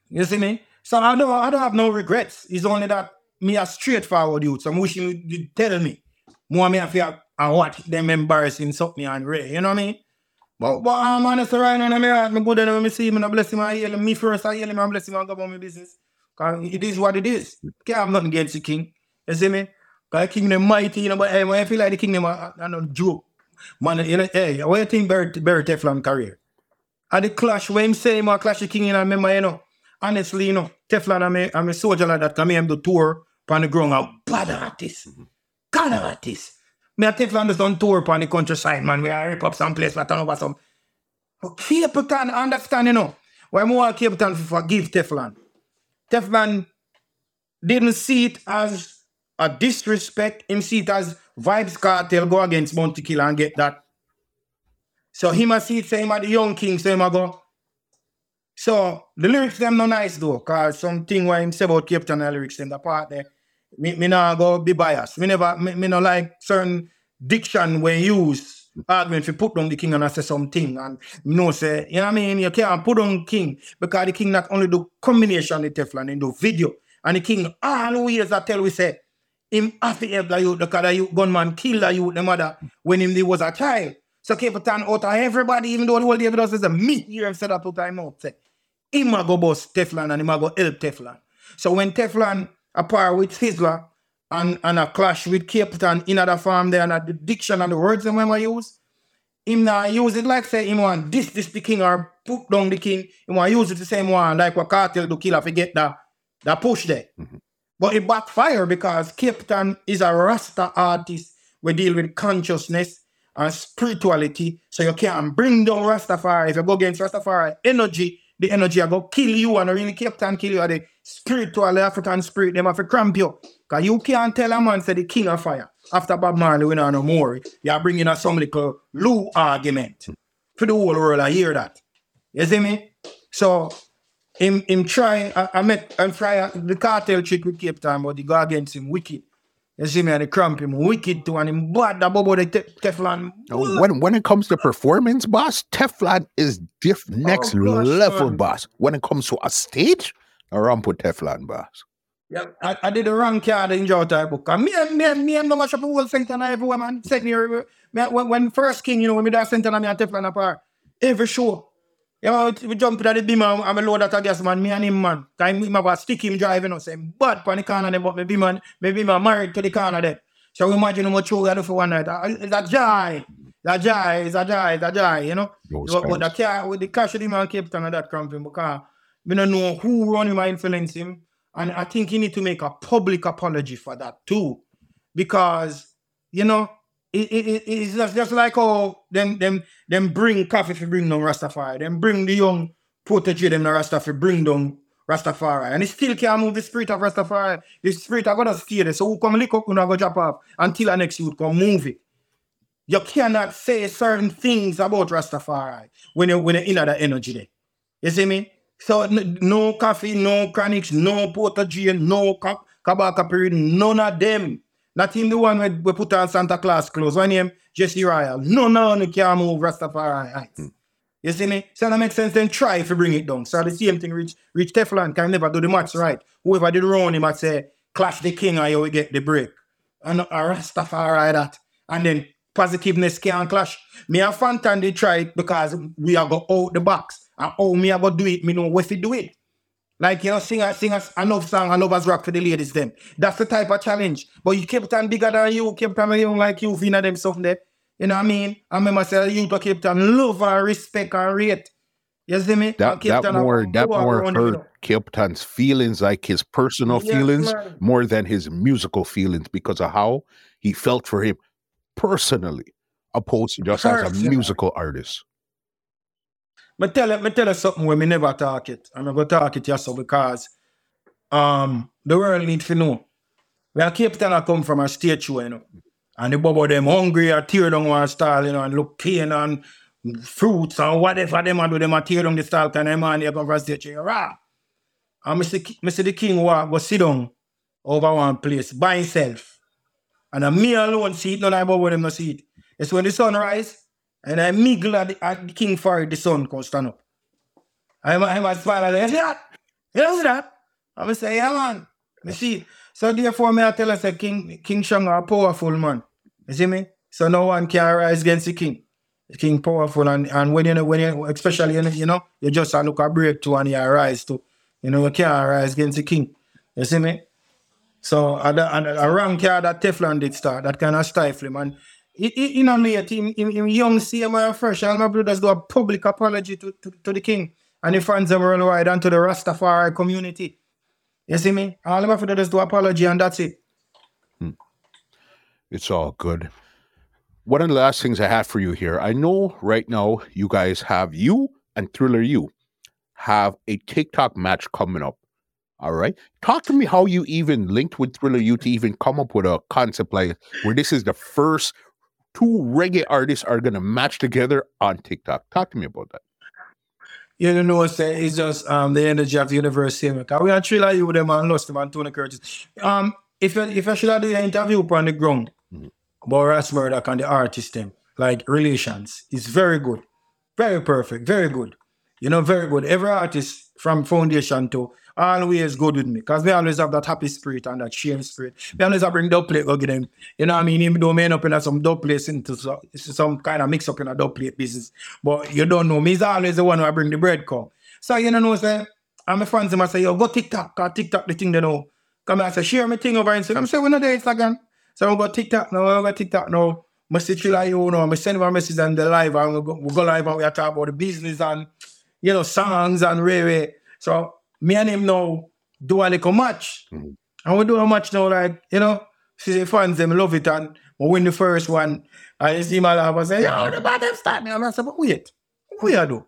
You see me? So I don't, I don't have no regrets. It's only that me a straightforward youth. So I'm wishing you tell me. More me to have and watch them embarrassing something and Ray, you know what I mean? But, but um, I'm honest right now, I'm here, I'm good at when I see him and I bless him, I heal him. Me first, I heal him and bless him and go about my business. Cause it is what it is. Can't have nothing against the king. You see me? Cause the king them mighty, you know, but hey, I feel like the king them are, are no joke. Man, you know, hey, what you think Barry, Barry Teflon career? At the clash, when him say him a clash the king, you know, I remember, you know, honestly, you know, Teflon, I'm a, I'm a soldier like that, come here, I'm the tour, on the ground, a bad artist. Mm-hmm. God artist. Me a Teflon just done tour upon the countryside, man. We are rip up some place, but turn over some. But Capleton, understand, you know, why more Capleton for forgive Teflon. Teflon didn't see it as a disrespect, him see it as Vybz Kartel go against Bounty Killer and get that. So him a see it say him a the young king, so him a go. So the lyrics them no nice though, cause something why him say about Capleton the lyrics them the part there. Me, me not go be biased. Me never me, me no like certain diction when use argument if put down the king and I say something and you know say, you know what I mean? You can't put on king because the king not only do combination with Teflon in the video and the king always that tell we say him to help the youth because the youth gunman kill the youth the mother when him they was a child. So Capleton out of everybody, even though the whole David does is a me you have said that two time out. Say, a go bust Teflon and a go help Teflon. So when Teflon apart with Sizzla and, and a clash with Capleton in other farm there and the diction and the words them when I use, him not use it like say him want this this the king or put down the king. He want use it the same one like what Kartel do killer forget that that push there. Mm-hmm. But it backfire because Capleton is a Rasta artist. We deal with consciousness and spirituality. So you can't bring down Rastafari. If you go against Rastafari energy, the energy I go kill you and really Capleton kill you. Or the spiritual African spirit, them have to cramp you. Because you can't tell a man say the king of fire. After Bob Marley, we know no more. You are bringing us some little Lou argument. For the whole world, I hear that. You see me? So him him try I, I met and try the Kartel trick with Capleton, but he go against him wicked. You see me and they cramp him wicked too, and him bad that bubble the te- Teflon. When when it comes to performance, boss, Teflon is diff oh, next gosh, level, man. boss. When it comes to a stage, I run with Teflon, boss. Yeah, I, I did the wrong card in Joe type book. And me and me and me and no much up a whole center and everywhere, man. Set me, uh, me when, when first king, you know, when me that center and me and Teflon apart. Every show. You know, we jump to the beam and I'm a load that I guess, man. Me and him, man. Cause him, have a stick him driving us. Him bad on the corner there, but me man, me man married to the corner there. So we imagine how much we do for one night. Uh, It's a joy. A joy. It's a joy. It's a joy, you know. Those But, but the car with the cash of him and Capleton and that cramping because we don't know who run him and influence him. And I think he need to make a public apology for that too. Because, you know, it, it, it- it's just, just like how them them them bring Koffee for bring down Rastafari. Them bring the young protege them the Rastafari bring down Rastafari. And it still can't move the spirit of Rastafari. The spirit are gonna stay there. So who come lick up and go drop off until the next youth come move it. You cannot say certain things about Rastafari when you when you're in that energy there. You see me? So no Koffee, no Chronixx, no Protoje, no Kabaka Pyramid, none of them. Not even the one where we put on Santa Claus clothes. One name Jesse Royal. No, of them can't move Rastafari heights. Hmm. You see me? So that makes sense. Then try if you bring it down. So the same thing reach reach Teflon can never do the match right. Whoever did wrong, him might say clash the king or you will get the break. And a Rastafari that. And then positiveness can clash. Me and Fantan they try it because we are go out the box. And how me are go do it, me know what to do it. Like you know, sing a sing a enough song, enough as rock for the ladies them. That's the type of challenge. But you kept on bigger than you, kept on young like you, you know them something there. You know what I mean? I remember saying you to kept on love and respect and rate. You see me? That Cape that more that more you hurt know. Capleton's feelings, like his personal Yes, feelings, man. more than his musical feelings, because of how he felt for him personally, opposed to just as a musical artist. Me tell you, me tell you something when me never talk it. I'm gonna talk it so because um the world need to know. Where Capleton a come from a show, you know. And the bubble them hungry or tear down one style, you know, and look pain and fruits and whatever them a do, them a tear down the style kind of man they come from a show. Rah! And me see the king walk, go sit down over one place by himself. And a me alone see it, none of bubble them no see it. It's when the sun rise, and I glad the, at the king for the sun come stand up. I'm I'm a smile and say, that? You see that? I'm say, yeah man. You see. So therefore me I tell us say King King Shang a powerful man. You see me? So no one can rise against the king. The king powerful and, and when you know when you especially you know you just look a breakthrough and you rise to you know you can't rise against the king. You see me? So and, and around here that Teflon did start, that kind of stifle him. And you know late, him, him, him young CMI fresh, all my brothers do a public apology to, to, to the king and the fans worldwide and to the Rastafari community. You see me? All my brothers do apology and that's it. Hmm. It's all good. One of the last things I have for you here, I know right now you guys have you and Thriller U have a TikTok match coming up. All right. Talk to me how you even linked with Thriller U to even come up with a concept like where this is the first two reggae artists are gonna match together on TikTok. Talk to me about that. You know, say it's just um the energy of the universe here. Because we are Thriller U with them and lost them and Tony Curtis. Um if I, if I should have do an interview on the ground Mhm. about Ras Murdak and the artist them, like relations, it's very good. Very perfect, very good. You know, very good. Every artist from foundation to always good with me. Because we always have that happy spirit and that shame spirit. We always have bring dub plate go get them. You know what I mean? Even though me end up in some dub place into some, some kind of mix up in a dub plate business. But you don't know. Me is always the one who I bring the bread come. So you know say, and my friends them say, yo, go TikTok, cause TikTok the thing they know. Come I say, share my thing over Instagram. Say, we're not there Instagram. So I go TikTok now, I go TikTok now. I see Thriller U now, I send a message on the live and we go, we go live and we talk about the business and you know, songs and really. So me and him now do a little match. Mhm. And we do a match now, like, you know, see the fans them love it and we win the first one. And you see my laugh and say, yo, the bottom start me. And I say, but wait, what you do?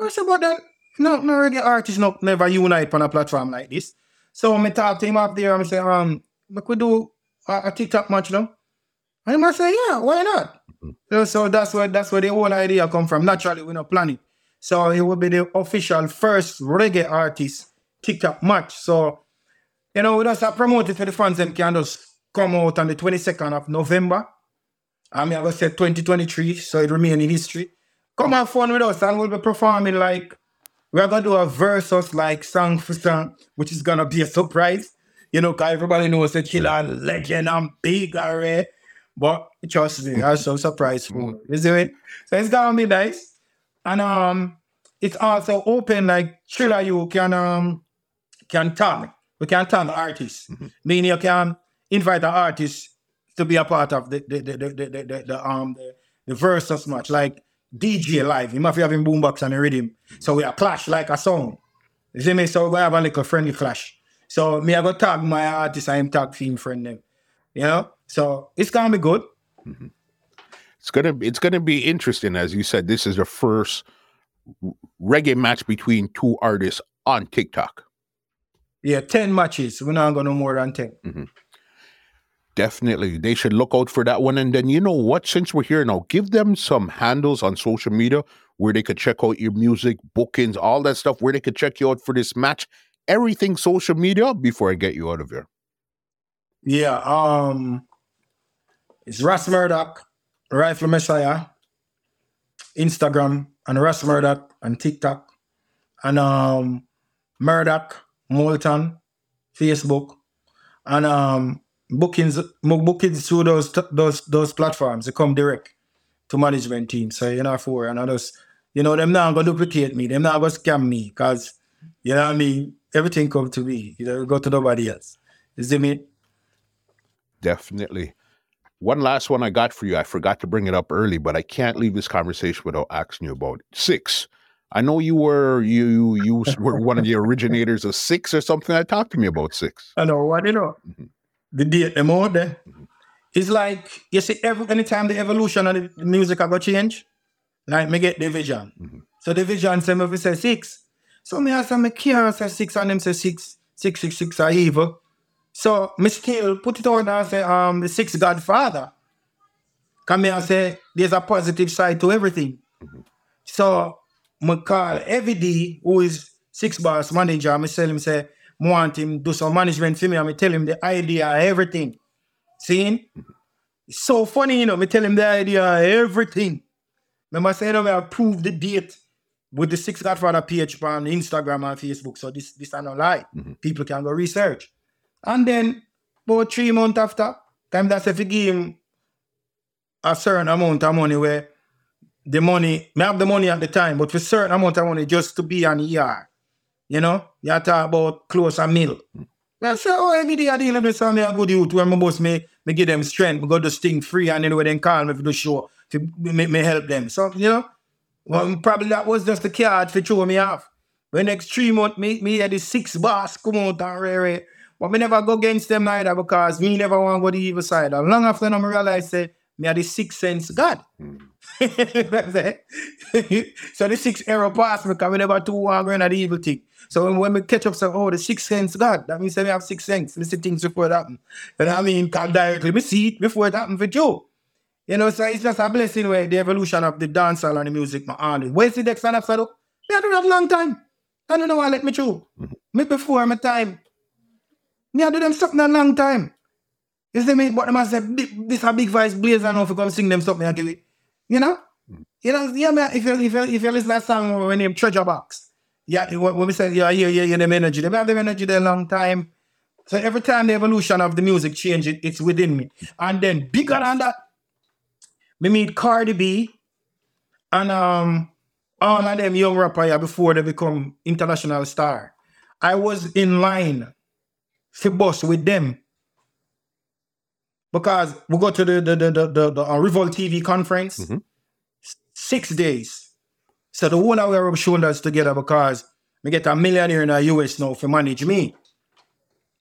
I said, but then, no, no reggae artists no, never unite on a platform like this. So I talk to him up there and I say, um, we could do a, a TikTok match now. And he must say, yeah, why not? So, so that's where that's where the whole idea come from. Naturally, we not plan it. So it will be the official first reggae artist TikTok match. So, you know, we just have promoted for the fans them can just come out on the 22nd of November. I mean, I was say 2023, so it remain in history. Come have fun with us and we'll be performing like we're gonna do a versus like song for song, which is gonna be a surprise. You know, cause everybody knows that Killer legend and big already. But trust me, I'm so surprised for. You see it? So it's gonna be nice. And um it's also open like Thriller U can um can tag. We can tag artists. Meaning you can invite an artist to be a part of the the the the, the, the, the, the um the, the versus match. Like DJ live. You must have him boombox and a rhythm. So we are clash like a song. You see me? So we have a little friendly clash. So me I go tag my artist I am tag film friend them. You know? So it's gonna be good. It's gonna it's gonna be interesting, as you said. This is the first reggae match between two artists on TikTok. Yeah, 10 matches. We're not gonna more than 10. Definitely, they should look out for that one. And then you know what? Since we're here now, give them some handles on social media where they could check out your music, bookings, all that stuff. Where they could check you out for this match. Everything social media before I get you out of here. Yeah, um it's Ras Murdak, Rifle Messiah, Instagram, and Ras Murdak and TikTok, and um Murdoch, Molten, Facebook, and um bookings bookings through those those those platforms. They come direct to management team. So you know for and you know them not gonna duplicate me, them not gonna scam me, cause you know what I mean, everything come to me. You know, go to nobody else. You it me? Definitely. One last one I got for you. I forgot to bring it up early, but I can't leave this conversation without asking you about it. six. I know you were you you were one of the originators of six or something. I talked to me about six. I know what you know. Mhm. The date them out there. It's like you see every anytime the evolution of the music I go change, like me get division. vision. Mhm. So the vision say me fi say six. So me ask them me can't say six and them say six, six, six, six are evil. So me still put it on and say um the six Godfather. Come here and say there's a positive side to everything. So me call every day who is six boss manager, me tell him say, me want him do some management for me, and me tell him the idea, everything. See? It's so funny, you know, me tell him the idea, everything. Remember say, you know, me approve the date with the Six Godfather page on Instagram and Facebook. So this this are not lie. Mhm. People can go research. And then about three months after, time that's if you give him a certain amount of money where the money, me have the money at the time, but for certain amount of money just to be an ER. You know, you talk about close a meal. I say, oh, every day I deal with some a good youth when my boss me, me give them strength, me go to sting free and anyway then call me for the show to me, me help them. So, you know, well, probably that was just the card for throw me off. When next three months, me, me had the six boss come out and rare. But me never go against them either because me never want to go to the evil side. And long after I realize say, me had the sixth sense God. Hmm. so the six arrow pass me because we never two want at the evil thing. So when, when we catch up, say, oh, the sixth sense God, that means that we have six sense. We see things before it happen. You know what I mean? Come directly we see it before it happen for Joe. You know, so it's just a blessing where the evolution of the dancehall and the music, my honest. Where's the next one after that? Me I do that long time. I don't know why let me through. Mm-hmm. Me before my time. Me I do them something a long time. You see me? But them I say, this a big voice blazer now if you come sing them something I do it. You know? You know, yeah, man, if you if you if you listen to that song when name Treasure Box, yeah, when when we say yeah, yeah, yeah, yeah, them energy, they have them energy there a long time. So every time the evolution of the music change, it, it's within me. And then bigger than that, we meet Cardi B and um all of them young rapper yeah, before they become international star. I was in line for bus with them because we go to the the the the, the, the uh, Revolt TV conference Mhm. six days. So the whole of we rub shoulders together because we get a millionaire in the US now for manage me.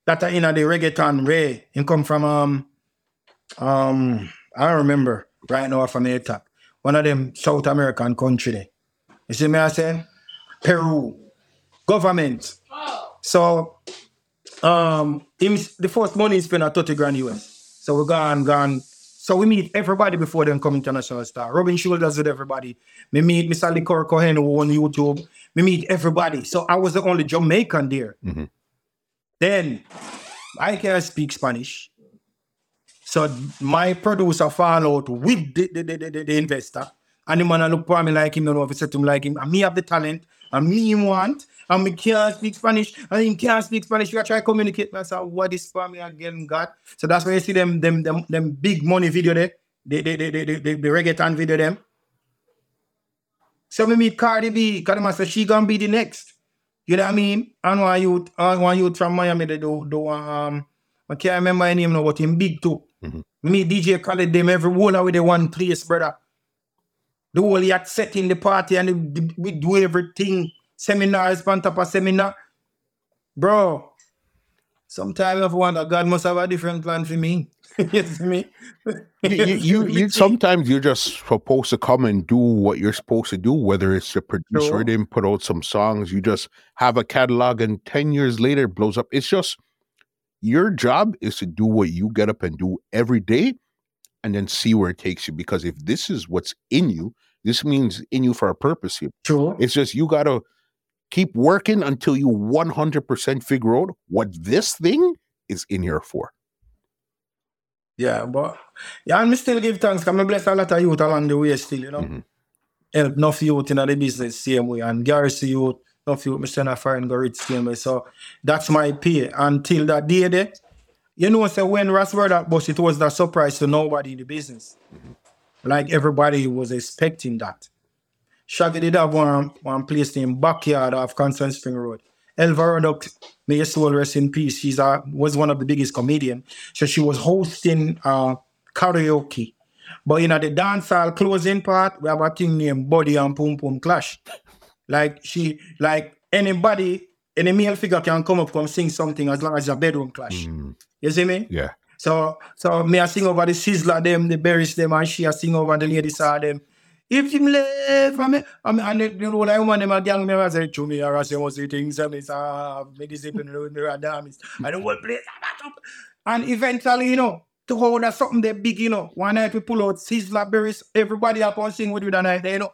That are in the reggaeton ray. He come from um um I don't remember right now from the top. One of them South American country there. You see me I say? Peru. Government. So um him the first money he spent at 30 grand US. So we gone, gone. So we meet everybody before them come international star. Rubbing shoulders with everybody. Me meet Mr. Lyor Cohen who on YouTube. Me meet everybody. So I was the only Jamaican there. Mhm. Then I can speak Spanish. So my producer found out with the, the, the, the, the investor. And the man look for me like him, you know, if I said to him like him, and me have the talent, and me want, and me can't speak Spanish, and him can't speak Spanish. You can try to communicate. I said, what is for me again, God? So that's why you see them them them, them big money video there, the the, the, the, the, the, the reggaeton video them. So me meet Cardi B, because I said she gonna be the next. You know what I mean? And one youth, and one youth from Miami, they do, do um, I can't remember her name now, but him big too. Mhm. Me, DJ Khaled, them every whole of the one place, brother. The whole yacht set in the party and we do everything. Seminars, on top of seminar. Bro, sometimes I wonder God must have a different plan for me. you see me? you, you, you, sometimes you're just supposed to come and do what you're supposed to do, whether it's to produce or Sure. then put out some songs. You just have a catalog, and ten years later it blows up. It's just your job is to do what you get up and do every day, and then see where it takes you. Because if this is what's in you, this means in you for a purpose. Here, True. it's just you gotta keep working until you 100% figure out what this thing is in here for. Yeah, but yeah, and me still give thanks because I bless a lot of youth along the way still, you know. Mhm. Help enough youth in the business same way. And Garrison youth, enough youth, me send a foreign go rich same way. So that's my pay. Until that day there, you know, so when Ras Murdak bus, it was that surprise to nobody in the business. Like everybody was expecting that. Shaggy did have one, one place named Backyard off Constant Spring Road. Elva Roddock, may your soul rest in peace. She's a, was one of the biggest comedian. So she was hosting uh, karaoke. But you know the dancehall closing part, we have a thing named Body and Pum Pum Clash. Like she, like anybody, any male figure can come up come sing something as long as it's a bedroom clash. Mm, You see me? yeah. So so me I sing over the Sizzla them, the Beres them, and she I sing over the ladies are them. If him left from me, I mean, and you know, I want them a gang member say to me, or I say, things, I mean, uh, me discipline with me, radamis. I don't want place that up. And eventually, you know, to hold that something that big, you know, one night we pull out Sizzla Beres, everybody up and sing with you that night, you know.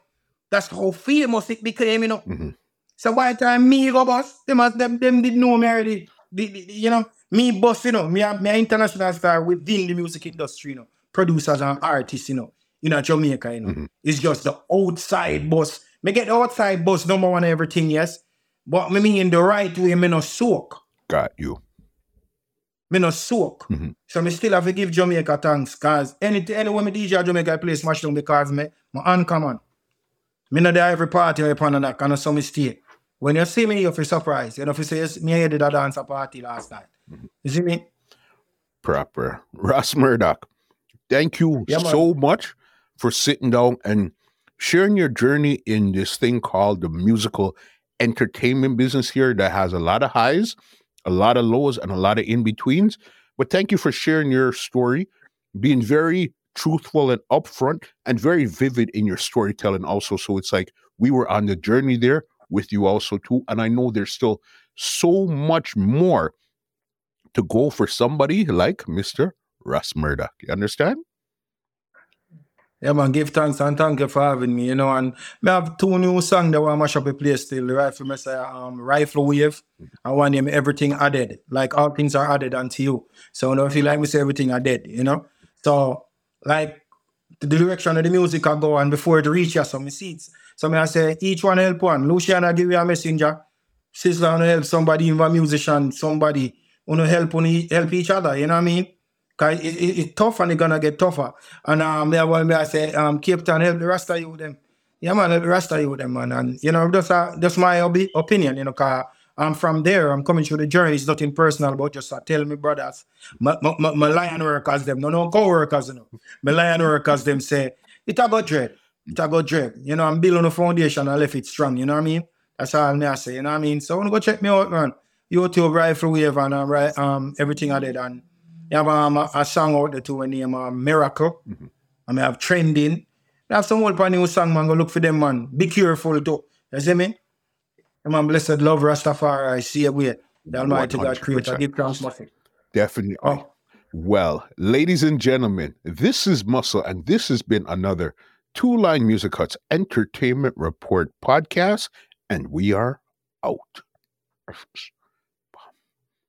That's how famous it became, you know. Mhm. So by the time me go boss, them as them them did know me already. The- the- the- you know, me boss, you know, me a, me a international star within the music industry, you know, producers and artists, you know, in a Jamaica, you know. It's just the outside boss. Me get the outside boss number one everything, yes. But me mean the right way, me no soak. Got you. me no soak. Mhm. So me still have to give Jamaica thanks. Cause any anywhere me DJ Jamaica I play smash down because me my uncommon. Me no there every party or upon that kind of so me stay. When you see me, you feel surprised. You know, if you say yes, me I did a dance a party last night. You see me? Proper. Ras Murdak, thank you Yeah, so much for sitting down and sharing your journey in this thing called the musical entertainment business here that has a lot of highs, a lot of lows, and a lot of in betweens. But thank you for sharing your story, being very truthful and upfront and very vivid in your storytelling, also. So it's like we were on the journey there with you, also, too. And I know there's still so much more to go for somebody like Mr. Ras Murdak. You understand? Yeah, man, give thanks and thank you for having me, you know. And me have two new songs that want to mash up the place still. The rifle, me say, um, Rifle Wave, I want name Everything Added. Like all things are added unto you. So, know, if you like me say everything I did, you know. So, like, the direction of the music I go and before it reach you, so me see it. So, me I say, each one help one. Luciano give you a messenger. Sister wanna help somebody, even a musician, somebody, wanna help, wanna help each other, you know what I mean? Cause it, it, it's tough and it's gonna get tougher. And um, me, I, me I say, um, Capleton help the rest of you with them. Yeah, man, help the rest of you with them, man. And you know, that's uh, that's my obi- opinion, you know, cause I'm from there. I'm coming through the journey. It's nothing personal, but just uh, tell me, brothers, my, my, my, my lion workers them, no, no co-workers, you know. My lion workers them say, it a go dread. It a go dread. You know, I'm building a foundation. I left it strong. You know what I mean? That's all me I say. You know what I mean? So I wanna go check me out, man. YouTube Rifle Wave and uh, right, um everything I did and you have um, a, a song out there too with name uh, Miracle. I mean, have Trending. I have some old new song, man. Go look for them, man. Be careful, too. You see me? Yeah, man, blessed love Rastafari. I see you way. The Almighty God Creator. 100%. Give thanks, Muffy. Definitely. Oh. Well, ladies and gentlemen, this is Muscle, and this has been another Two Line Music Huts Entertainment Report podcast, and we are out.